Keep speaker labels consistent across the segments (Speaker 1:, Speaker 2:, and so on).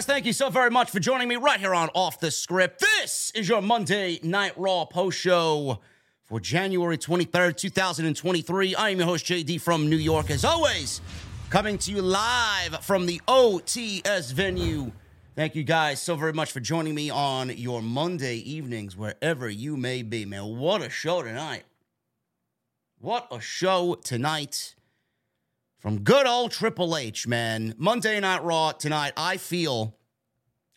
Speaker 1: Guys? Thank you so very much for joining me right here on Off the Script. This is your Monday Night Raw post show for January 23rd, 2023. I am your host, JD from New York, as always, coming to you live from the OTS venue. Thank you guys so very much for joining me on your Monday evenings, wherever you may be. Man, what a show tonight! What a show tonight from good old Triple H, man. Monday Night Raw tonight, I feel,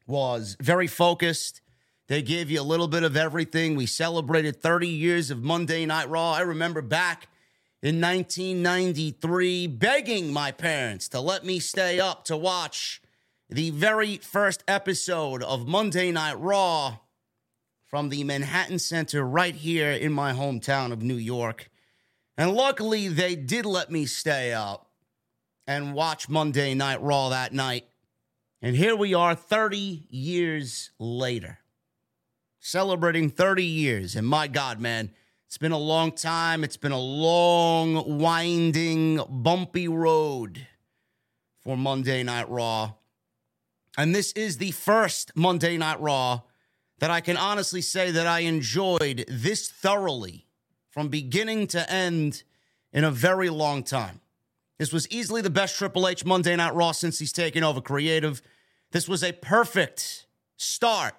Speaker 1: was very focused. They gave you a little bit of everything. We celebrated 30 years of Monday Night Raw. I remember back in 1993 begging my parents to let me stay up to watch the very first episode of Monday Night Raw from the Manhattan Center right here in my hometown of New York. And luckily, they did let me stay up and watch Monday Night Raw that night. And here we are 30 years later, celebrating 30 years. And my God, man, it's been a long time. It's been a long, winding, bumpy road for Monday Night Raw. And this is the first Monday Night Raw that I can honestly say that I enjoyed this thoroughly from beginning to end in a very long time. This was easily the best Triple H Monday Night Raw since he's taken over creative. This was a perfect start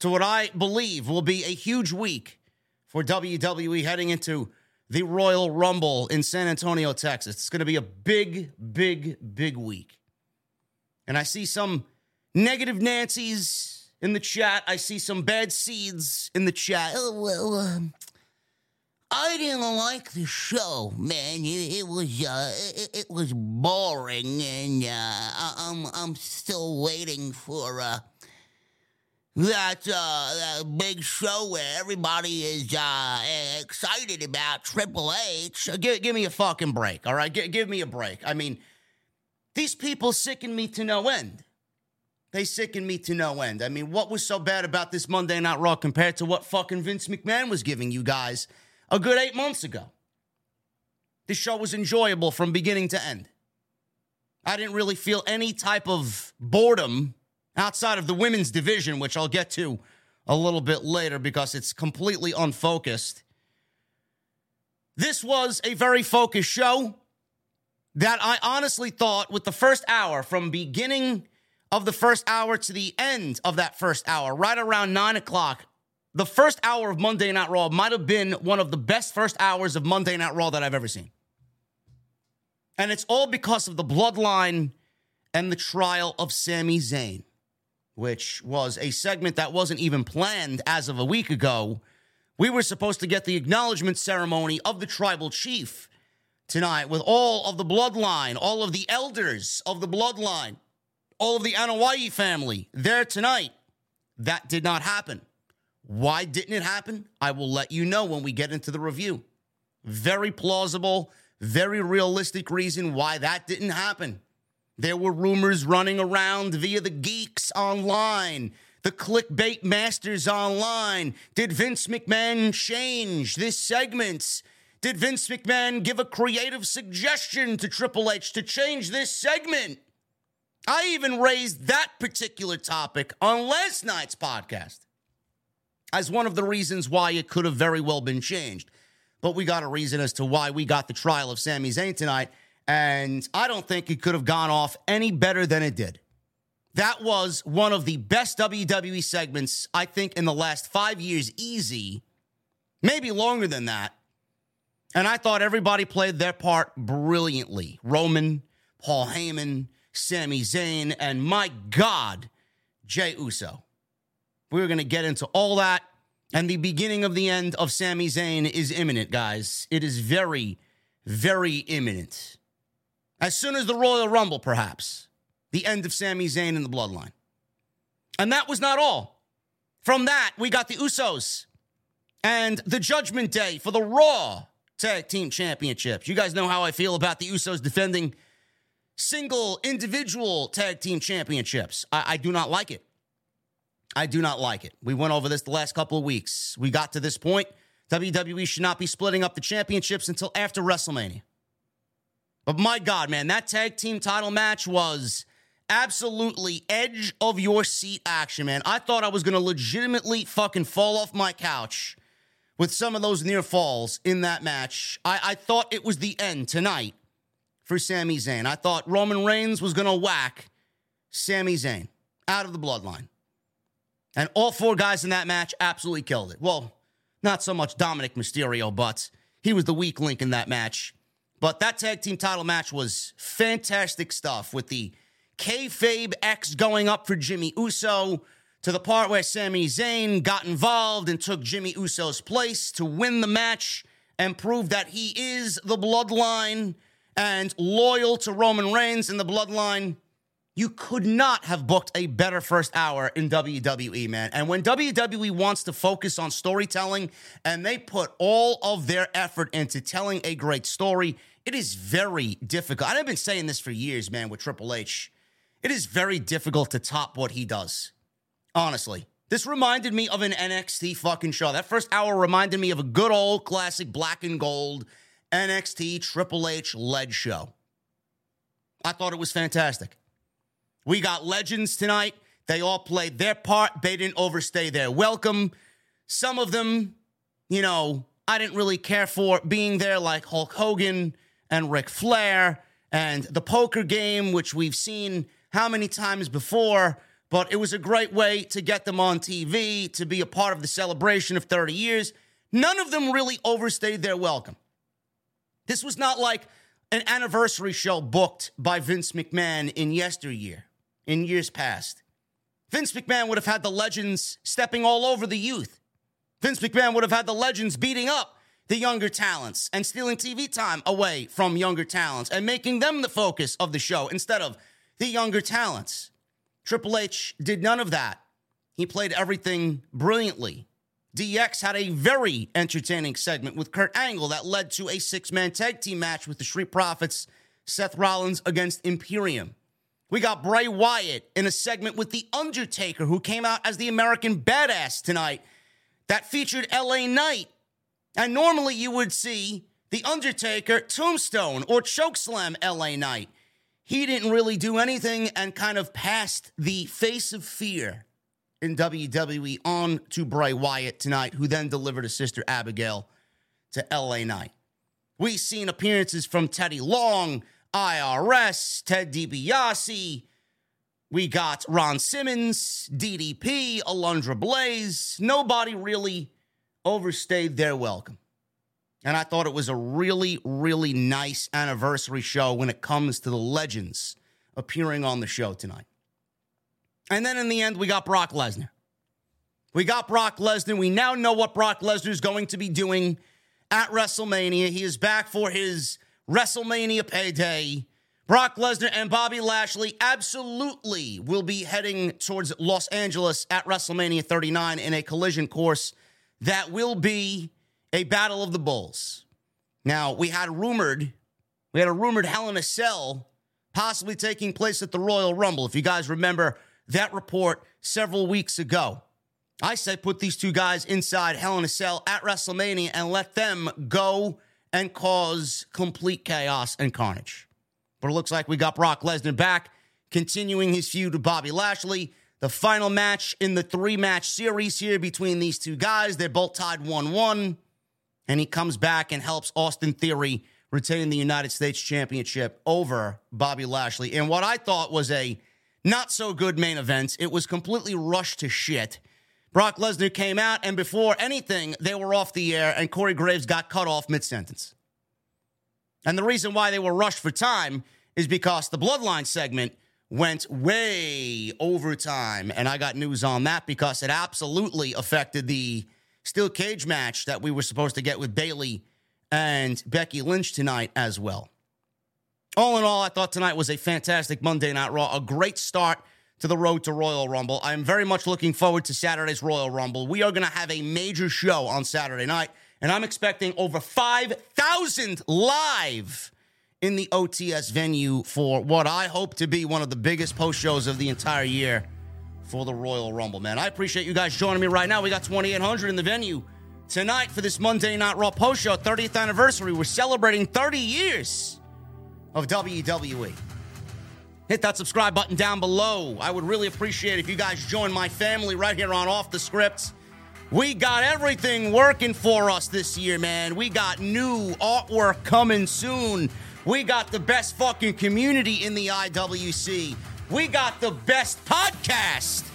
Speaker 1: to what I believe will be a huge week for WWE heading into the Royal Rumble in San Antonio, Texas. It's going to be a big, big, big week. And I see some negative Nancy's in the chat. I see some bad seeds in the chat. Oh, well, um, I didn't like the show, man. It, it was uh, it, it was boring, and uh, I, I'm I'm still waiting for uh, that uh, that big show where everybody is uh, excited about Triple H. Uh, give, give me a fucking break, all right? G- give me a break. I mean, these people sicken me to no end. They sicken me to no end. I mean, what was so bad about this Monday Night Raw compared to what fucking Vince McMahon was giving you guys? A good eight months ago. This show was enjoyable from beginning to end. I didn't really feel any type of boredom outside of the women's division, which I'll get to a little bit later because it's completely unfocused. This was a very focused show that I honestly thought with the first hour from beginning of the first hour to the end of that first hour, right around nine o'clock, the first hour of Monday Night Raw might have been one of the best first hours of Monday Night Raw that I've ever seen. And it's all because of the bloodline and the trial of Sami Zayn, which was a segment that wasn't even planned as of a week ago. We were supposed to get the acknowledgement ceremony of the tribal chief tonight with all of the bloodline, all of the elders of the bloodline, all of the Anoa'i family there tonight. That did not happen. Why didn't it happen? I will let you know when we get into the review. Very plausible, very realistic reason why that didn't happen. There were rumors running around via the geeks online, the clickbait masters online. Did Vince McMahon change this segment? Did Vince McMahon give a creative suggestion to Triple H to change this segment? I even raised that particular topic on last night's podcast as one of the reasons why it could have very well been changed. But we got a reason as to why we got the trial of Sami Zayn tonight. And I don't think it could have gone off any better than it did. That was one of the best WWE segments, I think, in the last five years, easy, maybe longer than that. And I thought everybody played their part brilliantly. Roman, Paul Heyman, Sami Zayn, and my God, Jey Uso. We're going to get into all that. And the beginning of the end of Sami Zayn is imminent, guys. It is very, very imminent. As soon as the Royal Rumble, perhaps, the end of Sami Zayn in the bloodline. And that was not all. From that, we got the Usos and the Judgment Day for the Raw Tag Team Championships. You guys know how I feel about the Usos defending single individual tag team championships. I, I, do not like it. I do not like it. We went over this the last couple of weeks. We got to this point. WWE should not be splitting up the championships until after WrestleMania. But my God, man, that tag team title match was absolutely edge of your seat action, man. I thought I was going to legitimately fucking fall off my couch with some of those near falls in that match. I, I thought it was the end tonight for Sami Zayn. I thought Roman Reigns was going to whack Sami Zayn out of the bloodline. And all four guys in that match absolutely killed it. Well, not so much Dominik Mysterio, but he was the weak link in that match. But that tag team title match was fantastic stuff with the kayfabe X going up for Jimmy Uso to the part where Sami Zayn got involved and took Jimmy Uso's place to win the match and prove that he is the bloodline and loyal to Roman Reigns in the bloodline. You could not have booked a better first hour in WWE, man. And when WWE wants to focus on storytelling and they put all of their effort into telling a great story, it is very difficult. I've been saying this for years, man, with Triple H. It is very difficult to top what he does. Honestly. This reminded me of an NXT fucking show. That first hour reminded me of a good old classic black and gold NXT Triple H led show. I thought it was fantastic. We got legends tonight. They all played their part. They didn't overstay their welcome. Some of them, you know, I didn't really care for being there, like Hulk Hogan and Ric Flair and the poker game, which we've seen how many times before. But it was a great way to get them on TV, to be a part of the celebration of 30 years. None of them really overstayed their welcome. This was not like an anniversary show booked by Vince McMahon in yesteryear, in years past. Vince McMahon would have had the legends stepping all over the youth. Vince McMahon would have had the legends beating up the younger talents and stealing TV time away from younger talents and making them the focus of the show instead of the younger talents. Triple H did none of that. He played everything brilliantly. DX had a very entertaining segment with Kurt Angle that led to a six man tag team match with the Street Profits, Seth Rollins against Imperium. We got Bray Wyatt in a segment with The Undertaker, who came out as the American Badass tonight, that featured LA Knight. And normally you would see The Undertaker, Tombstone, or Chokeslam LA Knight. He didn't really do anything and kind of passed the face of fear in WWE on to Bray Wyatt tonight, who then delivered a sister Abigail to LA Knight. We've seen appearances from Teddy Long, IRS, Ted DiBiase. We got Ron Simmons, DDP, Alundra Blayze. Nobody really overstayed their welcome. And I thought it was a really, really nice anniversary show when it comes to the legends appearing on the show tonight. And then in the end, we got Brock Lesnar. We got Brock Lesnar. We now know what Brock Lesnar is going to be doing at WrestleMania. He is back for his WrestleMania payday. Brock Lesnar and Bobby Lashley absolutely will be heading towards Los Angeles at WrestleMania 39 in a collision course that will be a battle of the bulls. Now, we had rumored, we had a rumored Hell in a Cell possibly taking place at the Royal Rumble. If you guys remember that report several weeks ago, I said put these two guys inside Hell in a Cell at WrestleMania and let them go and cause complete chaos and carnage. But it looks like we got Brock Lesnar back, continuing his feud with Bobby Lashley. The final match in the three match series here between these two guys. They're both tied 1 1. And he comes back and helps Austin Theory retain the United States Championship over Bobby Lashley. And what I thought was a not so good main event, it was completely rushed to shit. Brock Lesnar came out, and before anything, they were off the air, and Corey Graves got cut off mid sentence. And the reason why they were rushed for time is because the Bloodline segment went way over time. And I got news on that because it absolutely affected the steel cage match that we were supposed to get with Bayley and Becky Lynch tonight as well. All in all, I thought tonight was a fantastic Monday Night Raw, a great start to the road to Royal Rumble. I am very much looking forward to Saturday's Royal Rumble. We are going to have a major show on Saturday night, and I'm expecting over 5,000 live in the OTS venue for what I hope to be one of the biggest post shows of the entire year for the Royal Rumble, man. I appreciate you guys joining me right now. We got 2,800 in the venue tonight for this Monday Night Raw post show, 30th anniversary. We're celebrating 30 years of WWE. Hit that subscribe button down below. I would really appreciate if you guys join my family right here on Off the Script. We got everything working for us this year, man. We got new artwork coming soon. We got the best fucking community in the IWC. We got the best podcast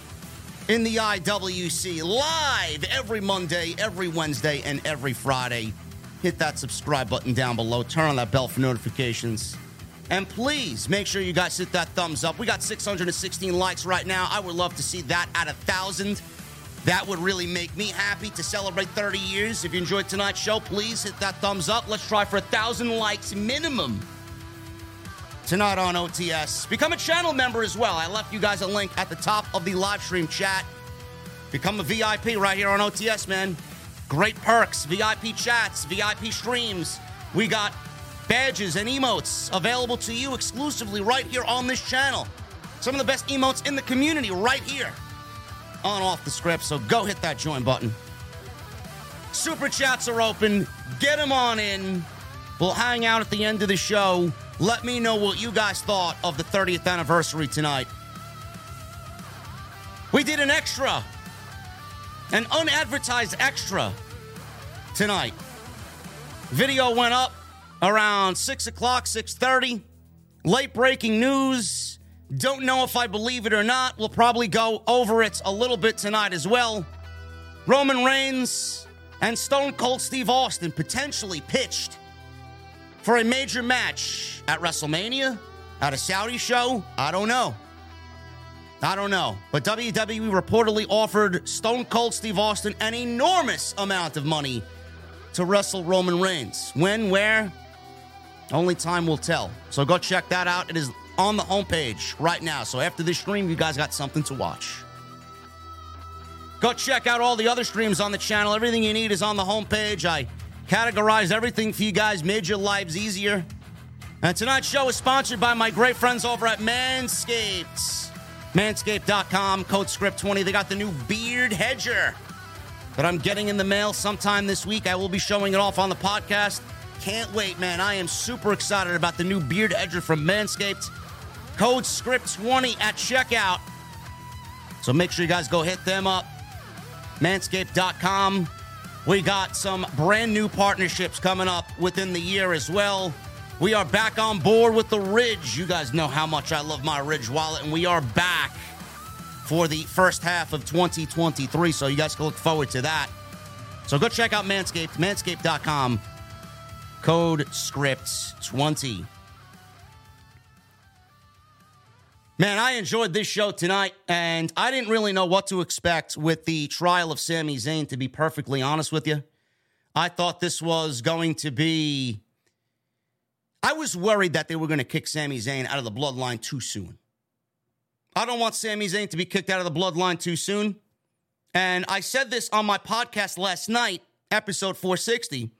Speaker 1: in the IWC live every Monday, every Wednesday, and every Friday. Hit that subscribe button down below. Turn on that bell for notifications. And please make sure you guys hit that thumbs up. We got 616 likes right now. I would love to see that at a thousand. That would really make me happy to celebrate 30 years. If you enjoyed tonight's show, please hit that thumbs up. Let's try for a thousand likes minimum tonight on OTS. Become a channel member as well. I left you guys a link at the top of the live stream chat. Become a VIP right here on OTS, man. Great perks, VIP chats, VIP streams. We got badges and emotes available to you exclusively right here on this channel. Some of the best emotes in the community right here on Off the Script. So go hit that join button. Super chats are open. Get them on in. We'll hang out at the end of the show. Let me know what you guys thought of the 30th anniversary tonight. We did an extra, an unadvertised extra tonight. Video went up around 6 o'clock, 6.30. Late breaking news. Don't know if I believe it or not. We'll probably go over it a little bit tonight as well. Roman Reigns and Stone Cold Steve Austin potentially pitched for a major match at WrestleMania, at a Saudi show. I don't know. I don't know. But WWE reportedly offered Stone Cold Steve Austin an enormous amount of money to wrestle Roman Reigns. When, where? Only time will tell. So go check that out. It is on the homepage right now. So after this stream, you guys got something to watch. Go check out all the other streams on the channel. Everything you need is on the homepage. I categorized everything for you guys, made your lives easier. And tonight's show is sponsored by my great friends over at Manscaped. Manscaped.com, code script20. They got the new beard hedger that I'm getting in the mail sometime this week. I will be showing it off on the podcast. Can't wait, man. I am super excited about the new beard edger from Manscaped. Code SCRIPT20 at checkout. So make sure you guys go hit them up. Manscaped.com. We got some brand new partnerships coming up within the year as well. We are back on board with the Ridge. You guys know how much I love my Ridge wallet, and we are back for the first half of 2023. So you guys can look forward to that. So go check out Manscaped, manscaped.com. Code Scripts 20. Man, I enjoyed this show tonight, and I didn't really know what to expect with the trial of Sami Zayn, to be perfectly honest with you. I thought this was going to be. I was worried that they were going to kick Sami Zayn out of the bloodline too soon. I don't want Sami Zayn to be kicked out of the bloodline too soon. And I said this on my podcast last night, episode 460.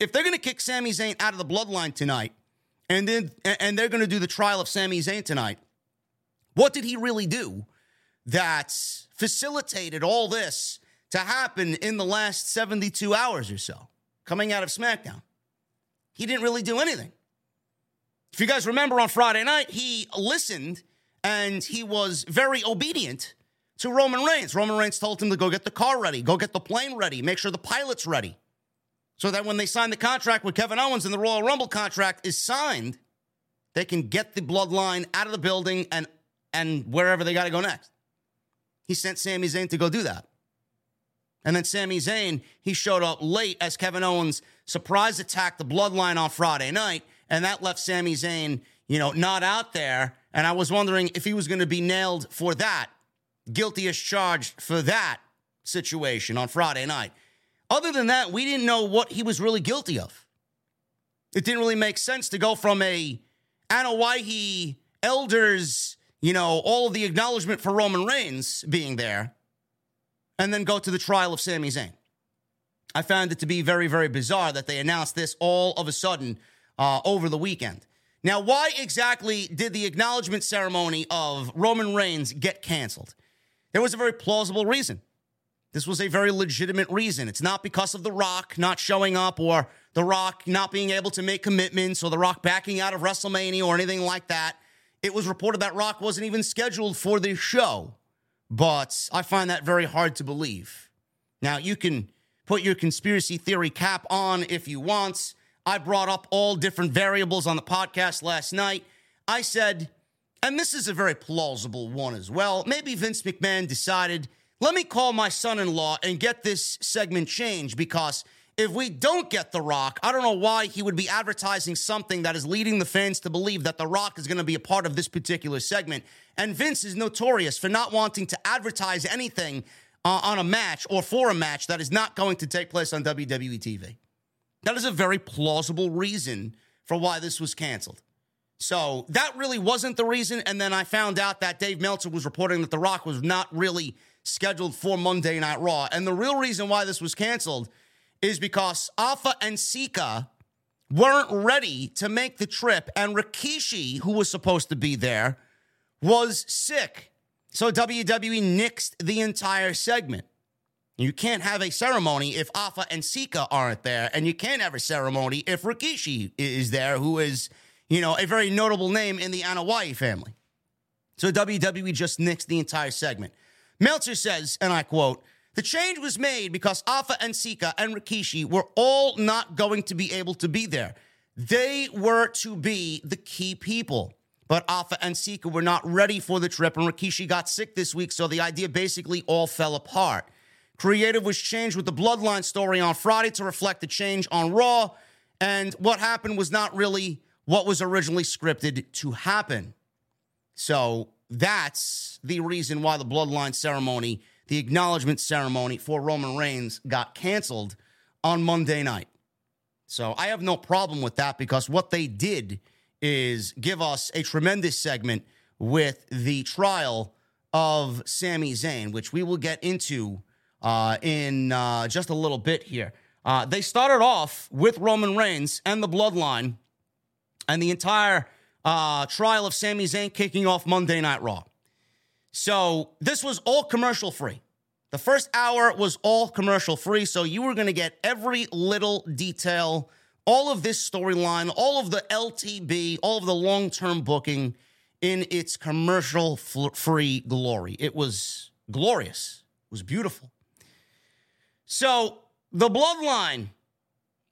Speaker 1: If they're going to kick Sami Zayn out of the bloodline tonight, and then and they're going to do the trial of Sami Zayn tonight, what did he really do that facilitated all this to happen in the last 72 hours or so, coming out of SmackDown? He didn't really do anything. If you guys remember on Friday night, he listened and he was very obedient to Roman Reigns. Roman Reigns told him to go get the car ready, go get the plane ready, make sure the pilot's ready. So that when they sign the contract with Kevin Owens and the Royal Rumble contract is signed, they can get the bloodline out of the building and and wherever they got to go next. He sent Sami Zayn to go do that. And then Sami Zayn, he showed up late as Kevin Owens surprise attacked the bloodline on Friday night, and that left Sami Zayn, you know, not out there. And I was wondering if he was going to be nailed for that guilty as charged for that situation on Friday night. Other than that, we didn't know what he was really guilty of. It didn't really make sense to go from a Anoa'i elders, you know, all of the acknowledgement for Roman Reigns being there, and then go to the trial of Sami Zayn. I found it to be very, very bizarre that they announced this all of a sudden uh, over the weekend. Now, why exactly did the acknowledgement ceremony of Roman Reigns get canceled? There was a very plausible reason. This was a very legitimate reason. It's not because of The Rock not showing up or The Rock not being able to make commitments or The Rock backing out of WrestleMania or anything like that. It was reported that Rock wasn't even scheduled for the show, but I find that very hard to believe. Now, you can put your conspiracy theory cap on if you want. I brought up all different variables on the podcast last night. I said and this is a very plausible one as well. Maybe Vince McMahon decided, let me call my son in law and get this segment changed because if we don't get The Rock, I don't know why he would be advertising something that is leading the fans to believe that The Rock is going to be a part of this particular segment. And Vince is notorious for not wanting to advertise anything uh, on a match or for a match that is not going to take place on WWE TV. That is a very plausible reason for why this was canceled. So that really wasn't the reason. And then I found out that Dave Meltzer was reporting that The Rock was not really scheduled for Monday Night Raw. And the real reason why this was canceled is because Afa and Sika weren't ready to make the trip. And Rikishi, who was supposed to be there, was sick. So WWE nixed the entire segment. You can't have a ceremony if Afa and Sika aren't there. And you can't have a ceremony if Rikishi is there, who is you know, a very notable name in the Anoa'i family. So WWE just nixed the entire segment. Meltzer says, and I quote, the change was made because Afa and Sika and Rikishi were all not going to be able to be there. They were to be the key people. But Afa and Sika were not ready for the trip, and Rikishi got sick this week, so the idea basically all fell apart. Creative was changed with the Bloodline story on Friday to reflect the change on Raw, and what happened was not really what was originally scripted to happen. So that's the reason why the bloodline ceremony, the acknowledgement ceremony for Roman Reigns got canceled on Monday night. So I have no problem with that because what they did is give us a tremendous segment with the trial of Sami Zayn, which we will get into uh, in uh, just a little bit here. Uh, they started off with Roman Reigns and the bloodline and the entire uh, trial of Sami Zayn kicking off Monday Night Raw. So this was all commercial free. The first hour was all commercial free, so you were going to get every little detail all of this storyline, all of the LTB, all of the long term booking in its commercial free glory. It was glorious, it was beautiful. So the bloodline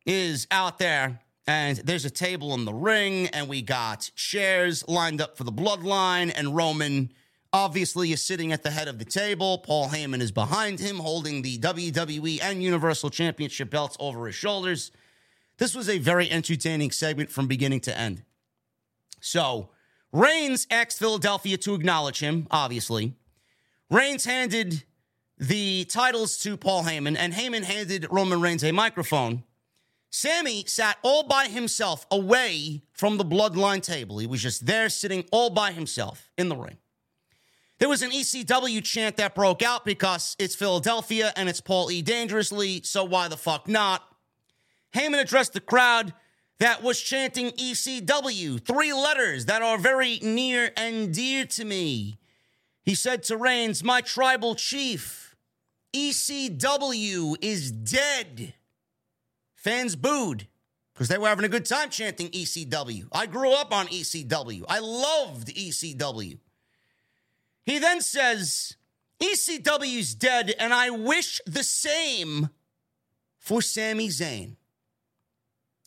Speaker 1: is out there, and there's a table in the ring, and we got chairs lined up for the bloodline, and Roman obviously is sitting at the head of the table. Paul Heyman is behind him, holding the WWE and Universal Championship belts over his shoulders. This was a very entertaining segment from beginning to end. So, Reigns asked Philadelphia to acknowledge him, obviously. Reigns handed the titles to Paul Heyman, and Heyman handed Roman Reigns a microphone. Sami sat all by himself away from the bloodline table. He was just there sitting all by himself in the ring. There was an ECW chant that broke out because it's Philadelphia and it's Paul E. Dangerously, so why the fuck not? Heyman addressed the crowd that was chanting ECW, three letters that are very near and dear to me. He said to Reigns, My tribal chief, ECW is dead. Fans booed because they were having a good time chanting ECW. I grew up on ECW. I loved ECW. He then says, ECW's dead, and I wish the same for Sami Zayn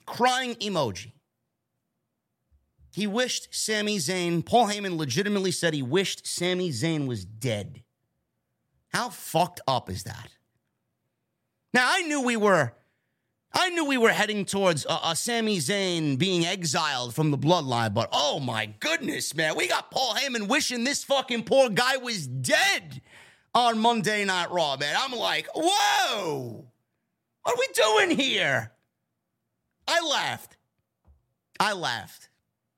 Speaker 1: crying emoji. He wished Sami Zayn, Paul Heyman legitimately said he wished Sami Zayn was dead. How fucked up is that? Now, I knew we were. I knew we were heading towards a, a Sami Zayn being exiled from the bloodline, but oh my goodness, man, we got Paul Heyman wishing this fucking poor guy was dead on Monday Night Raw, man. I'm like, whoa, what are we doing here? I laughed. I laughed.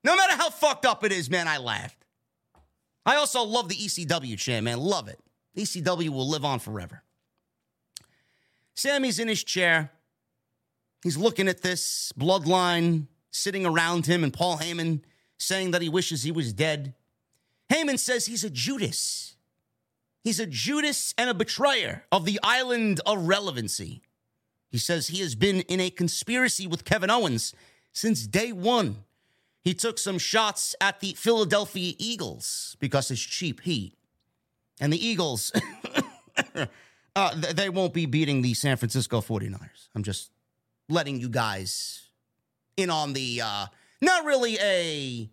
Speaker 1: No matter how fucked up it is, man, I laughed. I also love the ECW chant, man. Love it. ECW will live on forever. Sami's in his chair. He's looking at this bloodline sitting around him, and Paul Heyman saying that he wishes he was dead. Heyman says he's a Judas. He's a Judas and a betrayer of the island of relevancy. He says he has been in a conspiracy with Kevin Owens since day one. He took some shots at the Philadelphia Eagles because it's cheap heat. And the Eagles, uh, they won't be beating the San Francisco 49ers. I'm just letting you guys in on the, uh, not really a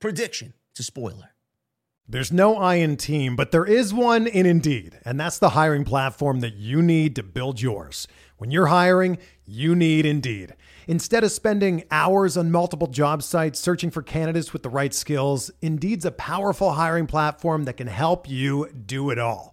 Speaker 1: prediction, a spoiler.
Speaker 2: There's no I in team, but there is one in Indeed, and that's the hiring platform that you need to build yours. When you're hiring, you need Indeed. Instead of spending hours on multiple job sites searching for candidates with the right skills, Indeed's a powerful hiring platform that can help you do it all.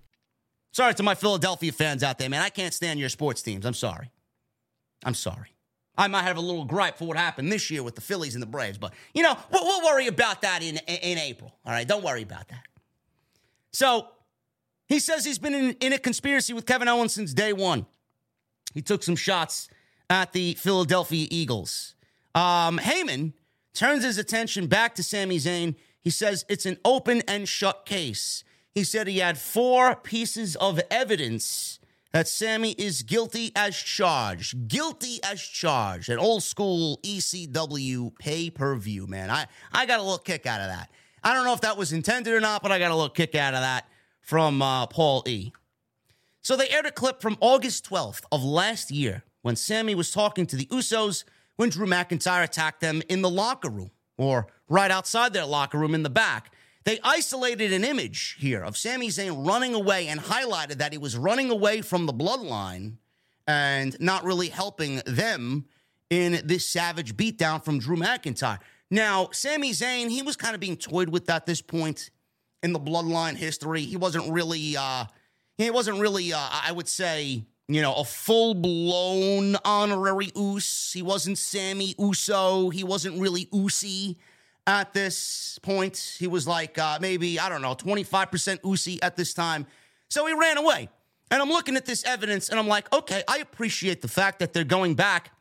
Speaker 1: Sorry to my Philadelphia fans out there, man. I can't stand your sports teams. I'm sorry. I'm sorry. I might have a little gripe for what happened this year with the Phillies and the Braves, but you know, we'll, we'll worry about that in, in April. All right, don't worry about that. So he says he's been in, in a conspiracy with Kevin Owens since day one. He took some shots at the Philadelphia Eagles. Um, Heyman turns his attention back to Sami Zayn. He says it's an open and shut case. He said he had four pieces of evidence that Sami is guilty as charged. Guilty as charged. An old school ECW pay per view, man. I, I got a little kick out of that. I don't know if that was intended or not, but I got a little kick out of that from uh, Paul E. So they aired a clip from August 12th of last year when Sami was talking to the Usos when Drew McIntyre attacked them in the locker room or right outside their locker room in the back. They isolated an image here of Sami Zayn running away and highlighted that he was running away from the bloodline and not really helping them in this savage beatdown from Drew McIntyre. Now, Sami Zayn, he was kind of being toyed with at this point in the bloodline history. He wasn't really, uh, he wasn't really, uh, I would say, you know, a full blown honorary Uso. He wasn't Sami Uso. He wasn't really Uce at this point. He was like uh, maybe, I don't know, 25% Uce at this time. So he ran away. And I'm looking at this evidence and I'm like, okay, I appreciate the fact that they're going back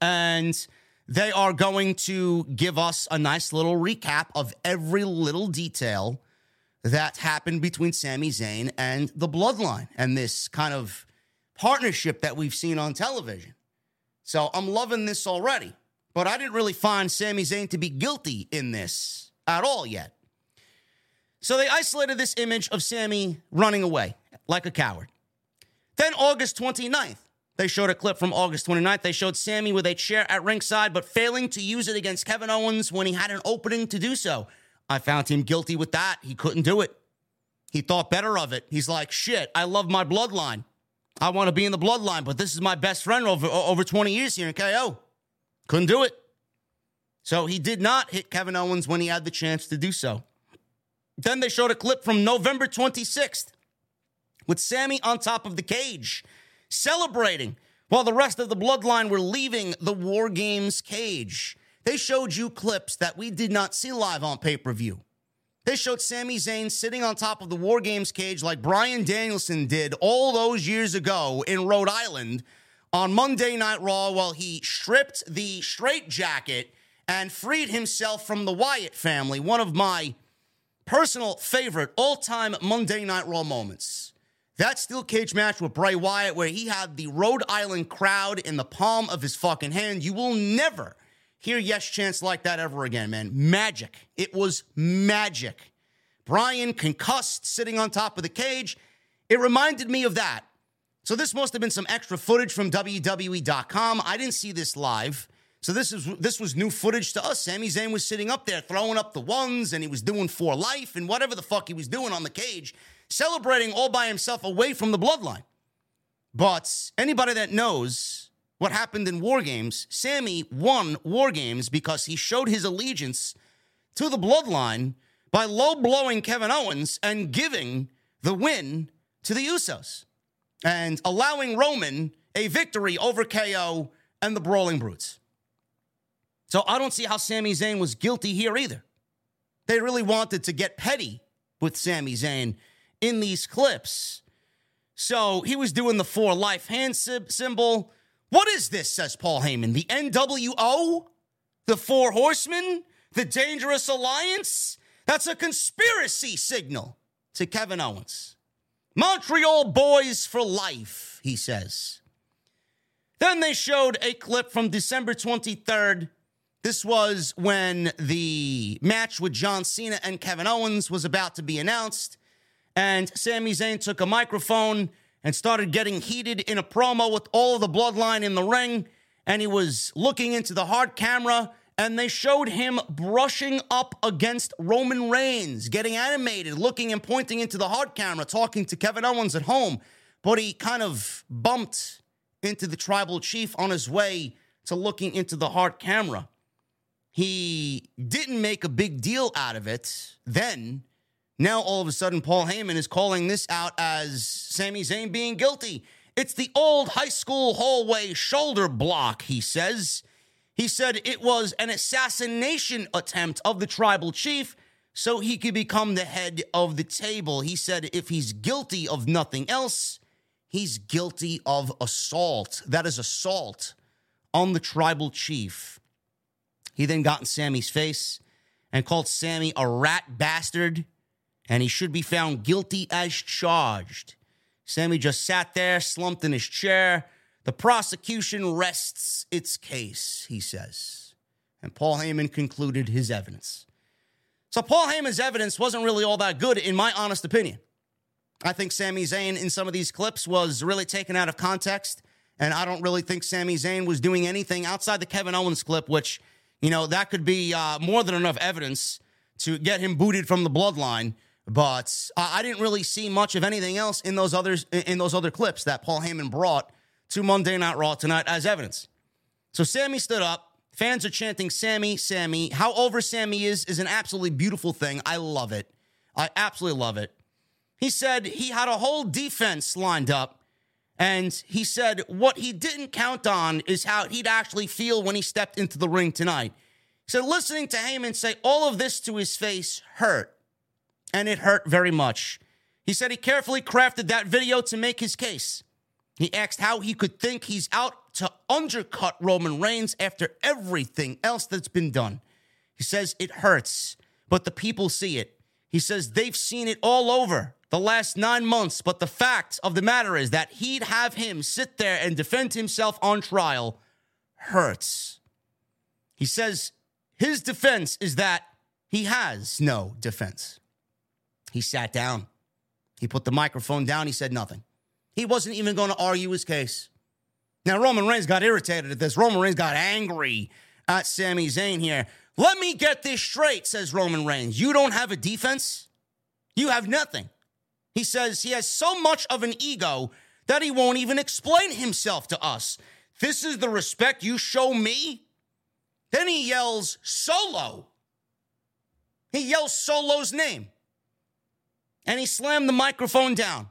Speaker 1: and they are going to give us a nice little recap of every little detail that happened between Sami Zayn and the Bloodline and this kind of partnership that we've seen on television. So I'm loving this already. But I didn't really find Sami Zayn to be guilty in this at all yet. So they isolated this image of Sami running away like a coward. Then August 29th, they showed a clip from August 29th. They showed Sami with a chair at ringside, but failing to use it against Kevin Owens when he had an opening to do so. I found him guilty with that. He couldn't do it. He thought better of it. He's like, shit, I love my bloodline. I want to be in the bloodline, but this is my best friend over, over 20 years here in KO. Couldn't do it. So he did not hit Kevin Owens when he had the chance to do so. Then they showed a clip from November 26th with Sami on top of the cage celebrating while the rest of the bloodline were leaving the War Games cage. They showed you clips that we did not see live on pay per view. They showed Sami Zayn sitting on top of the War Games cage like Bryan Danielson did all those years ago in Rhode Island on Monday Night Raw while he stripped the straight jacket and freed himself from the Wyatt family, one of my personal favorite all time Monday Night Raw moments. That steel cage match with Bray Wyatt, where he had the Rhode Island crowd in the palm of his fucking hand, you will never hear yes chants like that ever again, man. Magic. It was magic. Bryan concussed, sitting on top of the cage. It reminded me of that. So this must have been some extra footage from WWE.com. I didn't see this live. So this is this was new footage to us. Sami Zayn was sitting up there throwing up the ones and he was doing for life and whatever the fuck he was doing on the cage celebrating all by himself away from the bloodline. But anybody that knows what happened in War Games, Sami won War Games because he showed his allegiance to the bloodline by low blowing Kevin Owens and giving the win to the Usos and allowing Roman a victory over KO and the Brawling Brutes. So I don't see how Sami Zayn was guilty here either. They really wanted to get petty with Sami Zayn in these clips. So he was doing the four life hand symbol. What is this, says Paul Heyman? The NWO? The Four Horsemen? The Dangerous Alliance? That's a conspiracy signal to Kevin Owens. Montreal boys for life, he says. Then they showed a clip from December 23rd. This was when the match with John Cena and Kevin Owens was about to be announced. And Sami Zayn took a microphone and started getting heated in a promo with all of the bloodline in the ring. And he was looking into the hard camera, and they showed him brushing up against Roman Reigns, getting animated, looking and pointing into the hard camera, talking to Kevin Owens at home. But he kind of bumped into the tribal chief on his way to looking into the hard camera. He didn't make a big deal out of it then now, all of a sudden, Paul Heyman is calling this out as Sami Zayn being guilty. It's the old high school hallway shoulder block, he says. He said it was an assassination attempt of the tribal chief so he could become the head of the table. He said if he's guilty of nothing else, he's guilty of assault. That is assault on the tribal chief. He then got in Sami's face and called Sami a rat bastard and he should be found guilty as charged. Sami just sat there, slumped in his chair. The prosecution rests its case, he says. And Paul Heyman concluded his evidence. So, Paul Heyman's evidence wasn't really all that good, in my honest opinion. I think Sami Zayn in some of these clips was really taken out of context. And I don't really think Sami Zayn was doing anything outside the Kevin Owens clip, which, you know, that could be uh, more than enough evidence to get him booted from the bloodline. But I didn't really see much of anything else in those others in those other clips that Paul Heyman brought to Monday Night Raw tonight as evidence. So Sami stood up. Fans are chanting, Sami, Sami. How over Sami is is an absolutely beautiful thing. I love it. I absolutely love it. He said he had a whole defense lined up. And he said what he didn't count on is how he'd actually feel when he stepped into the ring tonight. He said listening to Heyman say all of this to his face hurt. And it hurt very much. He said he carefully crafted that video to make his case. He asked how he could think he's out to undercut Roman Reigns after everything else that's been done. He says it hurts, but the people see it. He says they've seen it all over the last nine months, but the fact of the matter is that he'd have him sit there and defend himself on trial hurts. He says his defense is that he has no defense. He sat down. He put the microphone down. He said nothing. He wasn't even going to argue his case. Now, Roman Reigns got irritated at this. Roman Reigns got angry at Sami Zayn here. Let me get this straight, says Roman Reigns. You don't have a defense? You have nothing. He says he has so much of an ego that he won't even explain himself to us. This is the respect you show me? Then he yells, Solo. He yells Solo's name. And he slammed the microphone down.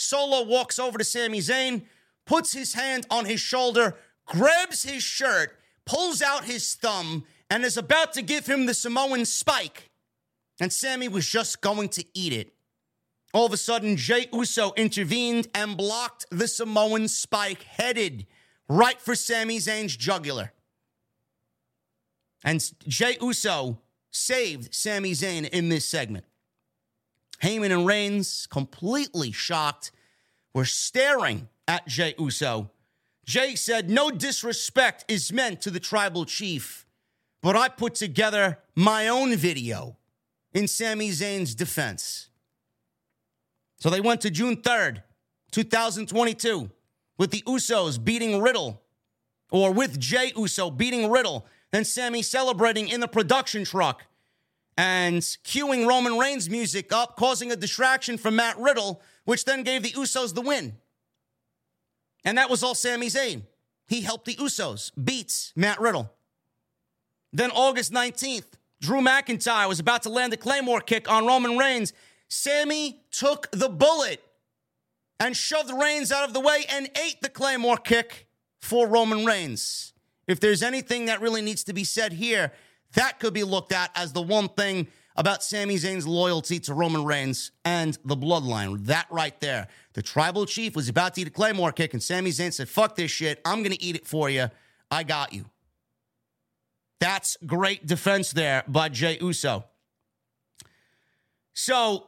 Speaker 1: Solo walks over to Sami Zayn, puts his hand on his shoulder, grabs his shirt, pulls out his thumb, and is about to give him the Samoan spike. And Sami was just going to eat it. All of a sudden, Jey Uso intervened and blocked the Samoan spike, headed right for Sami Zayn's jugular. And Jey Uso saved Sami Zayn in this segment. Heyman and Reigns, completely shocked, were staring at Jey Uso. Jey said, No disrespect is meant to the tribal chief, but I put together my own video in Sami Zayn's defense. So they went to June 3rd, 2022, with the Usos beating Riddle, or with Jey Uso beating Riddle, then Sami celebrating in the production truck and cueing Roman Reigns music up, causing a distraction from Matt Riddle, which then gave the Usos the win. And that was all Sami Zayn. He helped the Usos beats Matt Riddle. Then August 19th, Drew McIntyre was about to land a Claymore kick on Roman Reigns. Sami took the bullet and shoved Reigns out of the way and ate the Claymore kick for Roman Reigns. If there's anything that really needs to be said here, that could be looked at as the one thing about Sami Zayn's loyalty to Roman Reigns and the bloodline. That right there. The tribal chief was about to eat a Claymore kick, and Sami Zayn said, Fuck this shit. I'm going to eat it for you. I got you. That's great defense there by Jey Uso. So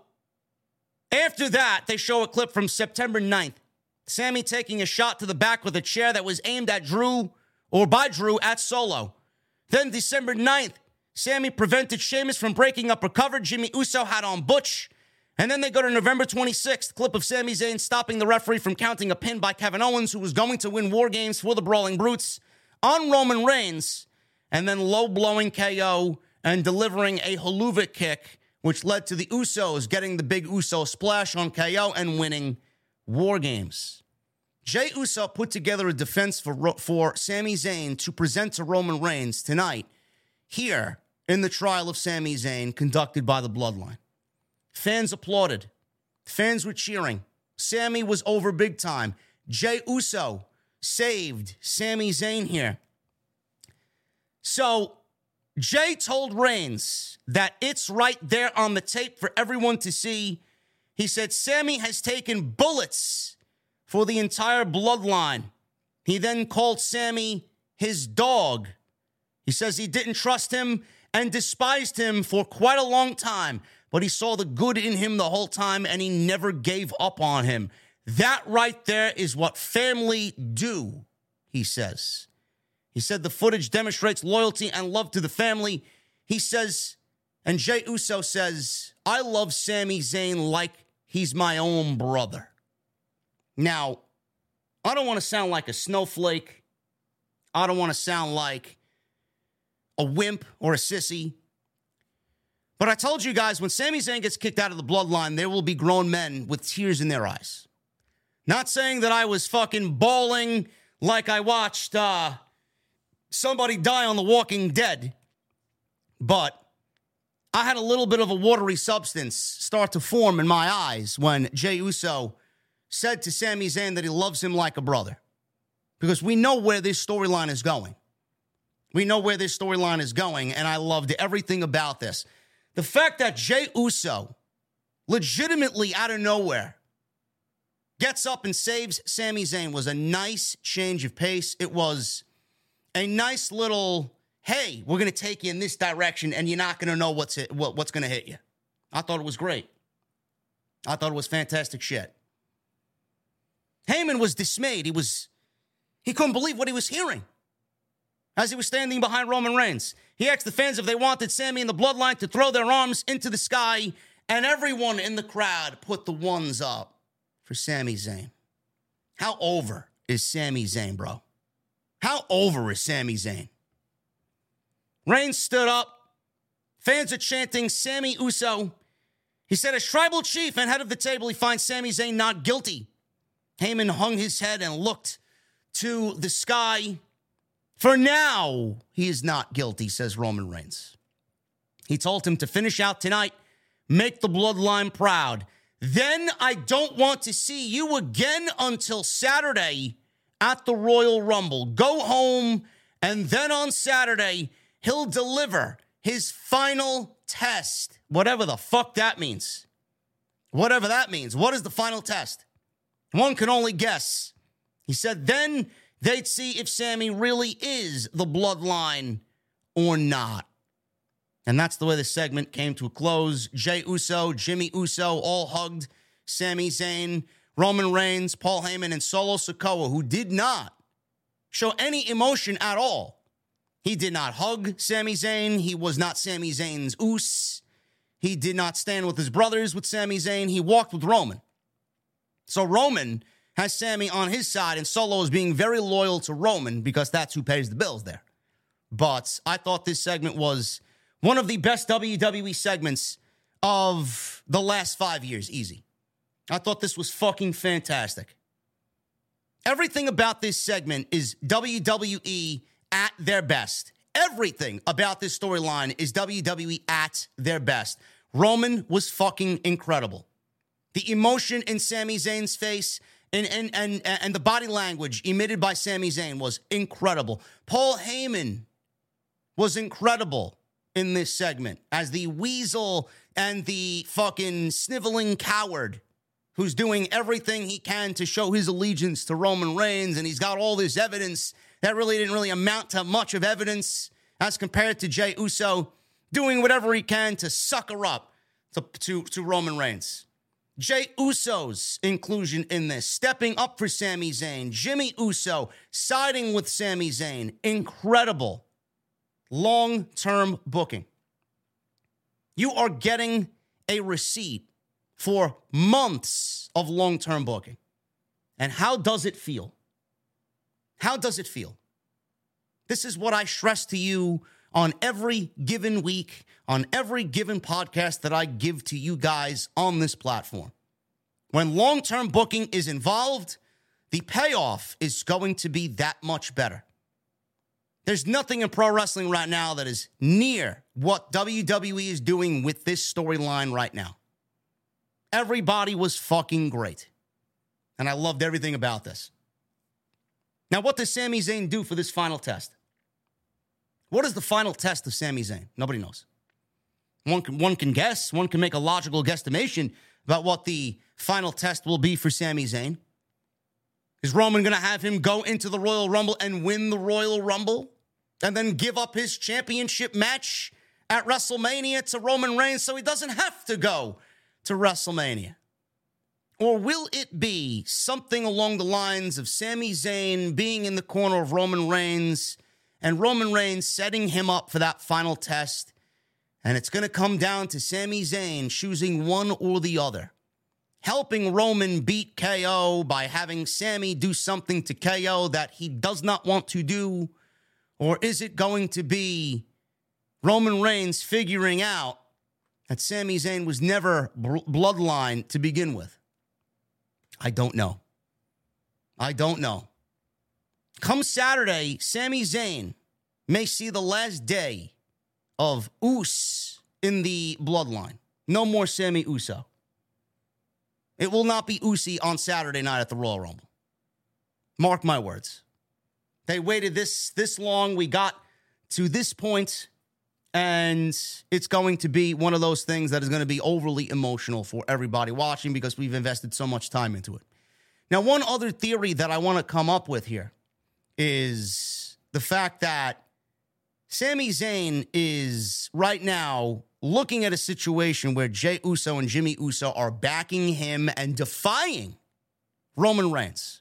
Speaker 1: after that, they show a clip from September 9th. Sami taking a shot to the back with a chair that was aimed at Drew or by Drew at Solo. Then December 9th, Sami prevented Sheamus from breaking up recover. Jimmy Uso had on Butch. And then they go to November 26th, clip of Sami Zayn stopping the referee from counting a pin by Kevin Owens, who was going to win War Games for the Brawling Brutes, on Roman Reigns, and then low blowing KO and delivering a Helluva kick, which led to the Usos getting the big Uso splash on KO and winning War Games. Jey Uso put together a defense for, for Sami Zayn to present to Roman Reigns tonight here in the trial of Sami Zayn conducted by the Bloodline. Fans applauded. Fans were cheering. Sami was over big time. Jey Uso saved Sami Zayn here. So Jey told Reigns that it's right there on the tape for everyone to see. He said Sami has taken bullets for the entire bloodline. He then called Sami his dog. He says he didn't trust him and despised him for quite a long time, but he saw the good in him the whole time and he never gave up on him. That right there is what family do, he says. He said the footage demonstrates loyalty and love to the family. He says, and Jey Uso says, I love Sami Zayn like he's my own brother. Now, I don't want to sound like a snowflake. I don't want to sound like a wimp or a sissy. But I told you guys when Sami Zayn gets kicked out of the bloodline, there will be grown men with tears in their eyes. Not saying that I was fucking bawling like I watched uh, somebody die on The Walking Dead, but I had a little bit of a watery substance start to form in my eyes when Jey Uso said to Sami Zayn that he loves him like a brother. Because we know where this storyline is going. We know where this storyline is going, and I loved everything about this. The fact that Jey Uso legitimately out of nowhere gets up and saves Sami Zayn was a nice change of pace. It was a nice little, hey, we're going to take you in this direction and you're not going to know what's, what, what's going to hit you. I thought it was great. I thought it was fantastic shit. Heyman was dismayed. He was, he couldn't believe what he was hearing as he was standing behind Roman Reigns. He asked the fans if they wanted Sami and the Bloodline to throw their arms into the sky, and everyone in the crowd put the ones up for Sami Zayn. How over is Sami Zayn, bro? How over is Sami Zayn? Reigns stood up. Fans are chanting Sami Uso. He said, as tribal chief and head of the table, he finds Sami Zayn not guilty. Heyman hung his head and looked to the sky. For now, he is not guilty, says Roman Reigns. He told him to finish out tonight, make the bloodline proud. Then I don't want to see you again until Saturday at the Royal Rumble. Go home, and then on Saturday, he'll deliver his final test, whatever the fuck that means. Whatever that means. What is the final test? One can only guess. He said, then they'd see if Sami really is the bloodline or not. And that's the way the segment came to a close. Jey Uso, Jimmy Uso all hugged Sami Zayn, Roman Reigns, Paul Heyman, and Solo Sikoa, who did not show any emotion at all. He did not hug Sami Zayn. He was not Sami Zayn's Uce. He did not stand with his brothers with Sami Zayn. He walked with Roman. So Roman has Sami on his side, and Solo is being very loyal to Roman because that's who pays the bills there. But I thought this segment was one of the best WWE segments of the last five years, easy. I thought this was fucking fantastic. Everything about this segment is WWE at their best. Everything about this storyline is WWE at their best. Roman was fucking incredible. The emotion in Sami Zayn's face and, and, and, and the body language emitted by Sami Zayn was incredible. Paul Heyman was incredible in this segment as the weasel and the fucking sniveling coward who's doing everything he can to show his allegiance to Roman Reigns. And he's got all this evidence that really didn't really amount to much of evidence as compared to Jey Uso doing whatever he can to sucker up to, to, to Roman Reigns. Jey Uso's inclusion in this, stepping up for Sami Zayn, Jimmy Uso siding with Sami Zayn, incredible long term booking. You are getting a receipt for months of long term booking. And how does it feel? How does it feel? This is what I stress to you on every given week, on every given podcast that I give to you guys on this platform. When long term booking is involved, the payoff is going to be that much better. There's nothing in pro wrestling right now that is near what WWE is doing with this storyline right now. Everybody was fucking great. And I loved everything about this. Now, what does Sami Zayn do for this final test? What is the final test of Sami Zayn? Nobody knows. One can, one can guess, one can make a logical guesstimation about what the final test will be for Sami Zayn. Is Roman going to have him go into the Royal Rumble and win the Royal Rumble and then give up his championship match at WrestleMania to Roman Reigns so he doesn't have to go to WrestleMania? Or will it be something along the lines of Sami Zayn being in the corner of Roman Reigns and Roman Reigns setting him up for that final test? And it's going to come down to Sami Zayn choosing one or the other. Helping Roman beat KO by having Sami do something to KO that he does not want to do? Or is it going to be Roman Reigns figuring out that Sami Zayn was never bloodline to begin with? I don't know. I don't know. Come Saturday, Sami Zayn may see the last day of Us in the bloodline. No more Sami Uso. It will not be Usi on Saturday night at the Royal Rumble. Mark my words. They waited this this long. We got to this point, and it's going to be one of those things that is going to be overly emotional for everybody watching because we've invested so much time into it. Now, one other theory that I want to come up with here is the fact that Sami Zayn is right now looking at a situation where Jey Uso and Jimmy Uso are backing him and defying Roman Reigns.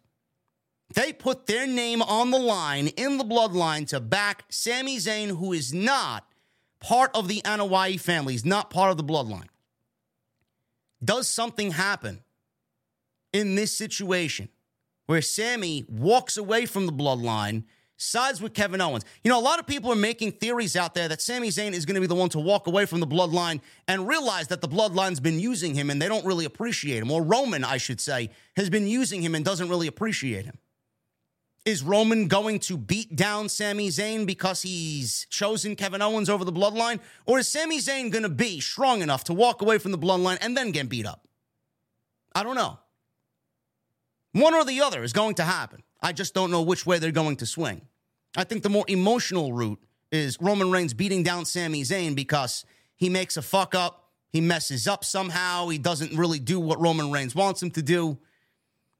Speaker 1: They put their name on the line in the bloodline to back Sami Zayn, who is not part of the Anoa'i family, he's not part of the bloodline. Does something happen in this situation where Sami walks away from the bloodline, sides with Kevin Owens? You know, a lot of people are making theories out there that Sami Zayn is going to be the one to walk away from the bloodline and realize that the bloodline's been using him and they don't really appreciate him, or Roman, I should say, has been using him and doesn't really appreciate him. Is Roman going to beat down Sami Zayn because he's chosen Kevin Owens over the bloodline? Or is Sami Zayn going to be strong enough to walk away from the bloodline and then get beat up? I don't know. One or the other is going to happen. I just don't know which way they're going to swing. I think the more emotional route is Roman Reigns beating down Sami Zayn because he makes a fuck up, he messes up somehow, he doesn't really do what Roman Reigns wants him to do.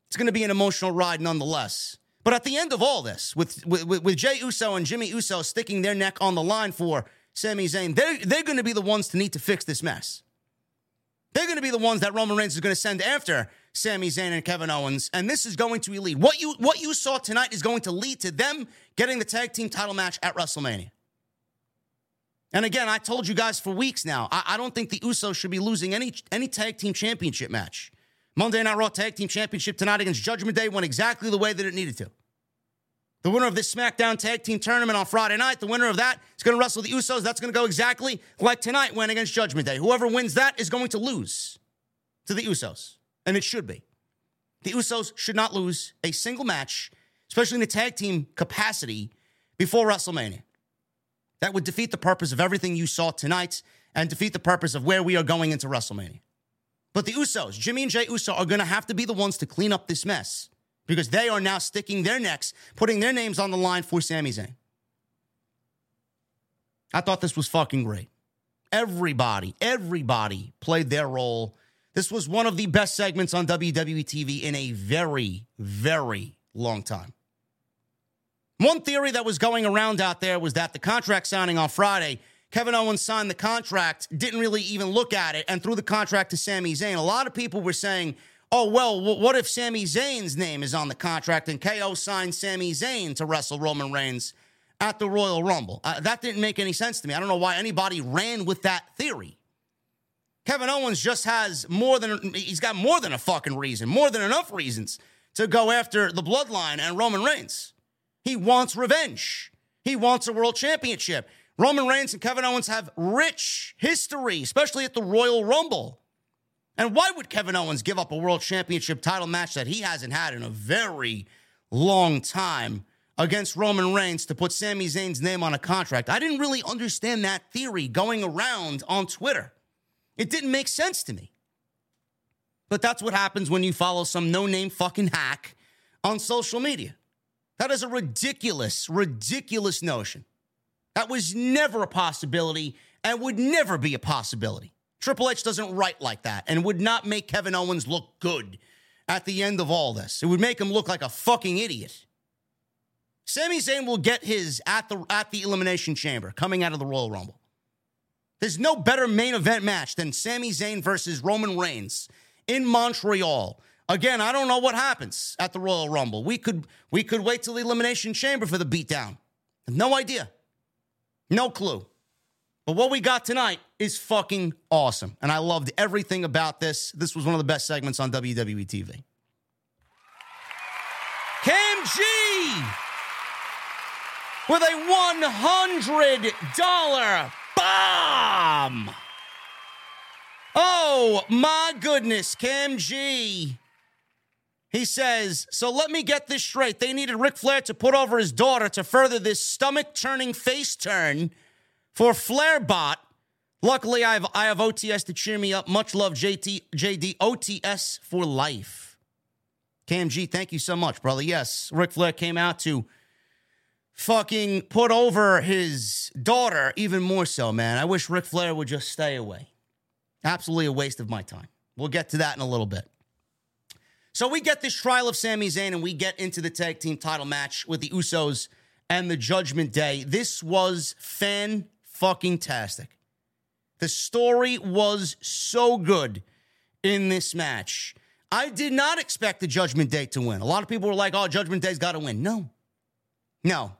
Speaker 1: It's going to be an emotional ride nonetheless. But at the end of all this, with, with, with Jey Uso and Jimmy Uso sticking their neck on the line for Sami Zayn, they're, they're going to be the ones to need to fix this mess. They're going to be the ones that Roman Reigns is going to send after Sami Zayn and Kevin Owens, and this is going to lead. What you what you saw tonight is going to lead to them getting the tag team title match at WrestleMania. And again, I told you guys for weeks now, I, I don't think the Usos should be losing any any tag team championship match. Monday Night Raw Tag Team Championship tonight against Judgment Day went exactly the way that it needed to. The winner of this SmackDown Tag Team Tournament on Friday night, the winner of that is going to wrestle the Usos. That's going to go exactly like tonight went against Judgment Day. Whoever wins that is going to lose to the Usos, and it should be. The Usos should not lose a single match, especially in the tag team capacity, before WrestleMania. That would defeat the purpose of everything you saw tonight and defeat the purpose of where we are going into WrestleMania. But the Usos, Jimmy and Jey Uso, are going to have to be the ones to clean up this mess because they are now sticking their necks, putting their names on the line for Sami Zayn. I thought this was fucking great. Everybody, everybody played their role. This was one of the best segments on WWE TV in a very, very long time. One theory that was going around out there was that the contract signing on Friday Kevin Owens signed the contract, didn't really even look at it, and threw the contract to Sami Zayn. A lot of people were saying, oh, well, what if Sami Zayn's name is on the contract and KO signed Sami Zayn to wrestle Roman Reigns at the Royal Rumble? Uh, that didn't make any sense to me. I don't know why anybody ran with that theory. Kevin Owens just has more than, he's got more than a fucking reason, more than enough reasons to go after the bloodline and Roman Reigns. He wants revenge. He wants a world championship. Roman Reigns and Kevin Owens have rich history, especially at the Royal Rumble. And why would Kevin Owens give up a world championship title match that he hasn't had in a very long time against Roman Reigns to put Sami Zayn's name on a contract? I didn't really understand that theory going around on Twitter. It didn't make sense to me. But that's what happens when you follow some no name fucking hack on social media. That is a ridiculous, ridiculous notion. That was never a possibility and would never be a possibility. Triple H doesn't write like that and would not make Kevin Owens look good at the end of all this. It would make him look like a fucking idiot. Sami Zayn will get his at the at the elimination chamber coming out of the Royal Rumble. There's no better main event match than Sami Zayn versus Roman Reigns in Montreal. Again, I don't know what happens at the Royal Rumble. We could we could wait till the elimination chamber for the beatdown. No idea. No clue. But what we got tonight is fucking awesome. And I loved everything about this. This was one of the best segments on WWE TV. Cam G with a $100 bomb. Oh my goodness, Cam G He says, So let me get this straight. They needed Ric Flair to put over his daughter to further this stomach turning face turn for Flairbot. Luckily, I have, I have OTS to cheer me up. Much love, JT, JD. OTS for life. Cam G, thank you so much, brother. Yes, Ric Flair came out to fucking put over his daughter even more so, man. I wish Ric Flair would just stay away. Absolutely a waste of my time. We'll get to that in a little bit. So we get this trial of Sami Zayn and we get into the tag team title match with the Usos and the Judgment Day. This was fan fucking tastic. The story was so good in this match. I did not expect the Judgment Day to win. A lot of people were like, oh, Judgment Day's got to win. No. No.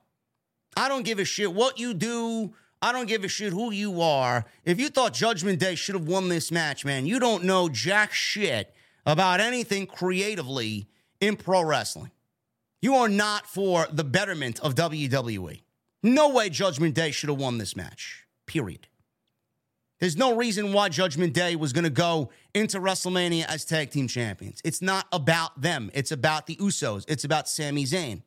Speaker 1: I don't give a shit what you do. I don't give a shit who you are. If you thought Judgment Day should have won this match, man, you don't know jack shit about anything creatively in pro wrestling. You are not for the betterment of WWE. No way Judgment Day should have won this match. Period. There's no reason why Judgment Day was going to go into WrestleMania as tag team champions. It's not about them. It's about the Usos. It's about Sami Zayn.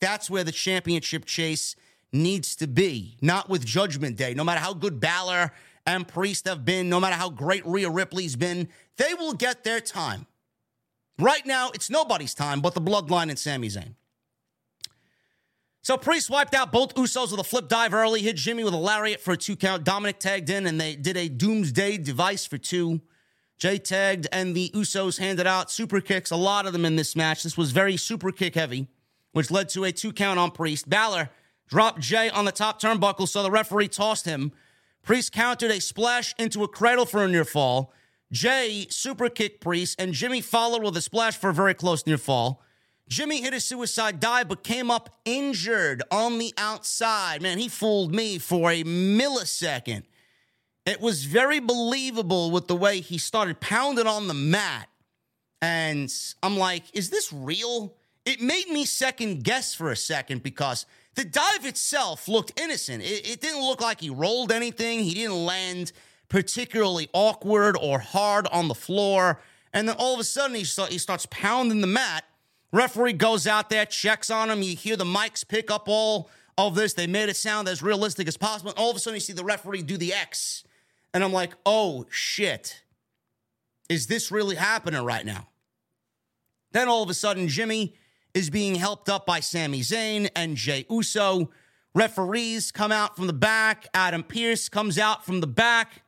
Speaker 1: That's where the championship chase needs to be, not with Judgment Day. No matter how good Balor and Priest have been, no matter how great Rhea Ripley's been, they will get their time. Right now, it's nobody's time but the bloodline and Sami Zayn. So Priest wiped out both Usos with a flip dive early, hit Jimmy with a lariat for a two count. Dominik tagged in, and they did a doomsday device for two. Jey tagged, and the Usos handed out super kicks, a lot of them in this match. This was very super kick heavy, which led to a two count on Priest. Balor dropped Jey on the top turnbuckle, so the referee tossed him. Priest countered a splash into a cradle for a near fall. Jey super kicked Priest, and Jimmy followed with a splash for a very close near fall. Jimmy hit a suicide dive, but came up injured on the outside. Man, he fooled me for a millisecond. It was very believable with the way he started pounding on the mat. And I'm like, is this real? It made me second guess for a second because the dive itself looked innocent. It, it didn't look like he rolled anything, he didn't land particularly awkward or hard on the floor. And then all of a sudden, he, he starts pounding the mat. Referee goes out there, checks on him. You hear the mics pick up all of this. They made it sound as realistic as possible. And all of a sudden, you see the referee do the X. And I'm like, oh shit. Is this really happening right now? Then all of a sudden, Jimmy is being helped up by Sami Zayn and Jey Uso. Referees come out from the back. Adam Pearce comes out from the back.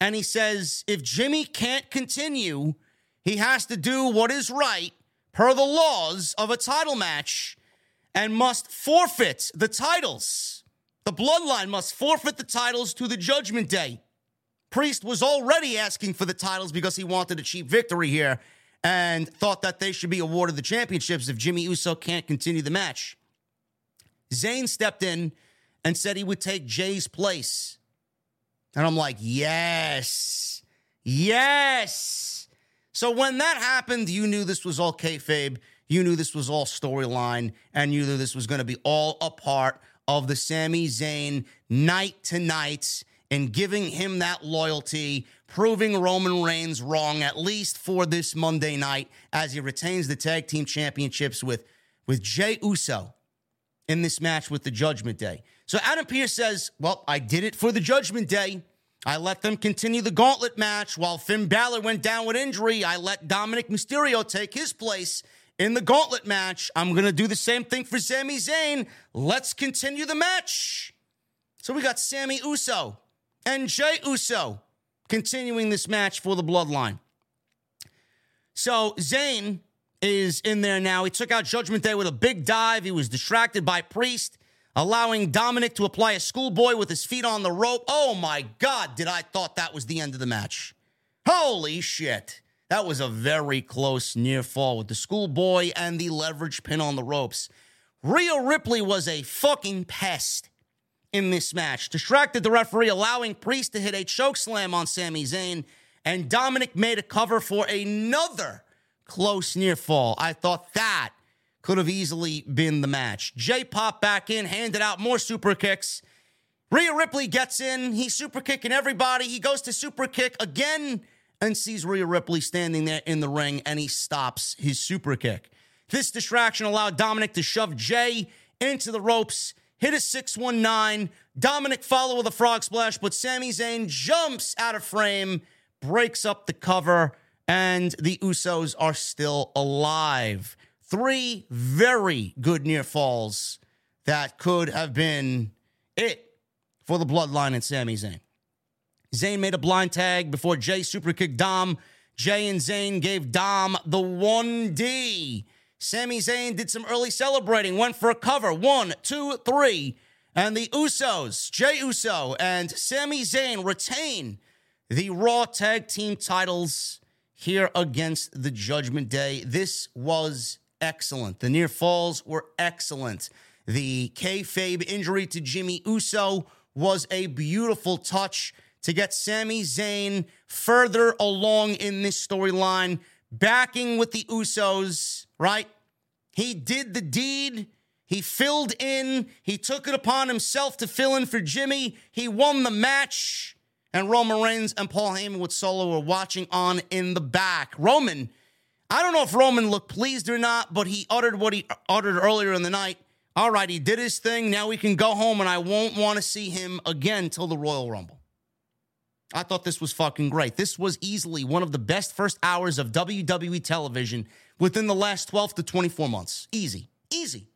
Speaker 1: And he says, if Jimmy can't continue, he has to do what is right per the laws of a title match and must forfeit the titles. The bloodline must forfeit the titles to the judgment day. Priest was already asking for the titles because he wanted a cheap victory here and thought that they should be awarded the championships if Jimmy Uso can't continue the match. Zayn stepped in and said he would take Jey's place. And I'm like, yes, yes. So when that happened, you knew this was all kayfabe. You knew this was all storyline, and you knew this was going to be all a part of the Sami Zayn night to night and giving him that loyalty, proving Roman Reigns wrong, at least for this Monday night, as he retains the tag team championships with, with Jey Uso in this match with the Judgment Day. So Adam Pearce says, Well, I did it for the Judgment Day. I let them continue the gauntlet match while Finn Balor went down with injury. I let Dominik Mysterio take his place in the gauntlet match. I'm going to do the same thing for Sami Zayn. Let's continue the match. So we got Sami Uso and Jey Uso continuing this match for the bloodline. So Zayn is in there now. He took out Judgment Day with a big dive. He was distracted by Priest, allowing Dominik to apply a schoolboy with his feet on the rope. Oh my God, did I thought that was the end of the match. Holy shit. That was a very close near fall with the schoolboy and the leverage pin on the ropes. Rhea Ripley was a fucking pest in this match. Distracted the referee, allowing Priest to hit a choke slam on Sami Zayn, and Dominik made a cover for another close near fall. I thought that could have easily been the match. Jey popped back in, handed out more super kicks. Rhea Ripley gets in. He's super kicking everybody. He goes to super kick again and sees Rhea Ripley standing there in the ring and he stops his super kick. This distraction allowed Dominik to shove Jey into the ropes, hit a 619. Dominik follow with a frog splash, but Sami Zayn jumps out of frame, breaks up the cover, and the Usos are still alive. Three very good near falls that could have been it for the bloodline and Sami Zayn. Zayn made a blind tag before Jey super kicked Dom. Jey and Zayn gave Dom the 1D. Sami Zayn did some early celebrating, went for a cover. One, two, three. And the Usos, Jey Uso and Sami Zayn retain the Raw Tag Team titles here against the Judgment Day. This was excellent. The near falls were excellent. The kayfabe injury to Jimmy Uso was a beautiful touch to get Sami Zayn further along in this storyline, backing with the Usos, right? He did the deed. He filled in. He took it upon himself to fill in for Jimmy. He won the match. And Roman Reigns and Paul Heyman with Solo were watching on in the back. Roman, I don't know if Roman looked pleased or not, but he uttered what he uttered earlier in the night. All right, he did his thing. Now we can go home, and I won't want to see him again till the Royal Rumble. I thought this was fucking great. This was easily one of the best first hours of WWE television within the last 12 to 24 months. Easy. Easy.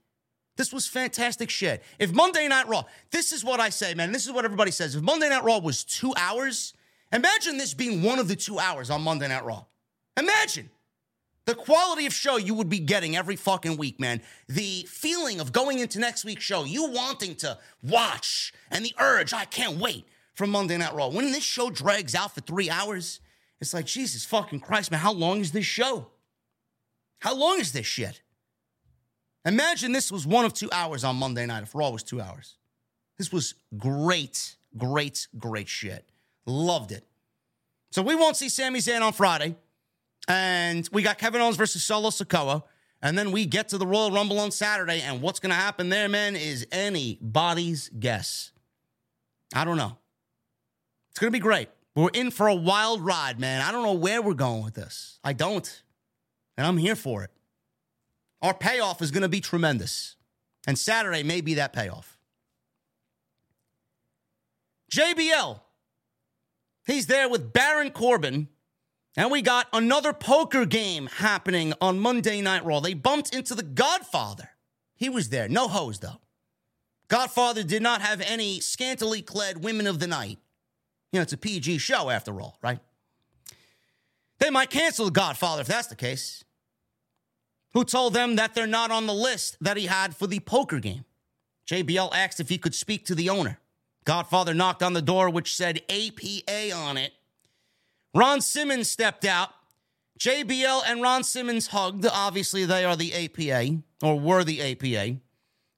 Speaker 1: This was fantastic shit. If Monday Night Raw, this is what I say, man. This is what everybody says. If Monday Night Raw was two hours, imagine this being one of the two hours on Monday Night Raw. Imagine the quality of show you would be getting every fucking week, man. The feeling of going into next week's show, you wanting to watch, and the urge, I can't wait from Monday Night Raw. When this show drags out for three hours, it's like, Jesus fucking Christ, man, how long is this show? How long is this shit? Imagine this was one of two hours on Monday night if Raw was two hours. This was great, great, great shit. Loved it. So we won't see Sami Zayn on Friday. And we got Kevin Owens versus Solo Sikoa. And then we get to the Royal Rumble on Saturday. And what's going to happen there, man, is anybody's guess. I don't know. It's going to be great. We're in for a wild ride, man. I don't know where we're going with this. I don't. And I'm here for it. Our payoff is going to be tremendous. And Saturday may be that payoff. JBL. He's there with Baron Corbin. And we got another poker game happening on Monday Night Raw. They bumped into the Godfather. He was there. No hose, though. Godfather did not have any scantily clad women of the night. You know, it's a PG show after all, right? They might cancel The Godfather if that's the case. Who told them that they're not on the list that he had for the poker game? JBL asked if he could speak to the owner. Godfather knocked on the door, which said APA on it. Ron Simmons stepped out. JBL and Ron Simmons hugged. Obviously, they are the APA, or were the APA.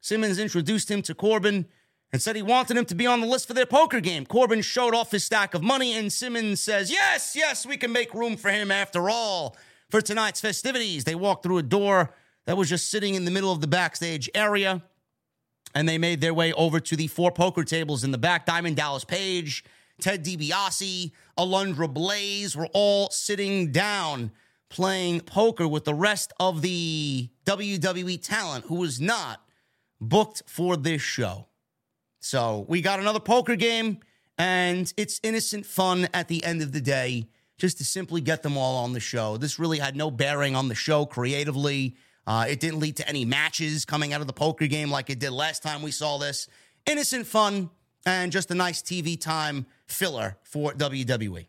Speaker 1: Simmons introduced him to Corbin and said he wanted him to be on the list for their poker game. Corbin showed off his stack of money, and Simmons says, Yes, yes, we can make room for him after all for tonight's festivities. They walked through a door that was just sitting in the middle of the backstage area, and they made their way over to the four poker tables in the back. Diamond Dallas Page, Ted DiBiase, Alundra Blayze were all sitting down playing poker with the rest of the WWE talent who was not booked for this show. So we got another poker game, and it's innocent fun at the end of the day, just to simply get them all on the show. This really had no bearing on the show creatively. Uh, it didn't lead to any matches coming out of the poker game like it did last time we saw this. Innocent fun and just a nice TV time filler for WWE.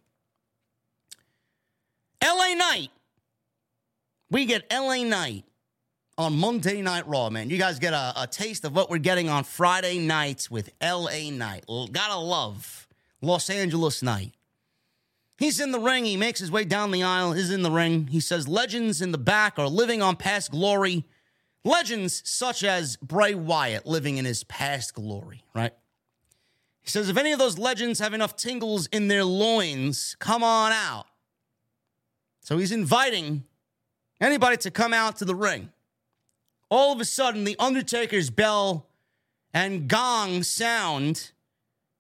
Speaker 1: LA Knight. We get LA Knight on Monday Night Raw, man. You guys get a, a, taste of what we're getting on Friday nights with LA Knight. Gotta love Los Angeles Knight. He's in the ring. He makes his way down the aisle. He's in the ring. He says, Legends in the back are living on past glory. Legends such as Bray Wyatt living in his past glory, right? He says, if any of those legends have enough tingles in their loins, come on out. So he's inviting anybody to come out to the ring all of a sudden the Undertaker's bell and gong sound,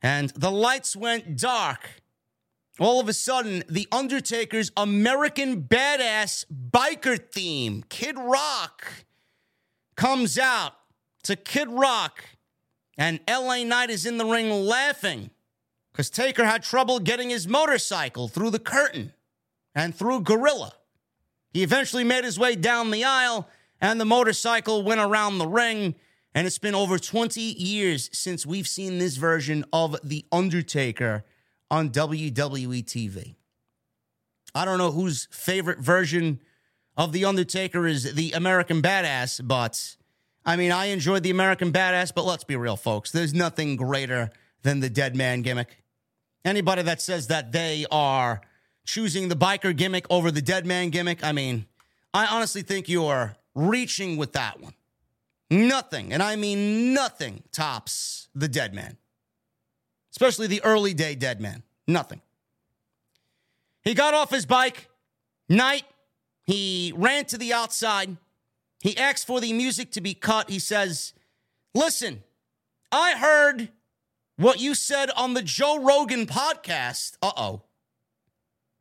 Speaker 1: and the lights went dark, all of a sudden, The Undertaker's American Badass biker theme, Kid Rock, comes out to Kid Rock, and LA Knight is in the ring laughing because Taker had trouble getting his motorcycle through the curtain and through Gorilla. He eventually made his way down the aisle, and the motorcycle went around the ring. And it's been over 20 years since we've seen this version of The Undertaker on WWE TV. I don't know whose favorite version of The Undertaker is the American Badass, but I mean, I enjoyed the American Badass, but let's be real, folks. There's nothing greater than the dead man gimmick. Anybody that says that they are choosing the biker gimmick over the dead man gimmick, I mean, I honestly think you're reaching with that one. Nothing, and I mean nothing, tops the dead man especially the early day dead man. Nothing. He got off his bike, Knight. He ran to the outside. He asked for the music to be cut. He says, Listen, I heard what you said on the Joe Rogan podcast. Uh oh.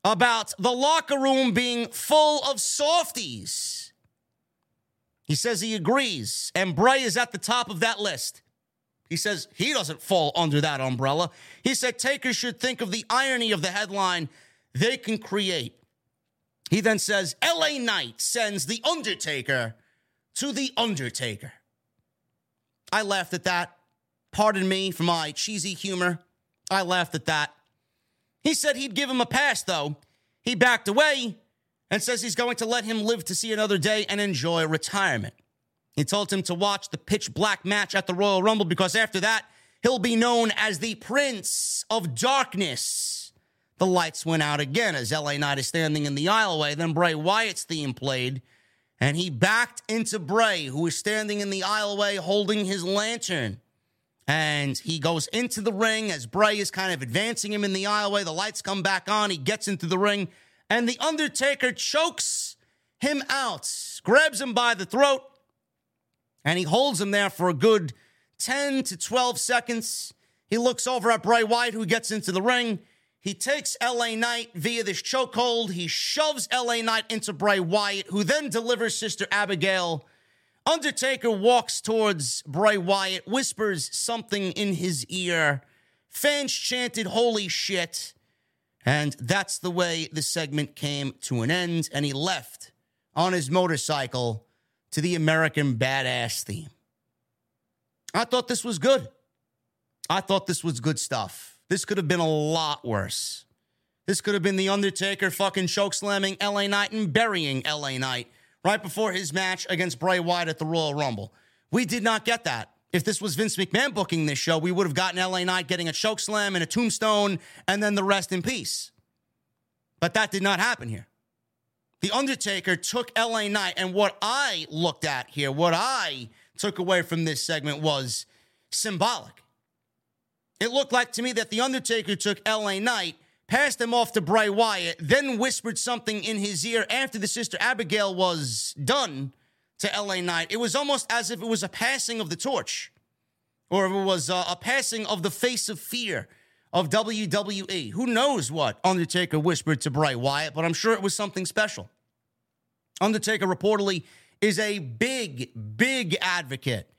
Speaker 1: About the locker room being full of softies. He says he agrees, and Bray is at the top of that list. He says he doesn't fall under that umbrella. He said Taker should think of the irony of the headline they can create. He then says LA Knight sends The Undertaker to The Undertaker. I laughed at that. Pardon me for my cheesy humor. I laughed at that. He said he'd give him a pass, though. He backed away and says he's going to let him live to see another day and enjoy retirement. He told him to watch the pitch black match at the Royal Rumble because after that, he'll be known as the Prince of Darkness. The lights went out again as LA Knight is standing in the aisleway. Then Bray Wyatt's theme played, and he backed into Bray, who is standing in the aisleway holding his lantern. And he goes into the ring as Bray is kind of advancing him in the aisleway. The lights come back on. He gets into the ring, and The Undertaker chokes him out, grabs him by the throat, and he holds him there for a good 10 to 12 seconds. He looks over at Bray Wyatt, who gets into the ring. He takes LA Knight via this chokehold. He shoves LA Knight into Bray Wyatt, who then delivers Sister Abigail. Undertaker walks towards Bray Wyatt, whispers something in his ear. Fans chanted, Holy shit. And that's the way the segment came to an end. And he left on his motorcycle to the American Badass theme. I thought this was good. I thought this was good stuff. This could have been a lot worse. This could have been The Undertaker fucking choke slamming LA Knight and burying LA Knight right before his match against Bray Wyatt at the Royal Rumble. We did not get that. If this was Vince McMahon booking this show, we would have gotten LA Knight getting a choke slam and a tombstone and then the rest in peace. But that did not happen here. The Undertaker took LA Knight, and what I looked at here, what I took away from this segment was symbolic. It looked like to me that The Undertaker took LA Knight, passed him off to Bray Wyatt, then whispered something in his ear after the sister Abigail was done to LA Knight. It was almost as if it was a passing of the torch, or it was a, a passing of the face of fear of WWE. Who knows what Undertaker whispered to Bray Wyatt, but I'm sure it was something special. Undertaker reportedly is a big, big advocate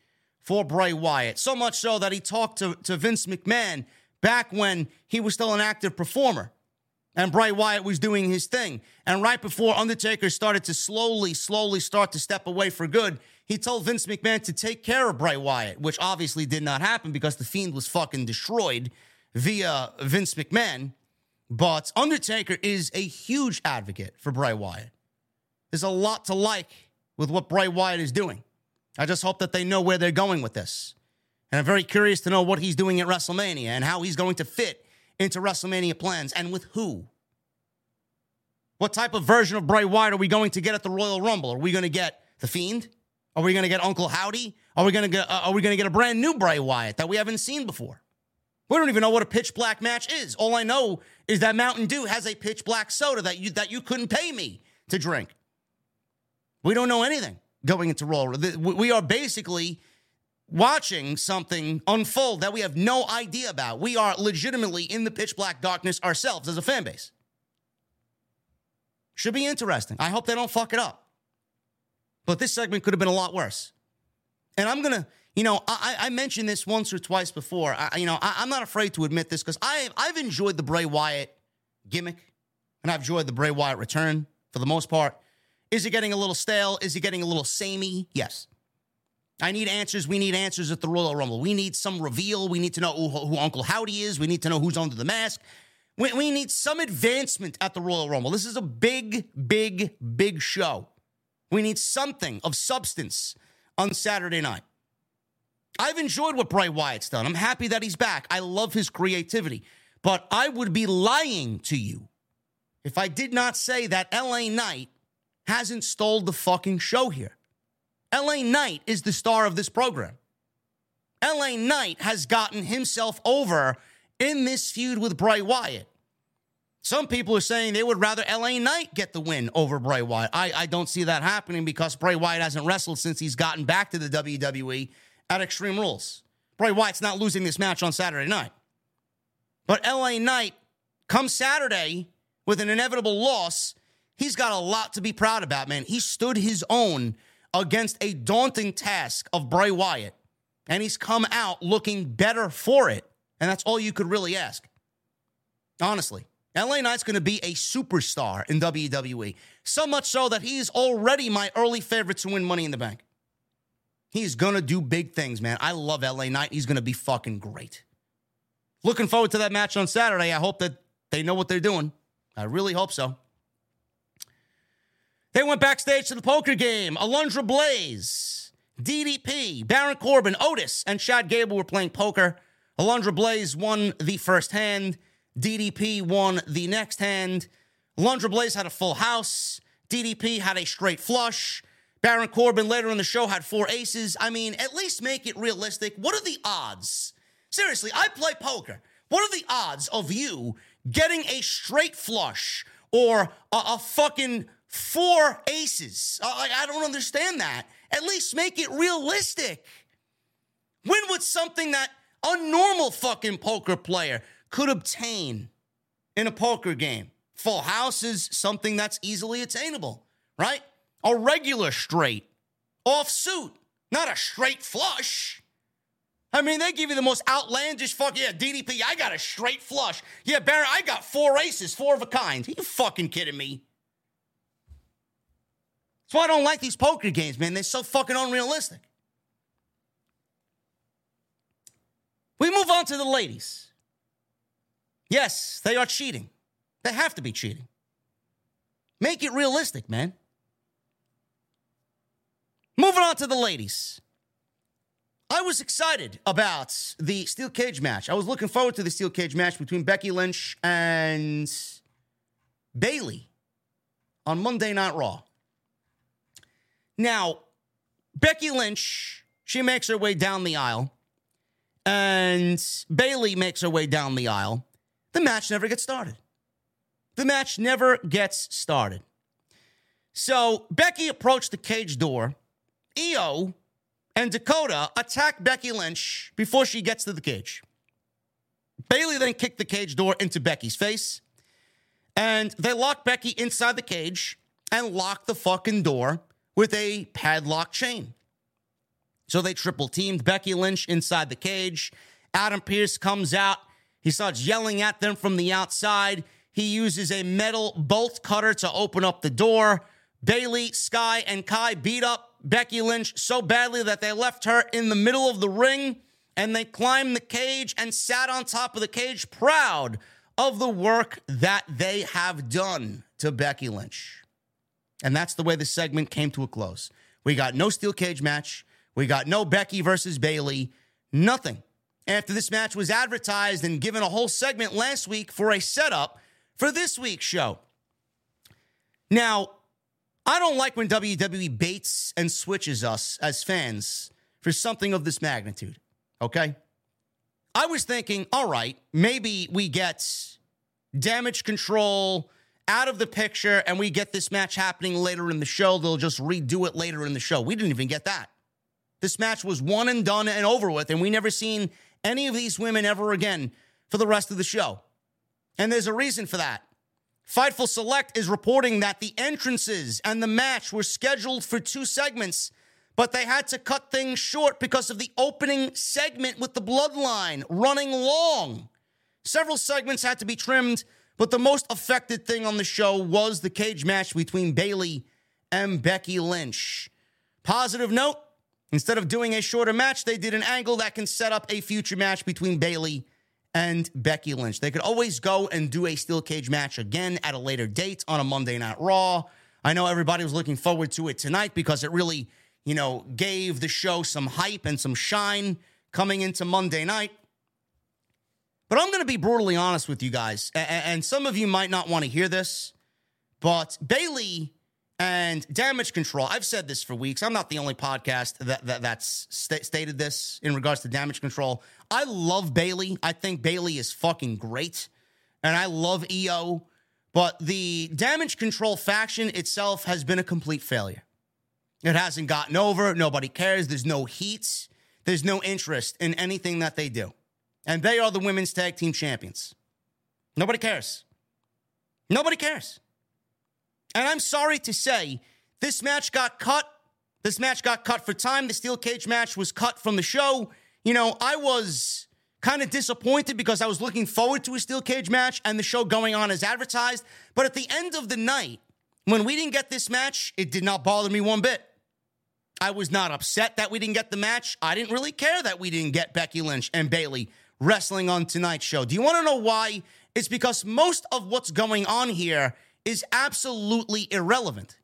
Speaker 1: for Bray Wyatt. So much so that he talked to, to Vince McMahon back when he was still an active performer and Bray Wyatt was doing his thing. And right before Undertaker started to slowly, slowly start to step away for good, he told Vince McMahon to take care of Bray Wyatt, which obviously did not happen because the Fiend was fucking destroyed via Vince McMahon. But Undertaker is a huge advocate for Bray Wyatt. There's a lot to like with what Bray Wyatt is doing. I just hope that they know where they're going with this. And I'm very curious to know what he's doing at WrestleMania and how he's going to fit into WrestleMania plans and with who. What type of version of Bray Wyatt are we going to get at the Royal Rumble? Are we going to get The Fiend? Are we going to get Uncle Howdy? Are we going to get uh, are we going to get a brand new Bray Wyatt that we haven't seen before? We don't even know what a pitch black match is. All I know is that Mountain Dew has a pitch black soda that you that you couldn't pay me to drink. We don't know anything going into Royal. We are basically watching something unfold that we have no idea about. We are legitimately in the pitch black darkness ourselves as a fan base. Should be interesting. I hope they don't fuck it up. But this segment could have been a lot worse. And I'm going to, you know, I, I, mentioned this once or twice before. I, you know, I, am not afraid to admit this because I've enjoyed the Bray Wyatt gimmick and I've enjoyed the Bray Wyatt return for the most part. Is it getting a little stale? Is it getting a little samey? Yes. I need answers. We need answers at the Royal Rumble. We need some reveal. We need to know who, who Uncle Howdy is. We need to know who's under the mask. We, we need some advancement at the Royal Rumble. This is a big, big, big show. We need something of substance on Saturday night. I've enjoyed what Bray Wyatt's done. I'm happy that he's back. I love his creativity. But I would be lying to you if I did not say that LA Knight hasn't stole the fucking show here. LA Knight is the star of this program. LA Knight has gotten himself over in this feud with Bray Wyatt. Some people are saying they would rather LA Knight get the win over Bray Wyatt. I, I don't see that happening because Bray Wyatt hasn't wrestled since he's gotten back to the WWE at Extreme Rules. Bray Wyatt's not losing this match on Saturday night. But LA Knight, come Saturday, with an inevitable loss, he's got a lot to be proud about, man. He stood his own against a daunting task of Bray Wyatt, and he's come out looking better for it. And that's all you could really ask. Honestly, LA Knight's going to be a superstar in WWE. So much so that he's already my early favorite to win Money in the Bank. He's to do big things, man. I love LA Knight. He's to be fucking great. Looking forward to that match on Saturday. I hope that they know what they're doing. I really hope so. They went backstage to the poker game. Alundra Blayze, DDP, Baron Corbin, Otis, and Chad Gable were playing poker. Alundra Blayze won the first hand. DDP won the next hand. Alundra Blayze had a full house. DDP had a straight flush. Baron Corbin later in the show had four aces. I mean, at least make it realistic. What are the odds? Seriously, I play poker. What are the odds of you getting a straight flush or a, a fucking four aces. Uh, I, I don't understand that. At least make it realistic. Win with something that a normal fucking poker player could obtain in a poker game. Full house is something that's easily attainable, right? A regular straight, off suit, not a straight flush. I mean, they give you the most outlandish fuck. Yeah, DDP, I got a straight flush. Yeah, Baron, I got four aces, four of a kind. Are you fucking kidding me? That's why I don't like these poker games, man. They're so fucking unrealistic. We move on to the ladies. Yes, they are cheating. They have to be cheating. Make it realistic, man. Moving on to the ladies. I was excited about the steel cage match. I was looking forward to the steel cage match between Becky Lynch and Bayley on Monday Night Raw. Now, Becky Lynch, she makes her way down the aisle, and Bayley makes her way down the aisle. The match never gets started. The match never gets started. So Becky approached the cage door. Io and Dakota attack Becky Lynch before she gets to the cage. Bayley then kicked the cage door into Becky's face, and they lock Becky inside the cage and lock the fucking door with a padlock chain. So they triple teamed Becky Lynch inside the cage. Adam Pearce comes out. He starts yelling at them from the outside. He uses a metal bolt cutter to open up the door. Bayley, Sky, and Kai beat up Becky Lynch so badly that they left her in the middle of the ring and they climbed the cage and sat on top of the cage, proud of the work that they have done to Becky Lynch. And that's the way the segment came to a close. We got no steel cage match. We got no Becky versus Bayley. Nothing. After this match was advertised and given a whole segment last week for a setup for this week's show. Now, I don't like when WWE baits and switches us as fans for something of this magnitude. Okay? I was thinking, all right, maybe we get damage control out of the picture and we get this match happening later in the show. They'll just redo it later in the show. We didn't even get that. This match was one and done and over with, and we never seen any of these women ever again for the rest of the show. And there's a reason for that. Fightful Select is reporting that the entrances and the match were scheduled for two segments, but they had to cut things short because of the opening segment with the bloodline running long. Several segments had to be trimmed, but the most affected thing on the show was the cage match between Bayley and Becky Lynch. Positive note instead of doing a shorter match, they did an angle that can set up a future match between Bayley and Becky Lynch. They could always go and do a steel cage match again at a later date on a Monday Night Raw. I know everybody was looking forward to it tonight because it really, you know, gave the show some hype and some shine coming into Monday night. But I'm going to be brutally honest with you guys, and some of you might not want to hear this, but Bayley and damage control. I've said this for weeks. I'm not the only podcast that, that that's st- stated this in regards to damage control. I love Bayley. I think Bayley is fucking great, and I love Io. But the damage control faction itself has been a complete failure. It hasn't gotten over. Nobody cares. There's no heat. There's no interest in anything that they do. And they are the women's tag team champions. Nobody cares. Nobody cares. And I'm sorry to say, this match got cut. This match got cut for time. The steel cage match was cut from the show. You know, I was kind of disappointed because I was looking forward to a steel cage match and the show going on as advertised. But at the end of the night, when we didn't get this match, it did not bother me one bit. I was not upset that we didn't get the match. I didn't really care that we didn't get Becky Lynch and Bayley wrestling on tonight's show. Do you want to know why? It's because most of what's going on here is absolutely irrelevant.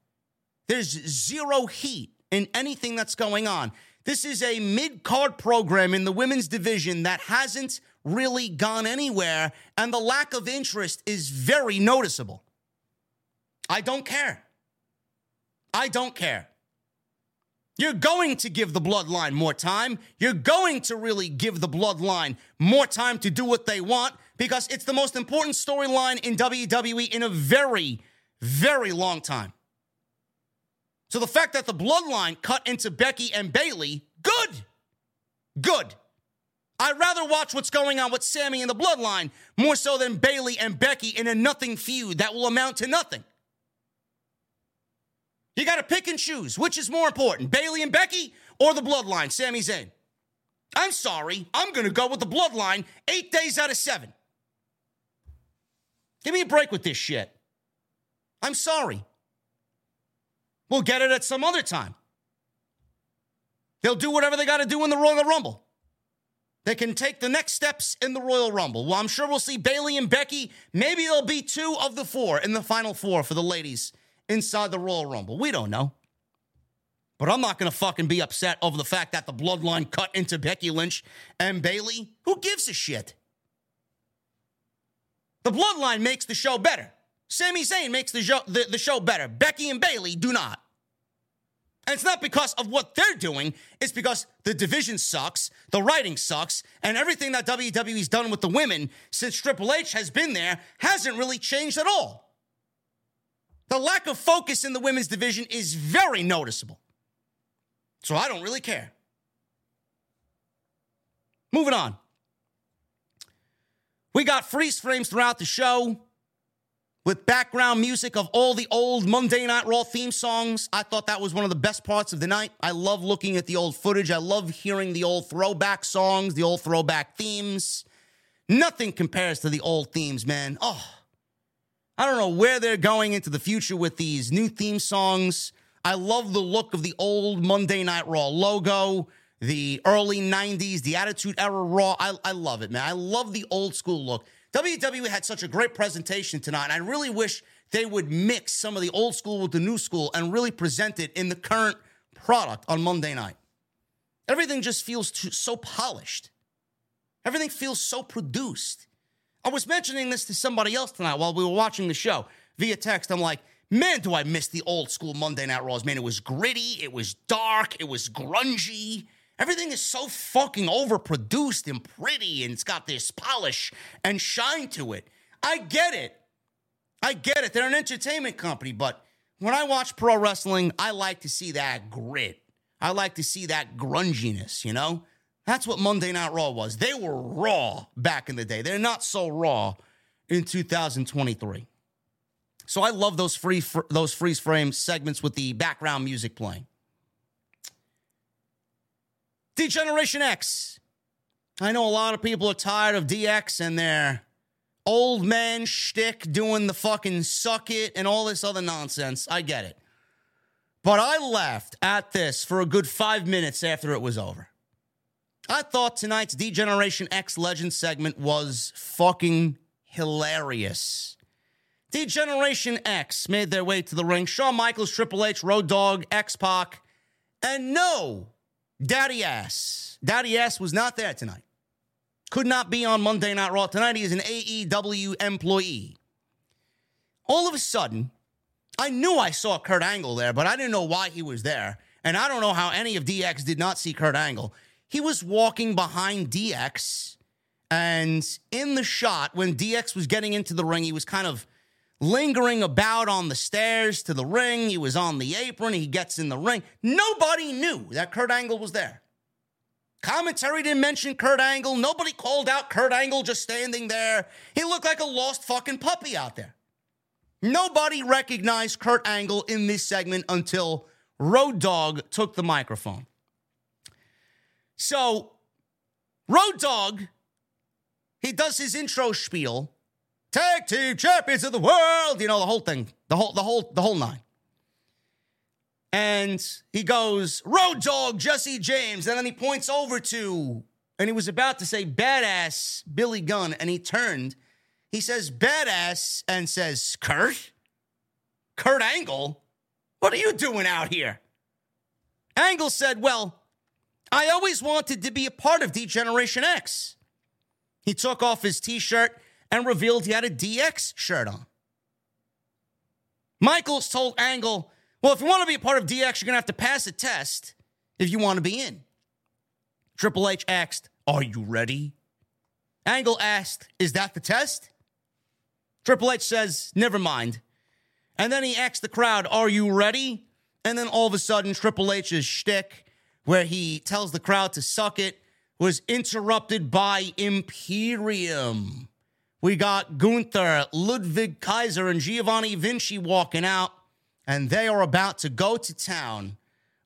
Speaker 1: There's zero heat in anything that's going on. This is a mid card program in the women's division that hasn't really gone anywhere, and the lack of interest is very noticeable. I don't care. I don't care. You're going to give the bloodline more time. You're going to really give the bloodline more time to do what they want because it's the most important storyline in WWE in a very, very long time. So the fact that the bloodline cut into Becky and Bayley, good. Good. I'd rather watch what's going on with Sami and the bloodline more so than Bayley and Becky in a nothing feud that will amount to nothing. You got to pick and choose. Which is more important, Bayley and Becky or the bloodline, Sami Zayn? I'm sorry. I'm going to go with the bloodline eight days out of seven. Give me a break with this shit. I'm sorry. We'll get it at some other time. They'll do whatever they got to do in the Royal Rumble. They can take the next steps in the Royal Rumble. Well, I'm sure we'll see Bayley and Becky. Maybe there'll be two of the four in the final four for the ladies inside the Royal Rumble. We don't know. But I'm not going to fucking be upset over the fact that the bloodline cut into Becky Lynch and Bayley. Who gives a shit? The bloodline makes the show better. Sami Zayn makes the show, the, the show better. Becky and Bayley do not. And it's not because of what they're doing, it's because the division sucks, the writing sucks, and everything that WWE's done with the women since Triple H has been there hasn't really changed at all. The lack of focus in the women's division is very noticeable. So I don't really care. Moving on. We got freeze frames throughout the show with background music of all the old Monday Night Raw theme songs. I thought that was one of the best parts of the night. I love looking at the old footage. I love hearing the old throwback songs, the old throwback themes. Nothing compares to the old themes, man. Oh, I don't know where they're going into the future with these new theme songs. I love the look of the old Monday Night Raw logo the early 90s, the Attitude Era Raw. I, I love it, man. I love the old school look. WWE had such a great presentation tonight, and I really wish they would mix some of the old school with the new school and really present it in the current product on Monday night. Everything just feels too, so polished. Everything feels so produced. I was mentioning this to somebody else tonight while we were watching the show via text. I'm like, man, do I miss the old school Monday Night Raws. Man, it was gritty, it was dark, it was grungy. Everything is so fucking overproduced and pretty, and it's got this polish and shine to it. I get it. I get it. They're an entertainment company, but when I watch pro wrestling, I like to see that grit. I like to see that grunginess, you know? That's what Monday Night Raw was. They were raw back in the day. They're not so raw in 2023. So I love those free fr- those freeze frame segments with the background music playing. Degeneration X. I know a lot of people are tired of DX and their old man shtick doing the fucking suck it and all this other nonsense. I get it. But I laughed at this for a good five minutes after it was over. I thought tonight's Degeneration X Legend segment was fucking hilarious. Degeneration X made their way to the ring. Shawn Michaels, Triple H, Road Dog, X Pac, and no, Daddy Ass. Daddy Ass was not there tonight. Could not be on Monday Night Raw. Tonight he is an AEW employee. All of a sudden, I knew I saw Kurt Angle there, but I didn't know why he was there. And I don't know how any of DX did not see Kurt Angle. He was walking behind DX, and in the shot, when DX was getting into the ring, he was kind of lingering about on the stairs to the ring. He was on the apron. He gets in the ring. Nobody knew that Kurt Angle was there. Commentary didn't mention Kurt Angle. Nobody called out Kurt Angle just standing there. He looked like a lost fucking puppy out there. Nobody recognized Kurt Angle in this segment until Road Dog took the microphone. So, Road Dog, he does his intro spiel. Tag team champions of the world, you know, the whole thing, the whole, the whole, the whole nine. And he goes, Road Dog, Jesse James. And then he points over to, and he was about to say badass Billy Gunn. And he turned, he says badass and says, Kurt? Kurt Angle? What are you doing out here? Angle said, Well, I always wanted to be a part of Degeneration X. He took off his t shirt and revealed he had a DX shirt on. Michaels told Angle, Well, if you want to be a part of DX, you're going to have to pass a test if you want to be in. Triple H asked, Are you ready? Angle asked, Is that the test? Triple H says, Never mind. And then he asked the crowd, Are you ready? And then all of a sudden, Triple H's shtick, where he tells the crowd to suck it, was interrupted by Imperium. We got Gunther, Ludwig Kaiser, and Giovanni Vinci walking out, and they are about to go to town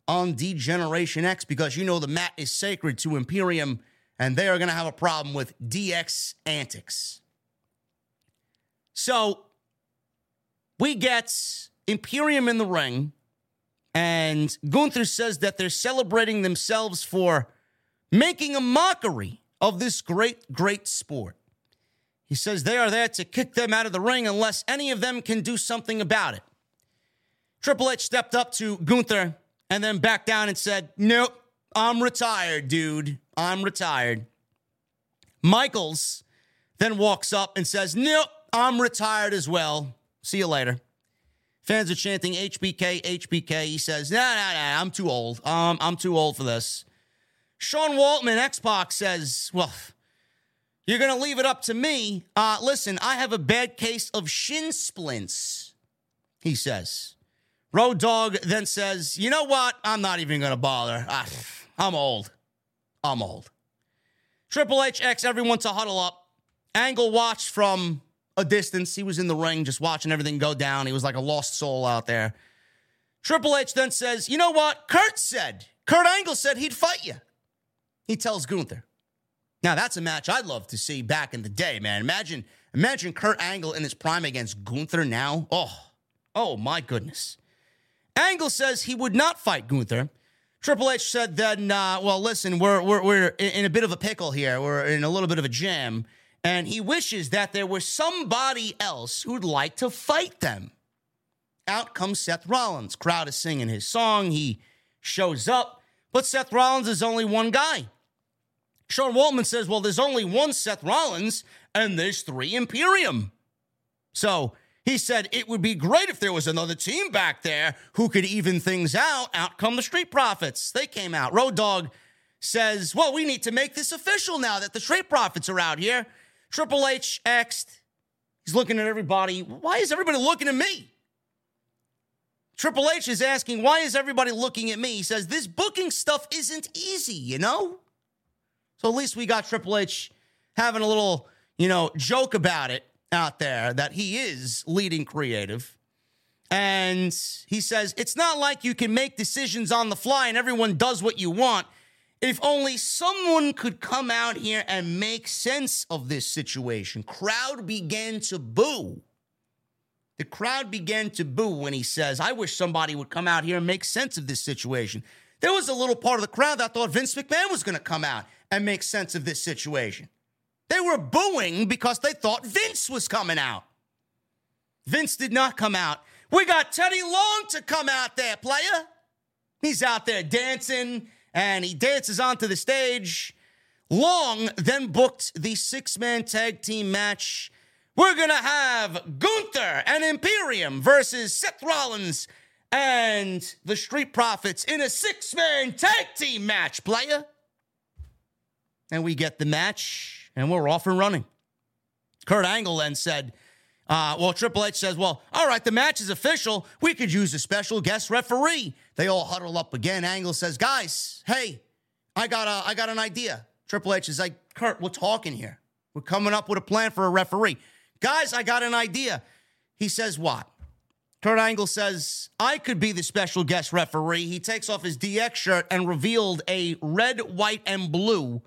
Speaker 1: on Degeneration X because you know the mat is sacred to Imperium, and they are going to have a problem with DX antics. So we get Imperium in the ring, and Gunther says that they're celebrating themselves for making a mockery of this great, great sport. He says they are there to kick them out of the ring unless any of them can do something about it. Triple H stepped up to Gunther and then back down and said, Nope, I'm retired, dude. I'm retired. Michaels then walks up and says, Nope, I'm retired as well. See you later. Fans are chanting HBK, HBK. He says, Nah, nah, nah, I'm too old. Um, I'm too old for this. Sean Waltman, X-Pac, says, Well, you're going to leave it up to me. Uh, listen, I have a bad case of shin splints, he says. Road Dog then says, You know what? I'm not even going to bother. Ah, I'm old. I'm old. Triple H X everyone to huddle up. Angle watched from a distance. He was in the ring just watching everything go down. He was like a lost soul out there. Triple H then says, You know what? Kurt said, Kurt Angle said he'd fight you. He tells Gunther. Now that's a match I'd love to see back in the day, man. Imagine, imagine Kurt Angle in his prime against Gunther now. Oh, oh my goodness. Angle says he would not fight Gunther. Triple H said then, uh, well, listen, we're, we're, we're in a bit of a pickle here. We're in a little bit of a jam. And he wishes that there was somebody else who'd like to fight them. Out comes Seth Rollins. Crowd is singing his song. He shows up, but Seth Rollins is only one guy. Sean Waltman says, well, there's only one Seth Rollins and there's three Imperium. So he said it would be great if there was another team back there who could even things out. Out come the Street Profits. They came out. Road Dog says, well, we need to make this official now that the Street Profits are out here. Triple H X'd. He's looking at everybody. Why is everybody looking at me? Triple H is asking, why is everybody looking at me? He says, this booking stuff isn't easy, you know? So at least we got Triple H having a little, you know, joke about it out there that he is leading creative. And he says, it's not like you can make decisions on the fly and everyone does what you want. If only someone could come out here and make sense of this situation. Crowd began to boo. The crowd began to boo when he says, I wish somebody would come out here and make sense of this situation. There was a little part of the crowd that thought Vince McMahon was going to come out and make sense of this situation. They were booing because they thought Vince was coming out. Vince did not come out. We got Teddy Long to come out there, player. He's out there dancing and he dances onto the stage. Long then booked the six man tag team match we're going to have Gunther and Imperium versus Seth Rollins and the Street Profits in a six man tag team match, player. And we get the match, and we're off and running. Kurt Angle then said, uh, well, Triple H says, well, all right, the match is official. We could use a special guest referee. They all huddle up again. Angle says, guys, hey, I got, a, I got an idea. Triple H is like, Kurt, we're talking here. We're coming up with a plan for a referee. Guys, I got an idea. He says, What? Kurt Angle says, I could be the special guest referee. He takes off his DX shirt and revealed a red, white, and blue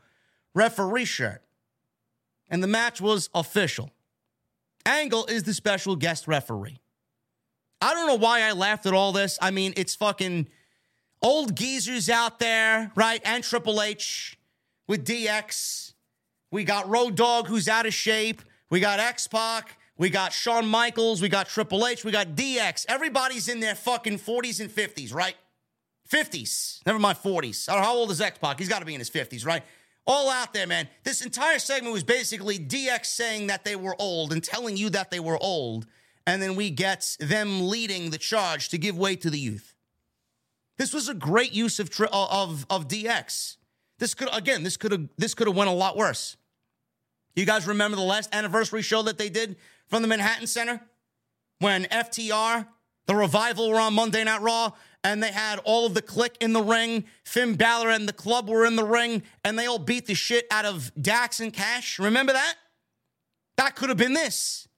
Speaker 1: referee shirt. And the match was official. Angle is the special guest referee. I don't know why I laughed at all this. I mean, it's fucking old geezers out there, right? And Triple H with DX. We got Road Dog who's out of shape. We got X Pac. We got Shawn Michaels. We got Triple H. We got DX. Everybody's in their fucking 40s and 50s, right? 50s. Never mind 40s. I don't know how old is X Pac. He's got to be in his 50s, right? All out there, man. This entire segment was basically DX saying that they were old and telling you that they were old. And then we get them leading the charge to give way to the youth. This was a great use of uh, of of DX. This could again, this could have this could have went a lot worse. You guys remember the last anniversary show that they did from the Manhattan Center when FTR, the revival, were on Monday Night Raw and they had all of the Kliq in the ring. Finn Balor and the club were in the ring and they all beat the shit out of Dax and Cash. Remember that? That could have been this.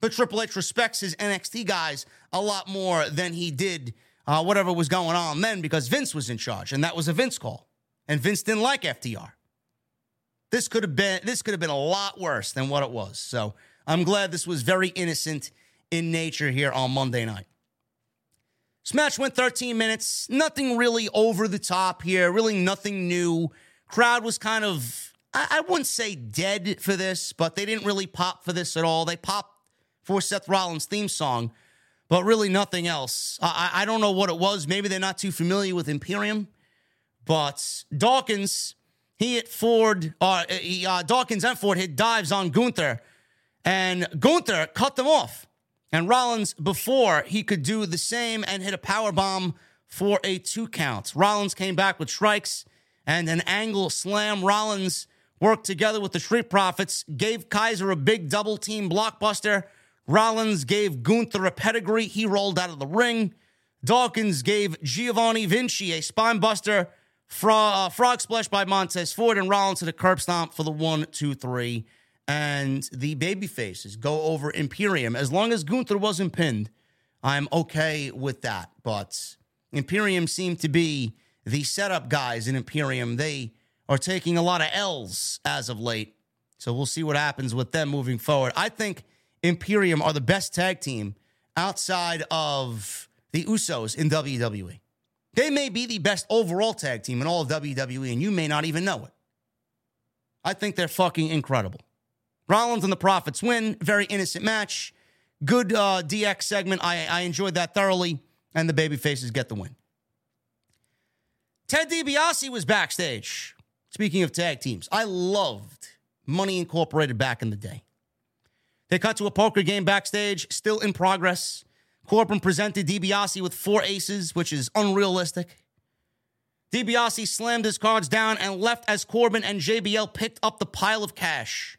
Speaker 1: But Triple H respects his NXT guys a lot more than he did uh, whatever was going on then because Vince was in charge and that was a Vince call. And Vince didn't like FTR. This could have been this could have been a lot worse than what it was. So I'm glad this was very innocent in nature here on Monday night. Smash went 13 minutes. Nothing really over the top here. Really nothing new. Crowd was kind of I, I wouldn't say dead for this, but they didn't really pop for this at all. They popped for Seth Rollins' theme song, but really nothing else. I, I don't know what it was. Maybe they're not too familiar with Imperium, but Dawkins he hit Ford, uh, he, uh, Dawkins and Ford hit dives on Gunther, and Gunther cut them off. And Rollins, before he could do the same and hit a power bomb for a two count. Rollins came back with strikes and an angle slam. Rollins worked together with the Street Profits, gave Kaiser a big double team blockbuster. Rollins gave Gunther a pedigree. He rolled out of the ring. Dawkins gave Giovanni Vinci a spine buster. Fra- uh, frog splash by Montez Ford and Rollins to the curb stomp for the one, two, three. And the baby faces go over Imperium. As long as Gunther wasn't pinned, I'm okay with that. But Imperium seem to be the setup guys in Imperium. They are taking a lot of L's as of late. So we'll see what happens with them moving forward. I think Imperium are the best tag team outside of the Usos in WWE. They may be the best overall tag team in all of WWE, and you may not even know it. I think they're fucking incredible. Rollins and the Profits win. Very innocent match. Good uh, DX segment. I, I enjoyed that thoroughly, and the babyfaces get the win. Ted DiBiase was backstage. Speaking of tag teams, I loved Money Incorporated back in the day. They cut to a poker game backstage, still in progress. Corbin presented DiBiase with four aces, which is unrealistic. DiBiase slammed his cards down and left as Corbin and JBL picked up the pile of cash.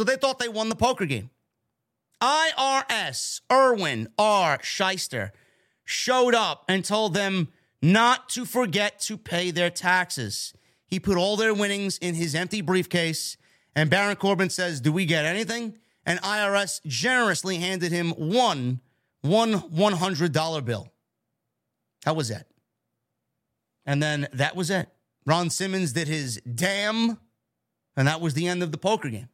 Speaker 1: So they thought they won the poker game. IRS, Irwin R. Schyster, showed up and told them not to forget to pay their taxes. He put all their winnings in his empty briefcase, and Baron Corbin says, Do we get anything? And IRS generously handed him one, one $100 bill. How was that? And then that was it. Ron Simmons did his damn, and that was the end of the poker game.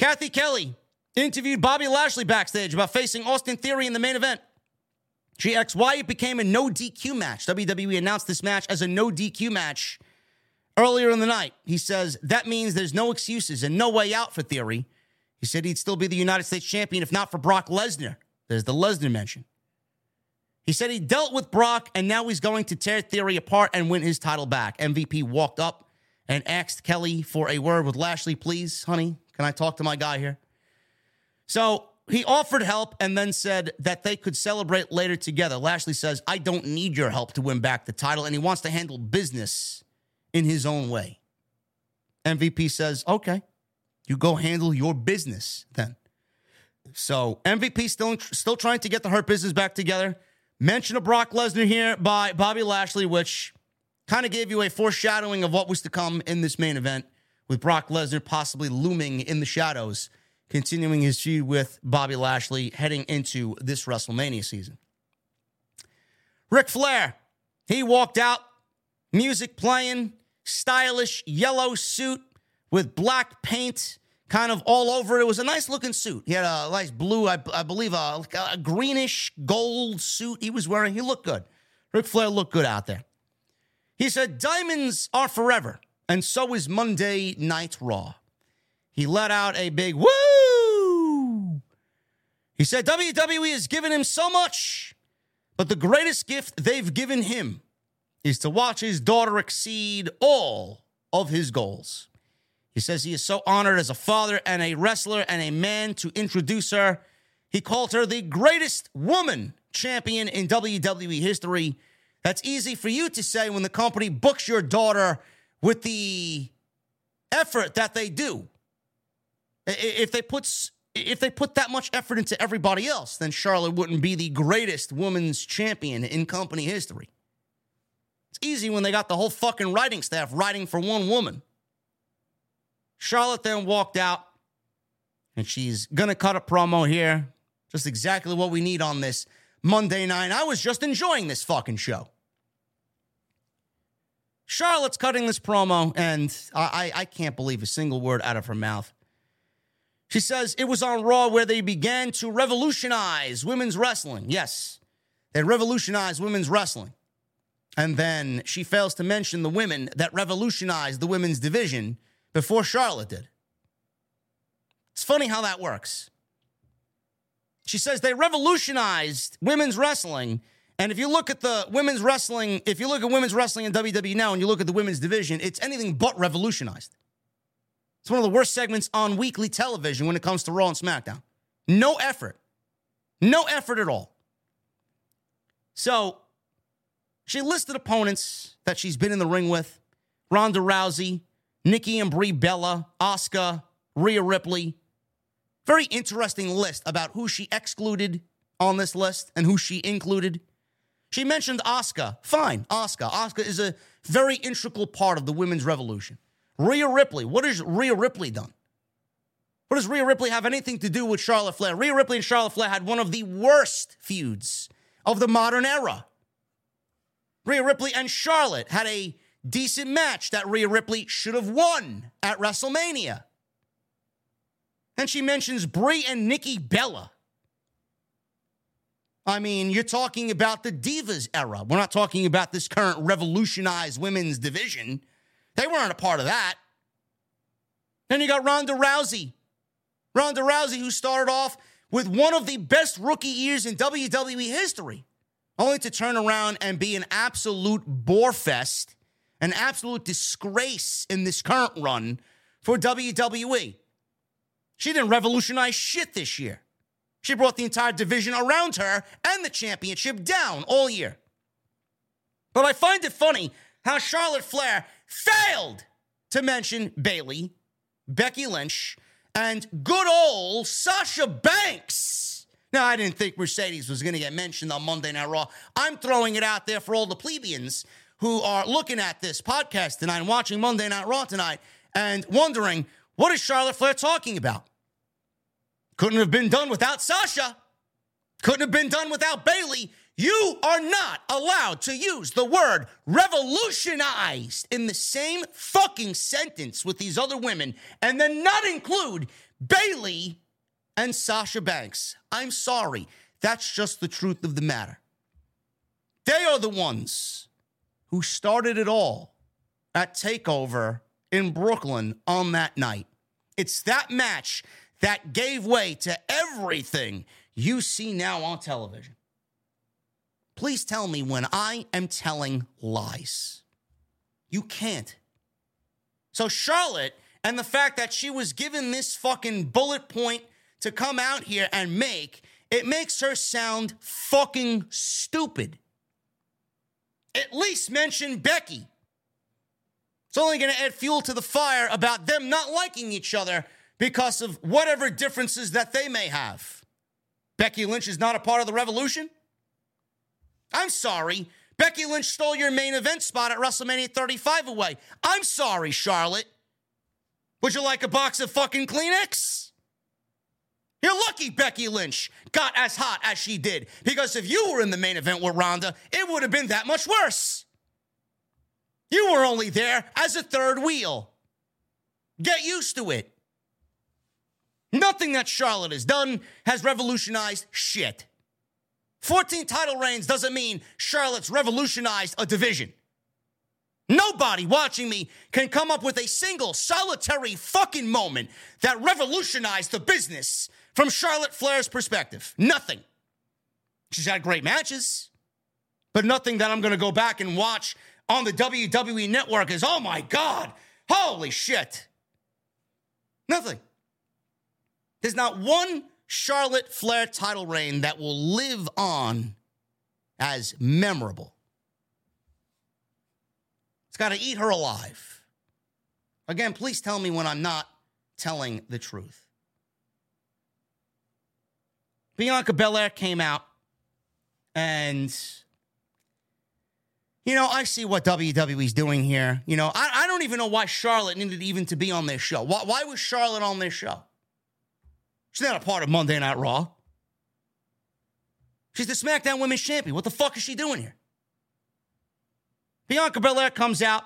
Speaker 1: Cathy Kelley interviewed Bobby Lashley backstage about facing Austin Theory in the main event. She asked why it became a no DQ match. WWE announced this match as a no DQ match earlier in the night. He says that means there's no excuses and no way out for Theory. He said he'd still be the United States champion if not for Brock Lesnar. There's the Lesnar mention. He said he dealt with Brock and now he's going to tear Theory apart and win his title back. MVP walked up and asked Kelly for a word with Lashley, please, honey. Can I talk to my guy here? So he offered help and then said that they could celebrate later together. Lashley says, I don't need your help to win back the title, and he wants to handle business in his own way. MVP says, okay, you go handle your business then. So MVP still still trying to get the Hurt Business back together. Mention of Brock Lesnar here by Bobby Lashley, which kind of gave you a foreshadowing of what was to come in this main event with Brock Lesnar possibly looming in the shadows, continuing his feud with Bobby Lashley heading into this WrestleMania season. Ric Flair, he walked out, music playing, stylish yellow suit with black paint kind of all over it. It was a nice looking suit. He had a nice blue, I, I believe, a, a, greenish gold suit he was wearing. He looked good. Ric Flair looked good out there. He said, Diamonds are forever and so is Monday Night Raw. He let out a big woo. He said WWE has given him so much, but the greatest gift they've given him is to watch his daughter exceed all of his goals. He says he is so honored as a father and a wrestler and a man to introduce her. He called her the greatest woman champion in WWE history. That's easy for you to say when the company books your daughter with the effort that they do. If they put if they put that much effort into everybody else, then Charlotte wouldn't be the greatest women's champion in company history. It's easy when they got the whole fucking writing staff writing for one woman. Charlotte then walked out, and she's gonna cut a promo here. Just exactly what we need on this Monday night. I was just enjoying this fucking show. Charlotte's cutting this promo, and I, I can't believe a single word out of her mouth. She says it was on Raw where they began to revolutionize women's wrestling. Yes, they revolutionized women's wrestling. And then she fails to mention the women that revolutionized the women's division before Charlotte did. It's funny how that works. She says they revolutionized women's wrestling and if you look at the women's wrestling, if you look at women's wrestling in WWE now and you look at the women's division, it's anything but revolutionized. It's one of the worst segments on weekly television when it comes to Raw and SmackDown. No effort. No effort at all. So she listed opponents that she's been in the ring with Ronda Rousey, Nikki and Brie Bella, Asuka, Rhea Ripley. Very interesting list about who she excluded on this list and who she included. She mentioned Asuka. Fine, Asuka. Asuka is a very integral part of the women's revolution. Rhea Ripley. What has Rhea Ripley done? What does Rhea Ripley have anything to do with Charlotte Flair? Rhea Ripley and Charlotte Flair had one of the worst feuds of the modern era. Rhea Ripley and Charlotte had a decent match that Rhea Ripley should have won at WrestleMania. And she mentions Brie and Nikki Bella. I mean, you're talking about the Divas era. We're not talking about this current revolutionized women's division. They weren't a part of that. Then you got Ronda Rousey. Ronda Rousey, who started off with one of the best rookie years in WWE history, only to turn around and be an absolute bore fest, an absolute disgrace in this current run for WWE. She didn't revolutionize shit this year. She brought the entire division around her and the championship down all year. But I find it funny how Charlotte Flair failed to mention Bayley, Becky Lynch, and good old Sasha Banks. Now, I didn't think Mercedes was going to get mentioned on Monday Night Raw. I'm throwing it out there for all the plebeians who are looking at this podcast tonight and watching Monday Night Raw tonight and wondering what is Charlotte Flair talking about? Couldn't have been done without Sasha. Couldn't have been done without Bayley. You are not allowed to use the word revolutionized in the same fucking sentence with these other women and then not include Bayley and Sasha Banks. I'm sorry. That's just the truth of the matter. They are the ones who started it all at TakeOver in Brooklyn on that night. It's that match that gave way to everything you see now on television. Please tell me when I am telling lies. You can't. So, Charlotte, and the fact that she was given this fucking bullet point to come out here and make, it makes her sound fucking stupid. At least mention Becky. It's only to add fuel to the fire about them not liking each other because of whatever differences that they may have. Becky Lynch is not a part of the revolution? I'm sorry. Becky Lynch stole your main event spot at WrestleMania 35 away. I'm sorry, Charlotte. Would you like a box of fucking Kleenex? You're lucky Becky Lynch got as hot as she did because if you were in the main event with Ronda, it would have been that much worse. You were only there as a third wheel. Get used to it. Nothing that Charlotte has done has revolutionized shit. 14 title reigns doesn't mean Charlotte's revolutionized a division. Nobody watching me can come up with a single solitary fucking moment that revolutionized the business from Charlotte Flair's perspective. Nothing. She's had great matches, but nothing that I'm going to go back and watch on the WWE network is, oh my God, holy shit. Nothing. There's not one Charlotte Flair title reign that will live on as memorable. It's got to eat her alive. Again, please tell me when I'm not telling the truth. Bianca Belair came out and you know, I see what WWE's doing here. You know, I, I don't even know why Charlotte needed even to be on this show. Why, why was Charlotte on this show? She's not a part of Monday Night Raw. She's the SmackDown Women's Champion. What the fuck is she doing here? Bianca Belair comes out.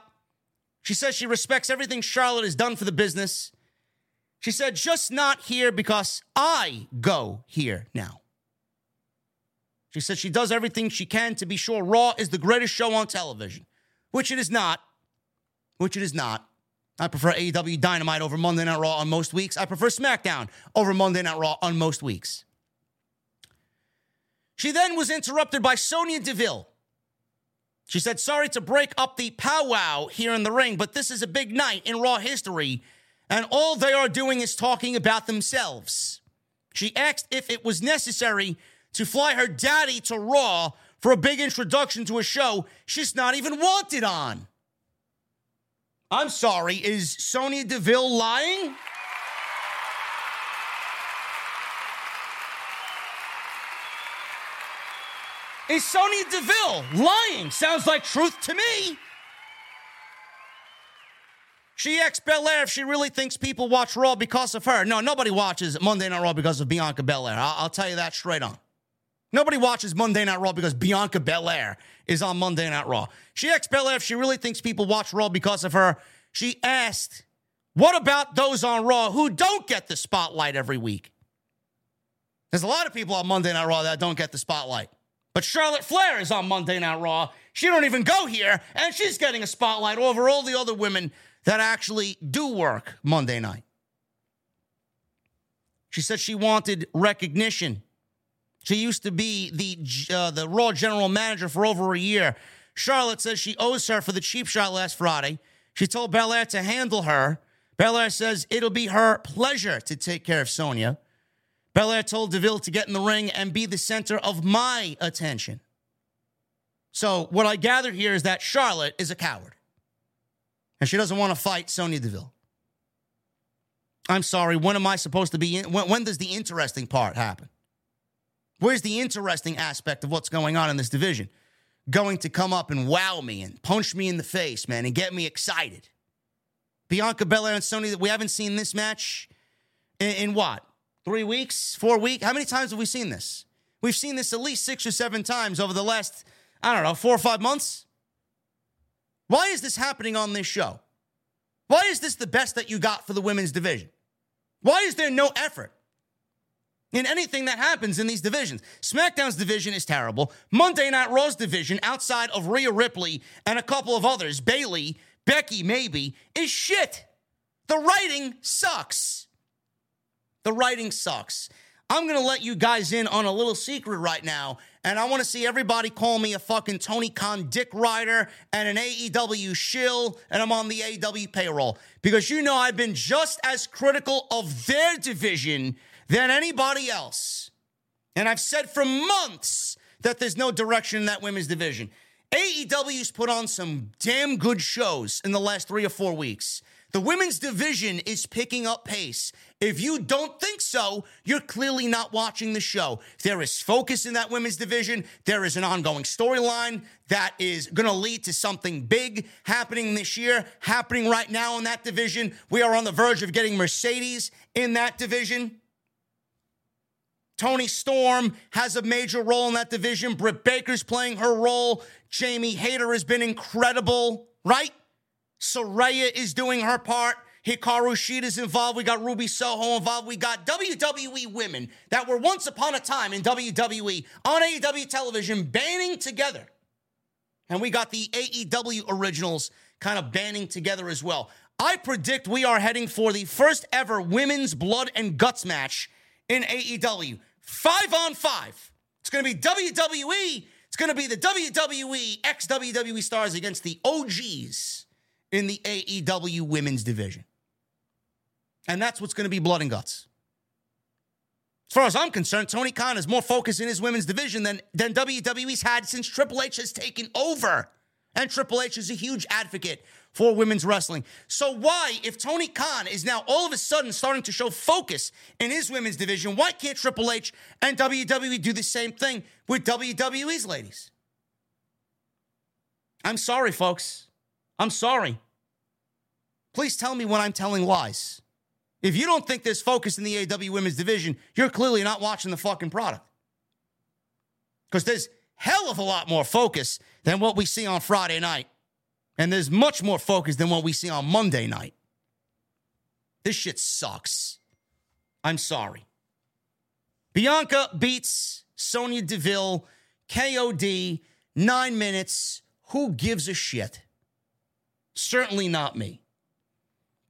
Speaker 1: She says she respects everything Charlotte has done for the business. She said, just not here because I go here now. She said she does everything she can to be sure Raw is the greatest show on television, which it is not. Which it is not. I prefer AEW Dynamite over Monday Night Raw on most weeks. I prefer SmackDown over Monday Night Raw on most weeks. She then was interrupted by Sonya Deville. She said, Sorry to break up the powwow here in the ring, but this is a big night in Raw history, and all they are doing is talking about themselves. She asked if it was necessary to fly her daddy to Raw for a big introduction to a show she's not even wanted on. I'm sorry, is Sonya Deville lying? Is Sonya Deville lying? Sounds like truth to me. She asked Belair if she really thinks people watch Raw because of her. No, nobody watches Monday Night Raw because of Bianca Belair. I'll, I'll tell you that straight on. Nobody watches Monday Night Raw because Bianca Belair is on Monday Night Raw. She asked Belair if she really thinks people watch Raw because of her. She asked, What about those on Raw who don't get the spotlight every week? There's a lot of people on Monday Night Raw that don't get the spotlight. But Charlotte Flair is on Monday Night Raw. She don't even go here, and she's getting a spotlight over all the other women that actually do work Monday night. She said she wanted recognition she used to be the uh, the Raw general manager for over a year. Charlotte says she owes her for the cheap shot last Friday. She told Belair to handle her. Belair says it'll be her pleasure to take care of Sonya. Belair told Deville to get in the ring and be the center of my attention. So, what I gathered here is that Charlotte is a coward. And she doesn't want to fight Sonya Deville. I'm sorry, when am I supposed to be in? When, when does the interesting part happen? Where's the interesting aspect of what's going on in this division? Going to come up and wow me and punch me in the face, man, and get me excited. Bianca Belair and Sony, we haven't seen this match in, in what? Three weeks? Four weeks? How many times have we seen this? We've seen this at least six or seven times over the last, I don't know, four or five months. Why is this happening on this show? Why is this the best that you got for the women's division? Why is there no effort in anything that happens in these divisions? SmackDown's division is terrible. Monday Night Raw's division, outside of Rhea Ripley and a couple of others, Bayley, Becky, maybe, is shit. The writing sucks. The writing sucks. I'm going to let you guys in on a little secret right now. And I want to see everybody call me a fucking Tony Khan dick rider and an AEW shill, and I'm on the AEW payroll. Because you know I've been just as critical of their division than anybody else. And I've said for months that there's no direction in that women's division. AEW's put on some damn good shows in the last three or four weeks. The women's division is picking up pace. If you don't think so, you're clearly not watching the show. There is focus in that women's division. There is an ongoing storyline that is going to lead to something big happening this year, happening right now in that division. We are on the verge of getting Mercedes in that division. Toni Storm has a major role in that division. Britt Baker's playing her role. Jamie Hayter has been incredible, right? Saraya is doing her part. Hikaru Shida's involved. We got Ruby Soho involved. We got WWE women that were once upon a time in WWE on AEW television banding together. And we got the AEW originals kind of banding together as well. I predict we are heading for the first ever women's blood and guts match in AEW. Five on five. It's going to be WWE. It's going to be the WWE ex WWE stars against the OGs in the AEW women's division. And that's what's going to be blood and guts. As far as I'm concerned, Tony Khan is more focused in his women's division than, than WWE's had since Triple H has taken over. And Triple H is a huge advocate for women's wrestling. So, why, if Tony Khan is now all of a sudden starting to show focus in his women's division, why can't Triple H and WWE do the same thing with WWE's ladies? I'm sorry, folks. I'm sorry. Please tell me when I'm telling lies. If you don't think there's focus in the AEW women's division, you're clearly not watching the fucking product. Because there's hell of a lot more focus than what we see on Friday night. And there's much more focus than what we see on Monday night. This shit sucks. I'm sorry. Bianca beats Sonya Deville, KOD, nine minutes. Who gives a shit? Certainly not me.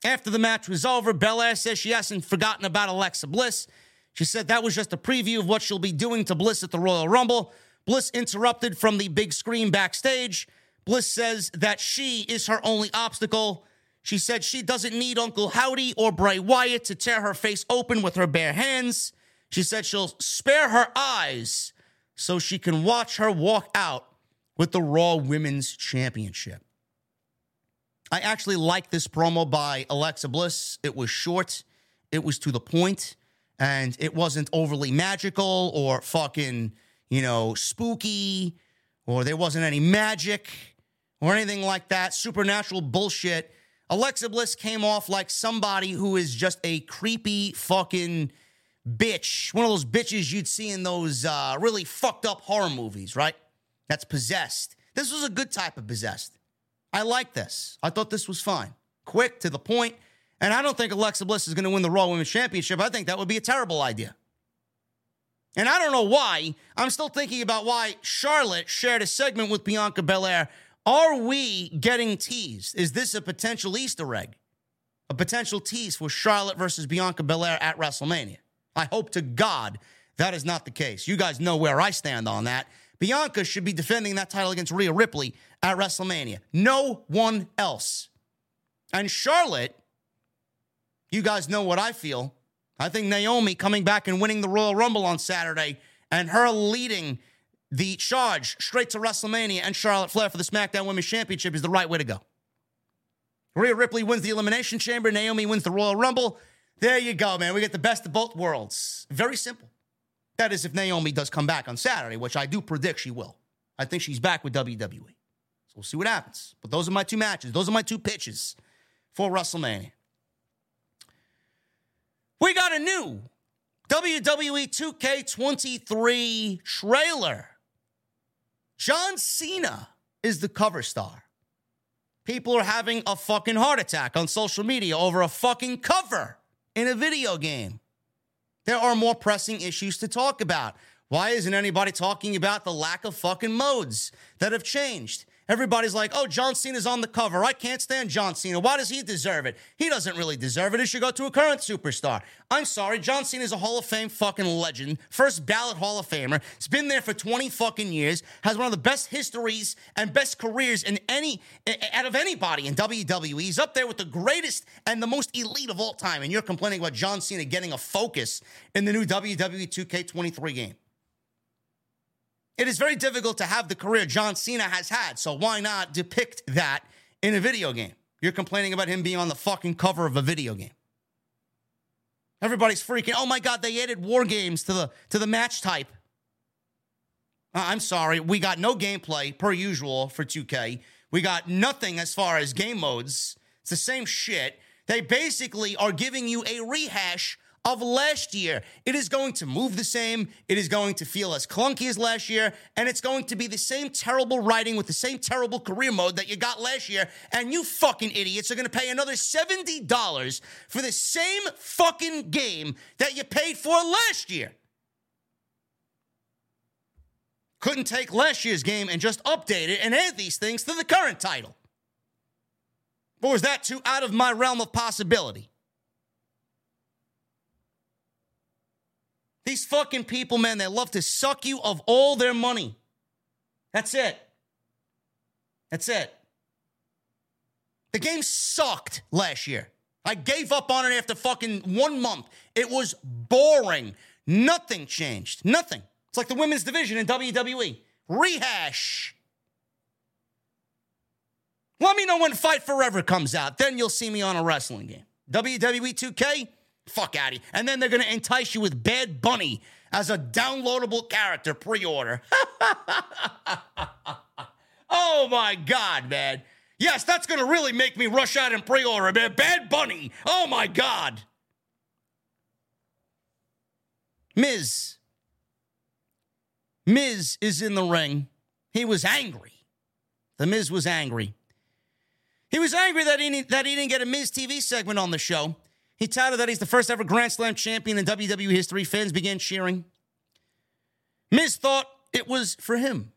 Speaker 1: After the match was over, Belair says she hasn't forgotten about Alexa Bliss. She said that was just a preview of what she'll be doing to Bliss at the Royal Rumble. Bliss interrupted from the big screen backstage. Bliss says that she is her only obstacle. She said she doesn't need Uncle Howdy or Bray Wyatt to tear her face open with her bare hands. She said she'll spare her eyes so she can watch her walk out with the Raw Women's Championship. I actually like this promo by Alexa Bliss. It was short, it was to the point, and it wasn't overly magical or fucking, you know, spooky, or there wasn't any magic or anything like that. Supernatural bullshit. Alexa Bliss came off like somebody who is just a creepy fucking bitch. One of those bitches you'd see in those uh, really fucked up horror movies, right? That's possessed. This was a good type of possessed. I like this. I thought this was fine. Quick, to the point. And I don't think Alexa Bliss is going to win the Raw Women's Championship. I think that would be a terrible idea. And I don't know why. I'm still thinking about why Charlotte shared a segment with Bianca Belair. Are we getting teased? Is this a potential Easter egg? A potential tease for Charlotte versus Bianca Belair at WrestleMania? I hope to God that is not the case. You guys know where I stand on that. Bianca should be defending that title against Rhea Ripley at WrestleMania. No one else. And Charlotte, you guys know what I feel. I think Naomi coming back and winning the Royal Rumble on Saturday and her leading the charge straight to WrestleMania and Charlotte Flair for the SmackDown Women's Championship is the right way to go. Rhea Ripley wins the Elimination Chamber. Naomi wins the Royal Rumble. There you go, man. We get the best of both worlds. Very simple. That is, if Naomi does come back on Saturday, which I do predict she will. I think she's back with WWE. So we'll see what happens. But those are my two matches. Those are my two pitches for WrestleMania. We got a new WWE 2K23 trailer. John Cena is the cover star. People are having a fucking heart attack on social media over a fucking cover in a video game. There are more pressing issues to talk about. Why isn't anybody talking about the lack of fucking modes that have changed? Everybody's like, oh, John Cena's on the cover. I can't stand John Cena. Why does he deserve it? He doesn't really deserve it. It should go to a current superstar. I'm sorry. John Cena's a Hall of Fame fucking legend. First ballot Hall of Famer. He's been there for 20 fucking years. Has one of the best histories and best careers in any, out of anybody in WWE. He's up there with the greatest and the most elite of all time. And you're complaining about John Cena getting a focus in the new WWE 2K23 game. It is very difficult to have the career John Cena has had, so why not depict that in a video game? You're complaining about him being on the fucking cover of a video game. Everybody's freaking, oh my God, they added war games to the to the match type. Uh, I'm sorry, we got no gameplay per usual for 2K. We got nothing as far as game modes. It's the same shit. They basically are giving you a rehash of last year. It is going to move the same. It is going to feel as clunky as last year. And it's going to be the same terrible writing with the same terrible career mode that you got last year. And you fucking idiots are going to pay another $70 for the same fucking game that you paid for last year. Couldn't take last year's game and just update it and add these things to the current title. Or was that too out of my realm of possibility? These fucking people, man, they love to suck you of all their money. That's it. That's it. The game sucked last year. I gave up on it after fucking one month. It was boring. Nothing changed. Nothing. It's like the women's division in WWE. Rehash. Let me know when Fight Forever comes out. Then you'll see me on a wrestling game. WWE 2K, Fuck out of here. And then they're going to entice you with Bad Bunny as a downloadable character pre order. oh my God, man. Yes, that's going to really make me rush out and pre order, man. Bad Bunny. Oh my God. Miz. Miz is in the ring. He was angry. The Miz was angry. He was angry that he, that he didn't get a Miz TV segment on the show. He touted that he's the first ever Grand Slam champion in WWE history. Fans began cheering. Miz thought it was for him.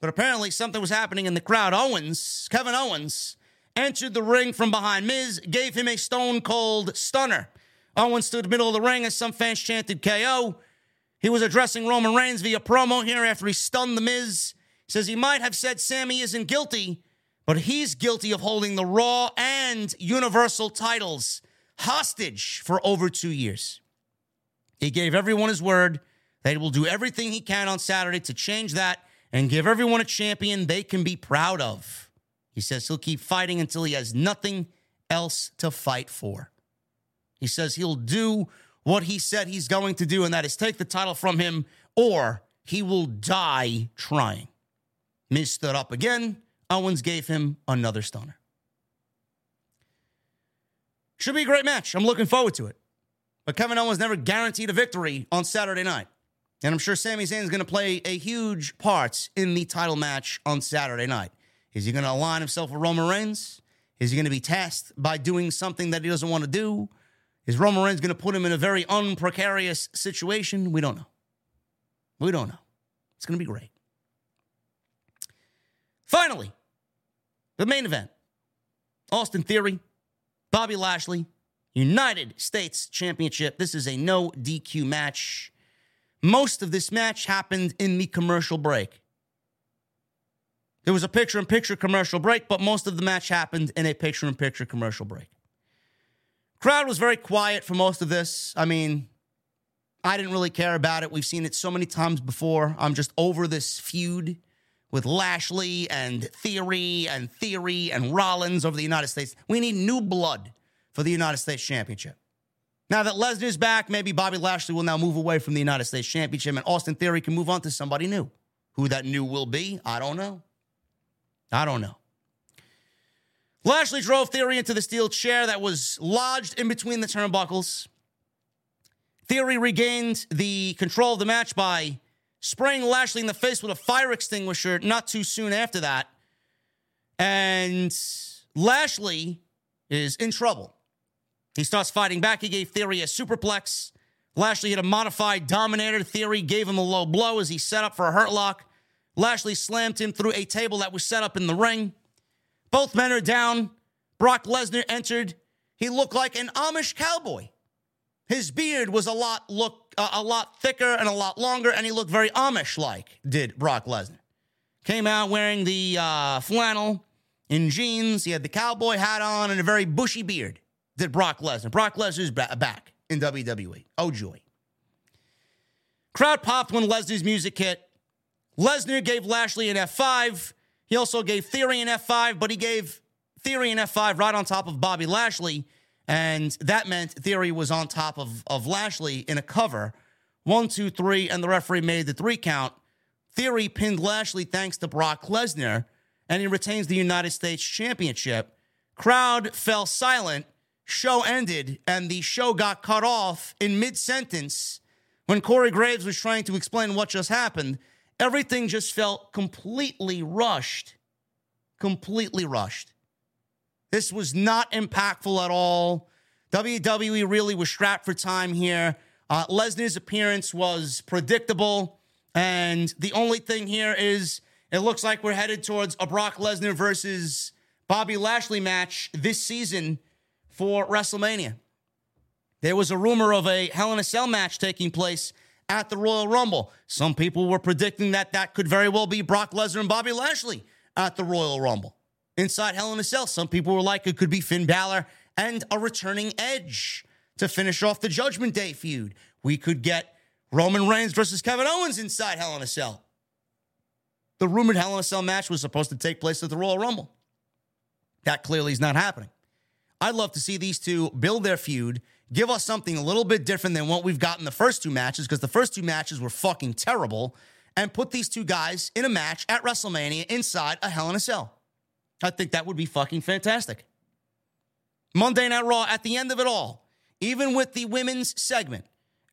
Speaker 1: But apparently something was happening in the crowd. Owens, Kevin Owens, entered the ring from behind Miz, gave him a stone cold stunner. Owens stood in the middle of the ring as some fans chanted KO. He was addressing Roman Reigns via promo here after he stunned The Miz. He says he might have said Sami isn't guilty, but he's guilty of holding the Raw and Universal titles hostage for over two years. He gave everyone his word that he will do everything he can on Saturday to change that and give everyone a champion they can be proud of. He says he'll keep fighting until he has nothing else to fight for. He says he'll do what he said he's going to do, and that is take the title from him, or he will die trying. Miz stood up again. Owens gave him another stunner. Should be a great match. I'm looking forward to it. But Kevin Owens never guaranteed a victory on Saturday night. And I'm sure Sami Zayn is going to play a huge part in the title match on Saturday night. Is he going to align himself with Roman Reigns? Is he going to be tasked by doing something that he doesn't want to do? Is Roman Reigns going to put him in a very unprecarious situation? We don't know. We don't know. It's going to be great. Finally, the main event Austin Theory Bobby Lashley, United States Championship. This is a no DQ match. Most of this match happened in the commercial break. There was a picture in picture commercial break, but most of the match happened in a picture in picture commercial break. Crowd was very quiet for most of this. I mean, I didn't really care about it. We've seen it so many times before. I'm just over this feud with Lashley and Theory and Theory and Rollins over the United States. We need new blood for the United States Championship. Now that Lesnar's back, maybe Bobby Lashley will now move away from the United States Championship and Austin Theory can move on to somebody new. Who that new will be, I don't know. I don't know. Lashley drove Theory into the steel chair that was lodged in between the turnbuckles. Theory regained the control of the match by spraying Lashley in the face with a fire extinguisher not too soon after that. And Lashley is in trouble. He starts fighting back. He gave Theory a superplex. Lashley hit a modified dominator. Theory gave him a low blow as he set up for a hurt lock. Lashley slammed him through a table that was set up in the ring. Both men are down. Brock Lesnar entered. He looked like an Amish cowboy. His beard was a lot look a lot thicker and a lot longer, and he looked very Amish like. Did Brock Lesnar came out wearing the uh, flannel in jeans? He had the cowboy hat on and a very bushy beard. Did Brock Lesnar? Brock Lesnar's back in WWE. Oh joy! Crowd popped when Lesnar's music hit. Lesnar gave Lashley an F5. He also gave Theory an F5, but he gave Theory an F5 right on top of Bobby Lashley. And that meant Theory was on top of, of Lashley in a cover. One, two, three, and the referee made the three count. Theory pinned Lashley thanks to Brock Lesnar, and he retains the United States Championship. Crowd fell silent. Show ended, and the show got cut off in mid sentence when Corey Graves was trying to explain what just happened. Everything just felt completely rushed. Completely rushed. This was not impactful at all. WWE really was strapped for time here. Uh, Lesnar's appearance was predictable. And the only thing here is it looks like we're headed towards a Brock Lesnar versus Bobby Lashley match this season for WrestleMania. There was a rumor of a Hell in a Cell match taking place at the Royal Rumble. Some people were predicting that that could very well be Brock Lesnar and Bobby Lashley at the Royal Rumble. Inside Hell in a Cell, some people were like it could be Finn Balor and a returning Edge to finish off the Judgment Day feud. We could get Roman Reigns versus Kevin Owens inside Hell in a Cell. The rumored Hell in a Cell match was supposed to take place at the Royal Rumble. That clearly is not happening. I'd love to see these two build their feud, give us something a little bit different than what we've got in the first two matches, because the first two matches were fucking terrible, and put these two guys in a match at WrestleMania inside a Hell in a Cell. I think that would be fucking fantastic. Monday Night Raw, at the end of it all, even with the women's segment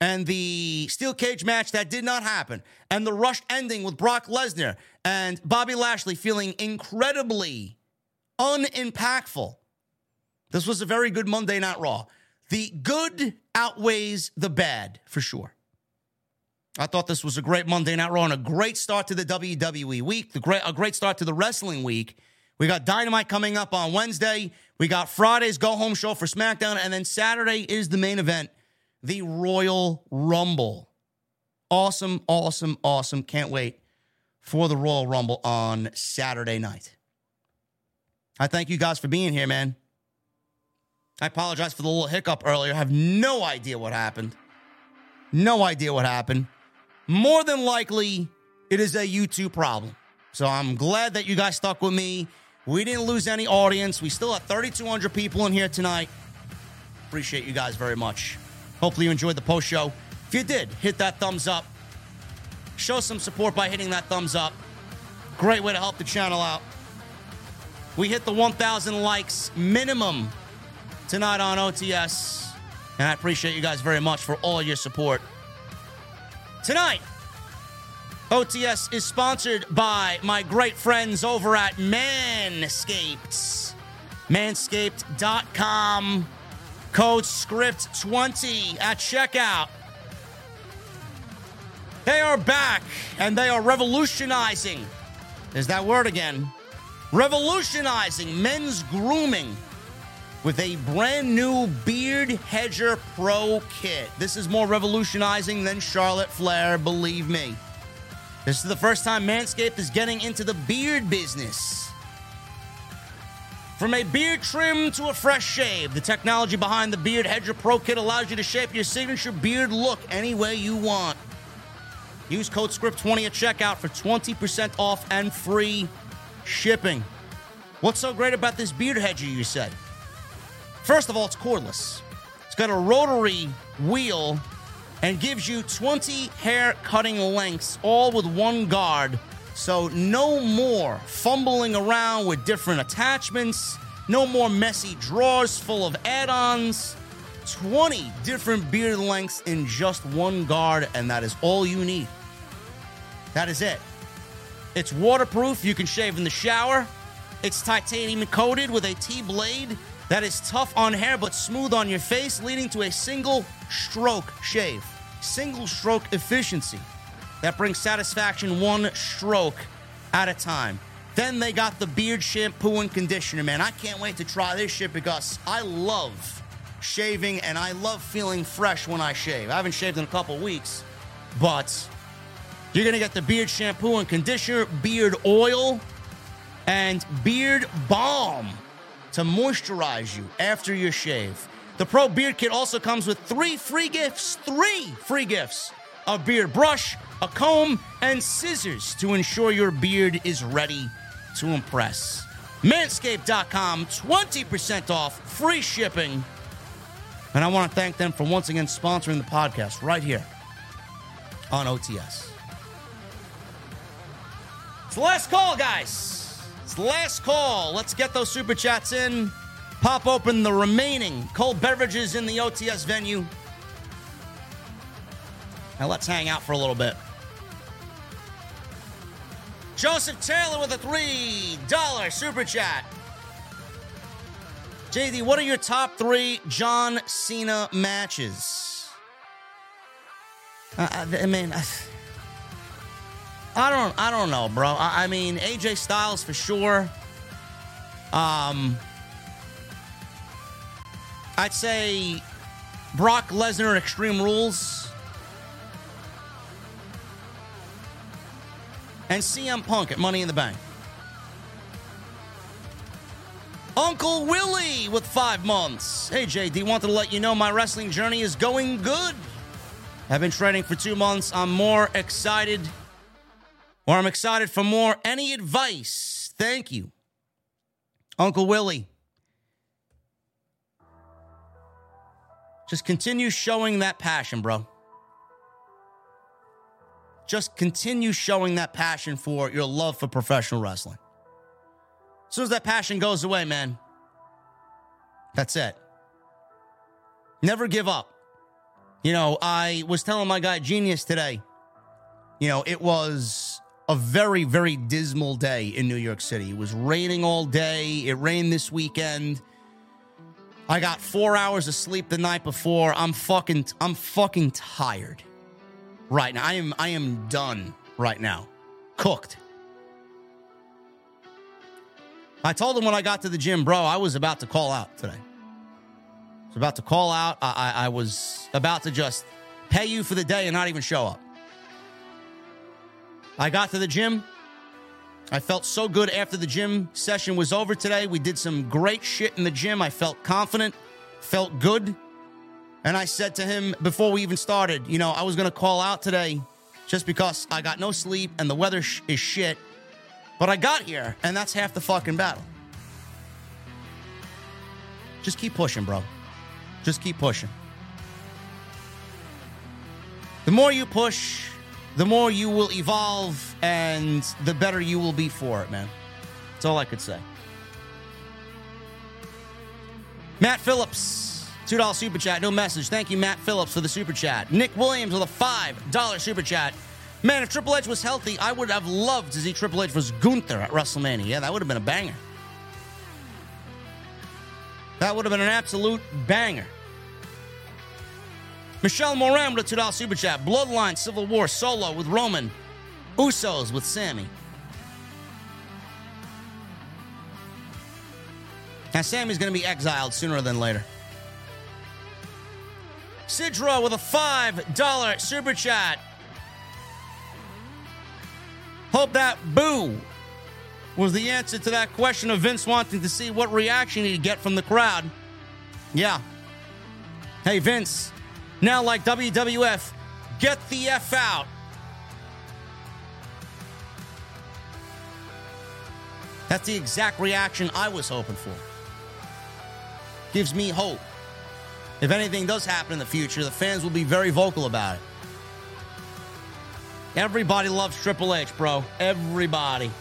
Speaker 1: and the steel cage match that did not happen, and the rushed ending with Brock Lesnar and Bobby Lashley feeling incredibly unimpactful. This was a very good Monday Night Raw. The good outweighs the bad for sure. I thought this was a great Monday Night Raw and a great start to the WWE week, the great, a great start to the wrestling week. We got Dynamite coming up on Wednesday. We got Friday's go home show for SmackDown. And then Saturday is the main event, the Royal Rumble. Awesome, awesome, awesome. Can't wait for the Royal Rumble on Saturday night. I thank you guys for being here, man. I apologize for the little hiccup earlier. I have no idea what happened. No idea what happened. More than likely, it is a YouTube problem. So I'm glad that you guys stuck with me. We didn't lose any audience. We still have 3,200 people in here tonight. Appreciate you guys very much. Hopefully, you enjoyed the post show. If you did, hit that thumbs up. Show some support by hitting that thumbs up. Great way to help the channel out. We hit the 1,000 likes minimum tonight on OTS. And I appreciate you guys very much for all your support. Tonight, OTS is sponsored by my great friends over at Manscaped. Manscaped.com. Code SCRIPT20 at checkout. They are back and they are revolutionizing. There's that word again. Revolutionizing men's grooming with a brand new Beard Hedger Pro kit. This is more revolutionizing than Charlotte Flair, believe me. This is the first time Manscaped is getting into the beard business. From a beard trim to a fresh shave, the technology behind the Beard Hedger Pro Kit allows you to shape your signature beard look any way you want. Use code SCRIPT20 at checkout for 20% off and free shipping. What's so great about this beard hedger, you say? First of all, it's cordless It's got a rotary wheel and gives you 20 hair cutting lengths, all with one guard. So, no more fumbling around with different attachments, no more messy drawers full of add ons. 20 different beard lengths in just one guard, and that is all you need. That is it. It's waterproof, you can shave in the shower. It's titanium coated with a T blade that is tough on hair but smooth on your face, leading to a single stroke shave. Single stroke efficiency that brings satisfaction one stroke at a time. Then they got the beard shampoo and conditioner, man. I can't wait to try this shit because I love shaving and I love feeling fresh when I shave. I haven't shaved in a couple weeks, but you're gonna get the beard shampoo and conditioner, beard oil, and beard balm to moisturize you after your shave. The Pro Beard Kit also comes with three free gifts. Three free gifts a beard brush, a comb, and scissors to ensure your beard is ready to impress. Manscaped.com, 20% off, free shipping. And I want to thank them for once again sponsoring the podcast right here on OTS. It's the last call, guys. Last call. Let's get those super chats in. Pop open the remaining cold beverages in the OTS venue. Now let's hang out for a little bit. Joseph Taylor with a $3 super chat. JD, what are your top three John Cena matches? Uh, I mean, I, I don't, I don't know, bro. I, I mean, AJ Styles for sure. Um, I'd say Brock Lesnar at Extreme Rules. And CM Punk at Money in the Bank. Uncle Willie with five months. Hey, JD, wanted to let you know my wrestling journey is going good. I've been training for two months. I'm more excited, or I'm excited for more. Any advice? Thank you. Uncle Willie. Just continue showing that passion, bro. Just continue showing that passion for your love for professional wrestling. As soon as that passion goes away, man, that's it. Never give up. You know, I was telling my guy Genius today, you know, it was a very, very dismal day in New York City. It was raining all day. It rained this weekend. I got four hours of sleep the night before. I'm fucking, I'm fucking tired right now. I am, I am done right now. Cooked. I told him when I got to the gym, bro, I was about to call out today. I was about to call out. I, I, I was about to just pay you for the day and not even show up. I got to the gym. I felt so good after the gym session was over today. We did some great shit in the gym. I felt confident, felt good. And I said to him before we even started, you know, I was going to call out today just because I got no sleep and the weather sh- is shit. But I got here, and that's half the fucking battle. Just keep pushing, bro. Just keep pushing. The more you push, the more you will evolve, and the better you will be for it, man. That's all I could say. Matt Phillips, $2 super chat, no message. Thank you, Matt Phillips, for the super chat. Nick Williams with a $5 super chat. Man, if Triple H was healthy, I would have loved to see Triple H was Gunther at WrestleMania. Yeah, that would have been a banger. That would have been an absolute banger. Michelle Moran with a $2 super chat. Bloodline Civil War solo with Roman. Usos with Sami. Now, Sami's going to be exiled sooner than later. Sidra with a $5 super chat. Hope that boo was the answer to that question of Vince wanting to see what reaction he'd get from the crowd. Yeah. Hey, Vince, now like WWF, get the F out. That's the exact reaction I was hoping for. Gives me hope. If anything does happen in the future, the fans will be very vocal about it. Everybody loves Triple H, bro. Everybody.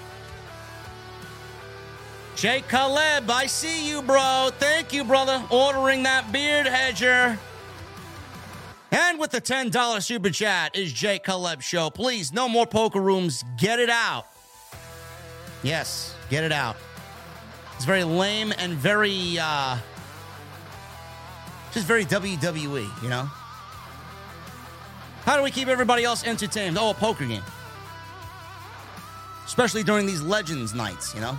Speaker 1: Jake Caleb, I see you, bro. Thank you, brother. Ordering that beard hedger. And with the $10 super chat is Jake Caleb Show. Please, no more poker rooms. Get it out. Yes, get it out. It's very lame and very, uh, just very WWE, you know? How do we keep everybody else entertained? Oh, a poker game. Especially during these Legends nights, you know?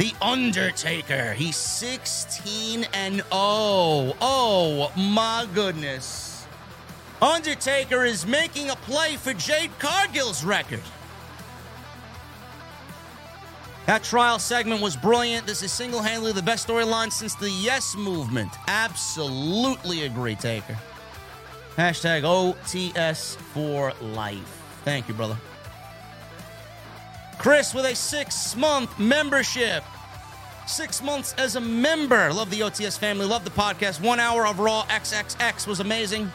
Speaker 1: The Undertaker. He's 16 and 0. Oh, my goodness. Undertaker is making a play for Jade Cargill's record. That trial segment was brilliant. This is single handedly the best storyline since the Yes movement. Absolutely agree, Taker. Hashtag OTS for life. Thank you, brother. Chris with a six month membership. Six months as a member. Love the OTS family. Love the podcast. One hour of Raw XXX was amazing.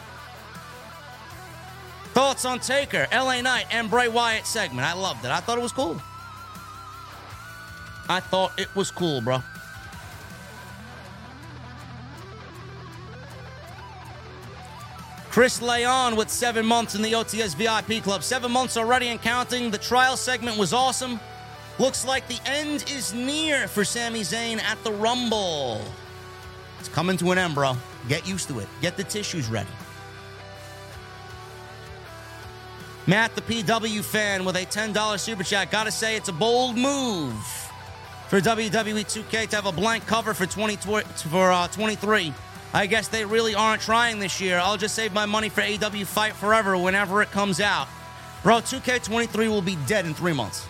Speaker 1: Thoughts on Taker, LA Knight, and Bray Wyatt segment. I loved it. I thought it was cool. I thought it was cool, bro. Chris Leon with seven months in the OTS VIP Club. Seven months already and counting. The trial segment was awesome. Looks like the end is near for Sami Zayn at the Rumble. It's coming to an end, bro. Get used to it. Get the tissues ready. Matt, the PW fan, with a $10 super chat. Gotta say, it's a bold move for WWE 2K to have a blank cover for 20, for uh, 23. I guess they really aren't trying this year. I'll just save my money for AEW Fight Forever whenever it comes out. Bro, 2K23 will be dead in three months.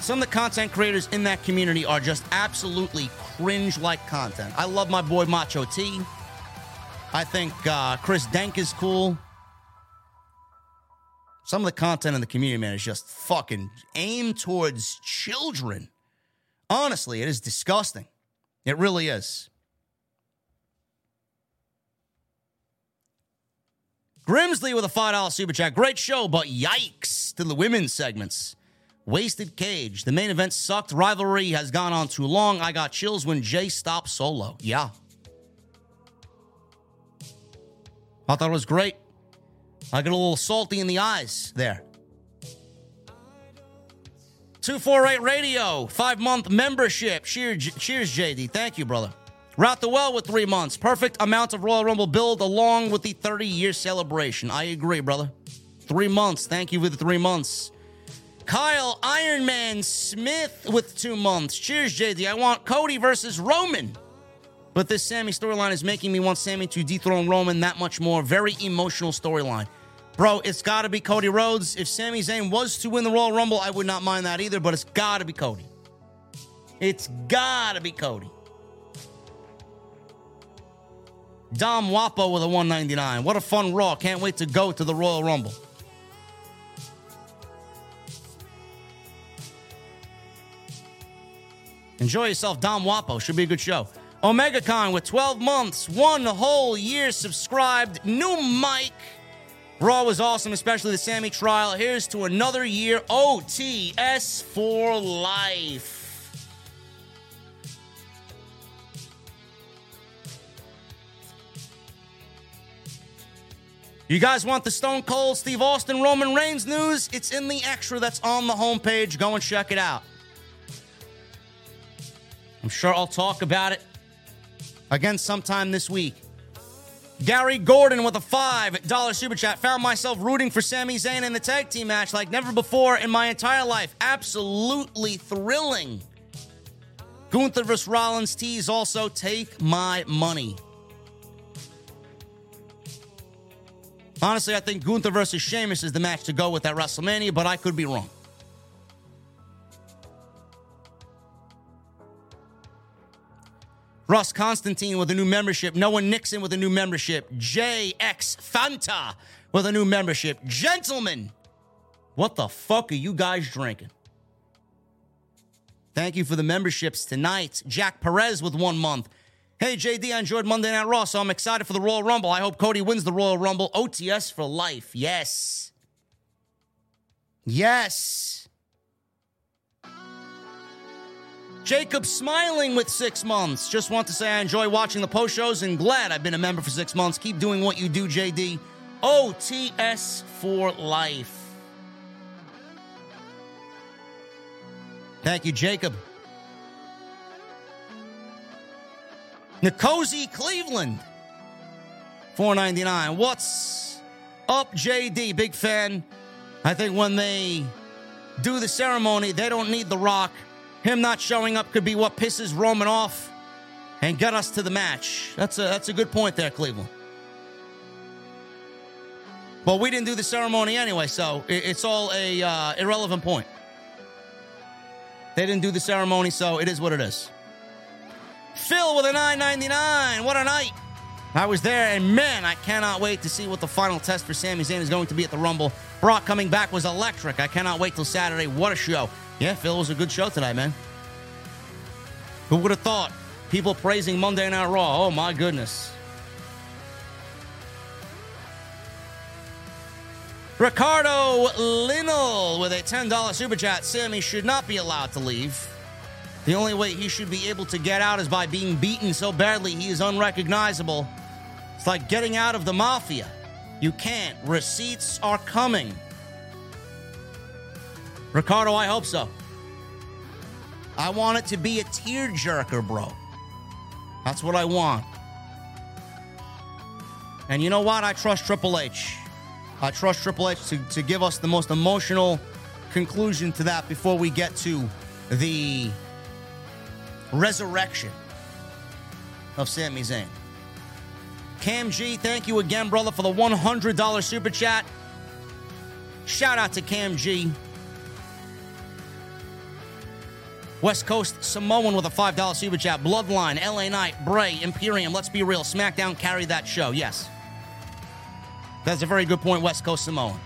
Speaker 1: Some of the content creators in that community are just absolutely cringe like content. I love my boy Macho T. I think uh, Chris Dank is cool. Some of the content in the community, man, is just fucking aimed towards children. Honestly, it is disgusting. It really is. Grimsley with a $5 super chat. Great show, but yikes to the women's segments. Wasted Cage. The main event sucked. Rivalry has gone on too long. I got chills when Jey stopped solo. Yeah. I thought it was great. I got a little salty in the eyes there. 248 Radio, five month membership. Cheers, cheers, JD. Thank you, brother. Route the Well with three months. Perfect amount of Royal Rumble build along with the 30 year celebration. I agree, brother. Three months. Thank you for the three months. Kyle Ironman Smith with two months. Cheers, JD. I want Cody versus Roman. But this Sami storyline is making me want Sami to dethrone Roman that much more. Very emotional storyline. Bro, it's got to be Cody Rhodes. If Sami Zayn was to win the Royal Rumble, I would not mind that either, but it's got to be Cody. It's got to be Cody. Dom Wapo with a 199. What a fun Raw. Can't wait to go to the Royal Rumble. Enjoy yourself, Dom Wapo. Should be a good show. OmegaCon with 12 months, one whole year subscribed. New mic. Raw was awesome, especially the Sami trial. Here's to another year. OTS for life. You guys want the Stone Cold Steve Austin Roman Reigns news? It's in the extra that's on the homepage. Go and check it out. I'm sure I'll talk about it again sometime this week. Gary Gordon with a $5 super chat. Found myself rooting for Sami Zayn in the tag team match like never before in my entire life. Absolutely thrilling. Gunther vs. Rollins tease also take my money. Honestly, I think Gunther versus Sheamus is the match to go with at WrestleMania, but I could be wrong. Russ Constantine with a new membership. Noah Nixon with a new membership. JX Fanta with a new membership. Gentlemen, what the fuck are you guys drinking? Thank you for the memberships tonight. Jack Perez with one month. Hey, JD, I enjoyed Monday Night Raw, so I'm excited for the Royal Rumble. I hope Cody wins the Royal Rumble. OTS for life. Yes. Yes. Jacob smiling with six months. Just want to say I enjoy watching the post shows and glad I've been a member for six months. Keep doing what you do, JD. OTS for life. Thank you, Jacob. Nicosi Cleveland. 499. What's up, JD? Big fan. I think when they do the ceremony, they don't need The Rock. Him not showing up could be what pisses Roman off and get us to the match. That's a that's a good point there, Cleveland. But we didn't do the ceremony anyway, so it's all a uh, irrelevant point. They didn't do the ceremony, so it is what it is. Phil with a 9.99. What a night! I was there, and man, I cannot wait to see what the final test for Sami Zayn is going to be at the Rumble. Brock coming back was electric. I cannot wait till Saturday. What a show! Yeah, Phil was a good show tonight, man. Who would have thought? People praising Monday Night Raw. Oh my goodness. Ricardo Linnell with a $10 super chat. Sami should not be allowed to leave. The only way he should be able to get out is by being beaten so badly he is unrecognizable. It's like getting out of the mafia. You can't. Receipts are coming. Ricardo, I hope so. I want it to be a tearjerker, bro. That's what I want. And you know what? I trust Triple H. I trust Triple H to, to give us the most emotional conclusion to that before we get to the resurrection of Sami Zayn. Cam G, thank you again, brother, for the $100 super chat. Shout out to Cam G. West Coast Samoan with a $5 super chat. Bloodline, LA Knight, Bray, Imperium. Let's be real. SmackDown carried that show. Yes. That's a very good point, West Coast Samoan.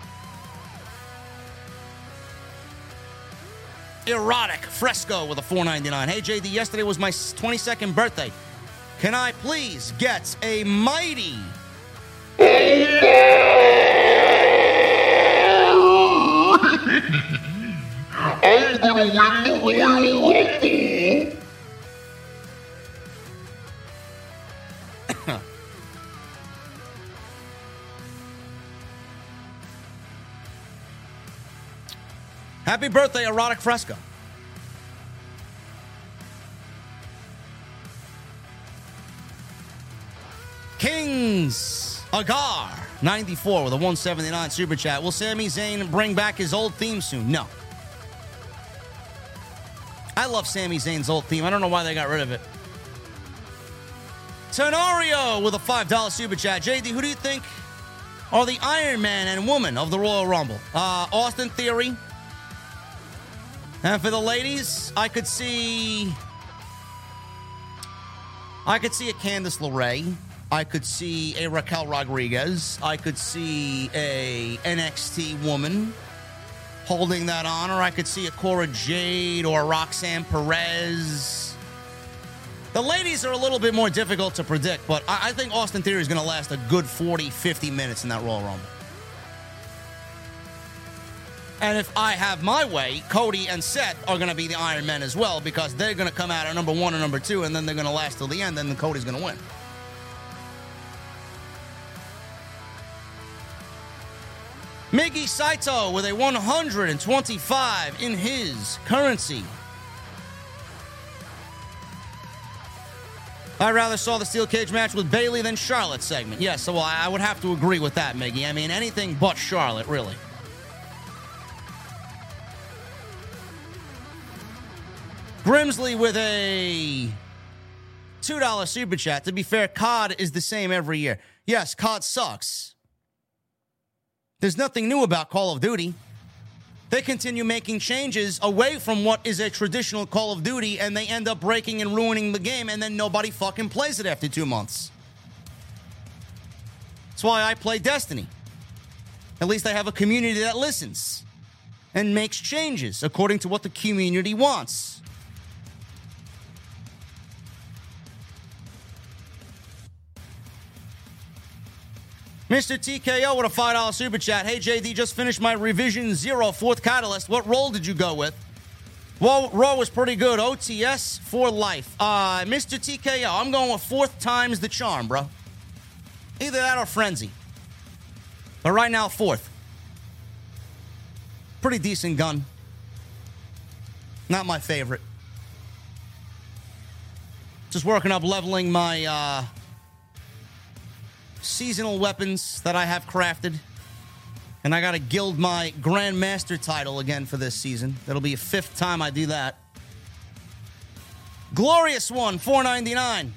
Speaker 1: Erotic Fresco with a 499. Hey JD, yesterday was my 22nd birthday. Can I please get a mighty
Speaker 3: Royal Rumble.
Speaker 1: Happy birthday, Erotic Fresco. Kings Agar 94 with a 179 super chat. Will Sami Zayn bring back his old theme soon? No. I love Sami Zayn's old theme. I don't know why they got rid of it. Tenorio with a $5 super chat. JD, who do you think are the Iron Man and woman of the Royal Rumble? Uh, Austin Theory. And for the ladies, I could see. I could see a Candice LeRae. I could see a Raquel Rodriguez. I could see a NXT woman holding that honor. I could see a Cora Jade or Roxanne Perez. The ladies are a little bit more difficult to predict, but I, I think Austin Theory is going to last a good 40, 50 minutes in that Royal Rumble. And if I have my way, Cody and Seth are going to be the Iron Men as well because they're going to come out at number one and number two, and then they're going to last till the end, and then Cody's going to win. Miggy Saito with a 125 in his currency. I rather saw the steel cage match with Bayley than Charlotte segment. Yes, so I would have to agree with that, Miggy. I mean, anything but Charlotte, really. Grimsley with a $2 super chat. To be fair, COD is the same every year. Yes, COD sucks. There's nothing new about Call of Duty. They continue making changes away from what is a traditional Call of Duty, and they end up breaking and ruining the game, and then nobody fucking plays it after two months. That's why I play Destiny. At least I have a community that listens and makes changes according to what the community wants. Mr. TKO with a $5 super chat. Hey, JD, just finished my revision zero, fourth catalyst. What role did you go with? Well, Raw was pretty good. OTS for life. Uh, Mr. TKO, I'm going with fourth time's the charm, bro. Either that or Frenzy. But right now, fourth. Pretty decent gun. Not my favorite. Just working up leveling my uh, seasonal weapons that I have crafted. And I got to gild my Grandmaster title again for this season. That'll be a fifth time I do that. Glorious one, 499.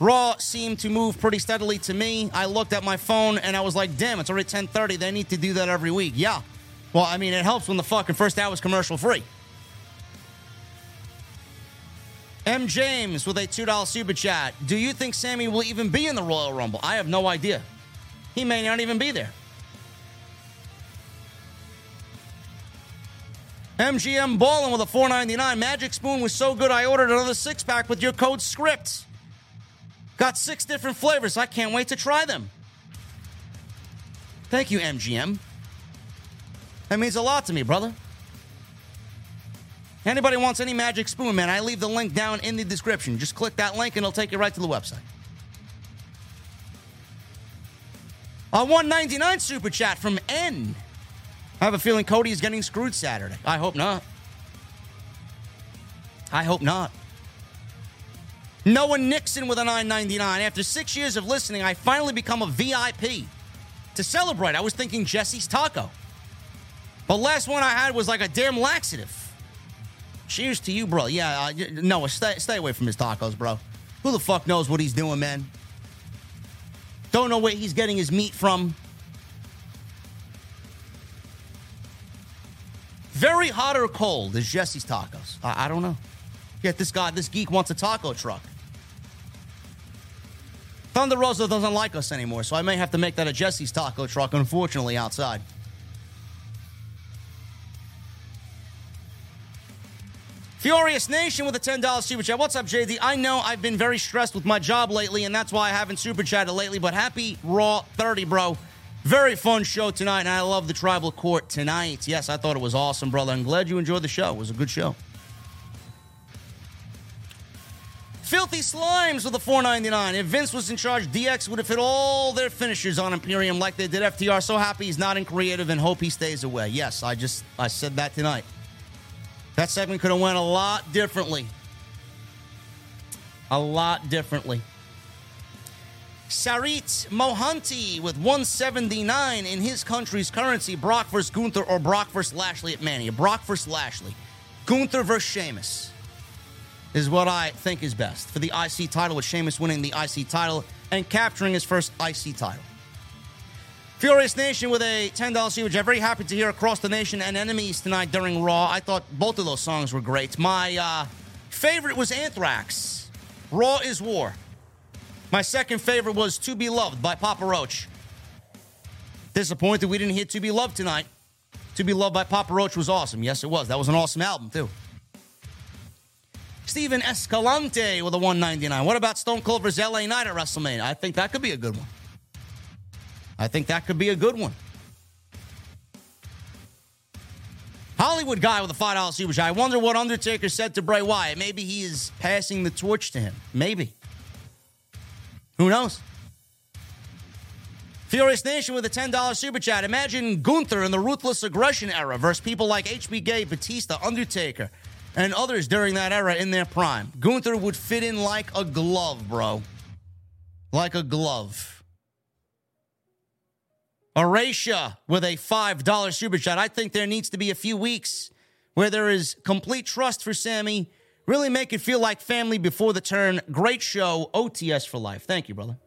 Speaker 1: Raw seemed to move pretty steadily to me. I looked at my phone and I was like, damn, it's already 1030. They need to do that every week. Yeah. Well, I mean, it helps when the fucking first hour is commercial free. M. James with a $2 super chat. Do you think Sami will even be in the Royal Rumble? I have no idea. He may not even be there. MGM Ballin with a 499. Magic Spoon was so good I ordered another six pack with your code script. Got six different flavors. I can't wait to try them. Thank you, MGM. That means a lot to me, brother. Anybody wants any magic spoon, man, I leave the link down in the description. Just click that link and it'll take you right to the website. A 199 super chat from N. I have a feeling Cody is getting screwed Saturday. I hope not. I hope not. Noah Nixon with a 999. After six years of listening, I finally become a VIP. To celebrate, I was thinking Jesse's Taco. But last one I had was like a damn laxative. Cheers to you, bro. Yeah, uh, Noah, stay, stay away from his tacos, bro. Who the fuck knows what he's doing, man? Don't know where he's getting his meat from. Very hot or cold is Jesse's tacos. I, I don't know. Yet this guy, this geek wants a taco truck. Thunder Rosa doesn't like us anymore, so I may have to make that a Jesse's taco truck, unfortunately, outside. Furious Nation with a $10 super chat. What's up, JD? I know I've been very stressed with my job lately, and that's why I haven't super chatted lately, but happy Raw 30, bro. Very fun show tonight, and I love the Tribal Court tonight. Yes, I thought it was awesome, brother. I'm glad you enjoyed the show. It was a good show. Filthy Slimes with a 499. If Vince was in charge, DX would have hit all their finishers on Imperium like they did FTR. So happy he's not in creative and hope he stays away. Yes, I just I said that tonight. That segment could have went a lot differently. A lot differently. Sarit Mohanty with 179 in his country's currency. Brock versus Gunther or Brock versus Lashley at Mania. Brock versus Lashley. Gunther versus Sheamus is what I think is best for the IC title, with Sheamus winning the IC title and capturing his first IC title. Furious Nation with a $10 super chat. Very happy to hear Across the Nation and Enemies tonight during Raw. I thought both of those songs were great. My uh, favorite was Anthrax. Raw is War. My second favorite was To Be Loved by Papa Roach. Disappointed we didn't hear To Be Loved tonight. To Be Loved by Papa Roach was awesome. Yes, it was. That was an awesome album, too. Steven Escalante with a 199. What about Stone Cold versus LA Knight at WrestleMania? I think that could be a good one. I think that could be a good one. Hollywood guy with a five dollar super chat. I wonder what Undertaker said to Bray Wyatt. Maybe he is passing the torch to him. Maybe. Who knows? Furious Nation with a $10 super chat. Imagine Gunther in the ruthless aggression era versus people like HBK, Batista, Undertaker, and others during that era in their prime. Gunther would fit in like a glove, bro. Like a glove. Aracia with a $5 super chat. I think there needs to be a few weeks where there is complete trust for Sami. Really make it feel like family before the turn. Great show. OTS for life. Thank you, brother.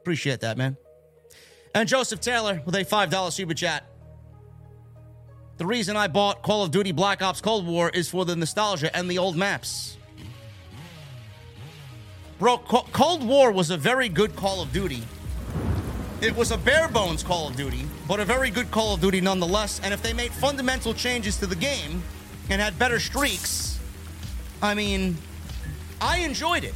Speaker 1: Appreciate that, man. And Joseph Taylor with a $5 super chat. The reason I bought Call of Duty Black Ops Cold War is for the nostalgia and the old maps. Bro, Cold War was a very good Call of Duty. It was a bare bones Call of Duty, but a very good Call of Duty nonetheless. And if they made fundamental changes to the game and had better streaks, I mean, I enjoyed it.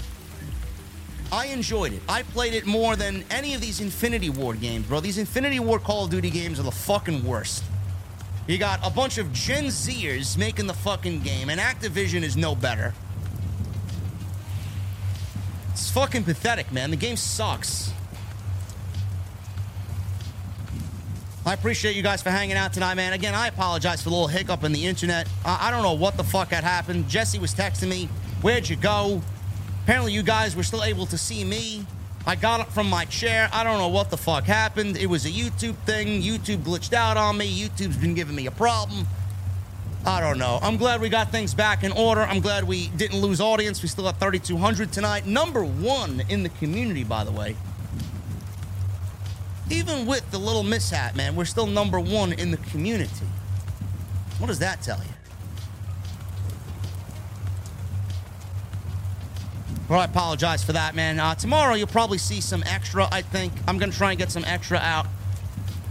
Speaker 1: I enjoyed it. I played it more than any of these Infinity Ward games, bro. These Infinity Ward Call of Duty games are the fucking worst. You got a bunch of Gen Zers making the fucking game, and Activision is no better. It's fucking pathetic, man. The game sucks. I appreciate you guys for hanging out tonight, man. Again, I apologize for the little hiccup in the internet. I, I don't know what the fuck had happened. Jesse was texting me, Where'd you go? Apparently, you guys were still able to see me. I got up from my chair. I don't know what the fuck happened. It was a YouTube thing. YouTube glitched out on me. YouTube's been giving me a problem. I don't know. I'm glad we got things back in order. I'm glad we didn't lose audience. We still have 3,200 tonight. Number one in the community, by the way. Even with the little mishap, man, we're still number one in the community. What does that tell you? Well, I apologize for that, man. Uh, tomorrow you'll probably see some extra, I think. I'm going to try and get some extra out.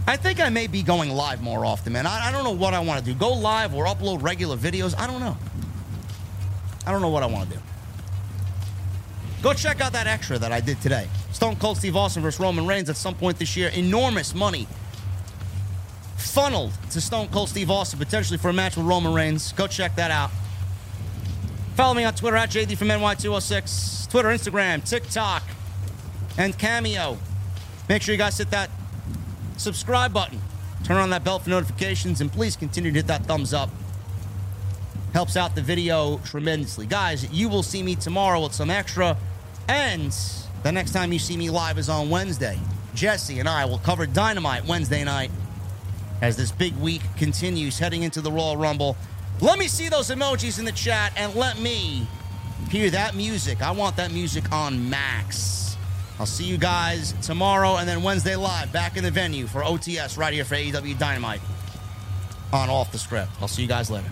Speaker 1: I think I may be going live more often, man. I, I don't know what I want to do. Go live or upload regular videos. I don't know. I don't know what I want to do. Go check out that extra that I did today. Stone Cold Steve Austin versus Roman Reigns at some point this year. Enormous money funneled to Stone Cold Steve Austin potentially for a match with Roman Reigns. Go check that out. Follow me on Twitter at JD from NY206. Twitter, Instagram, TikTok, and Cameo. Make sure you guys hit that subscribe button. Turn on that bell for notifications, and please continue to hit that thumbs up. Helps out the video tremendously. Guys, you will see me tomorrow with some extra. And the next time you see me live is on Wednesday. Jesse and I will cover Dynamite Wednesday night as this big week continues heading into the Royal Rumble. Let me see those emojis in the chat and let me hear that music. I want that music on max. I'll see you guys tomorrow and then Wednesday live back in the venue for OTS right here for AEW Dynamite on Off the Script. I'll see you guys later.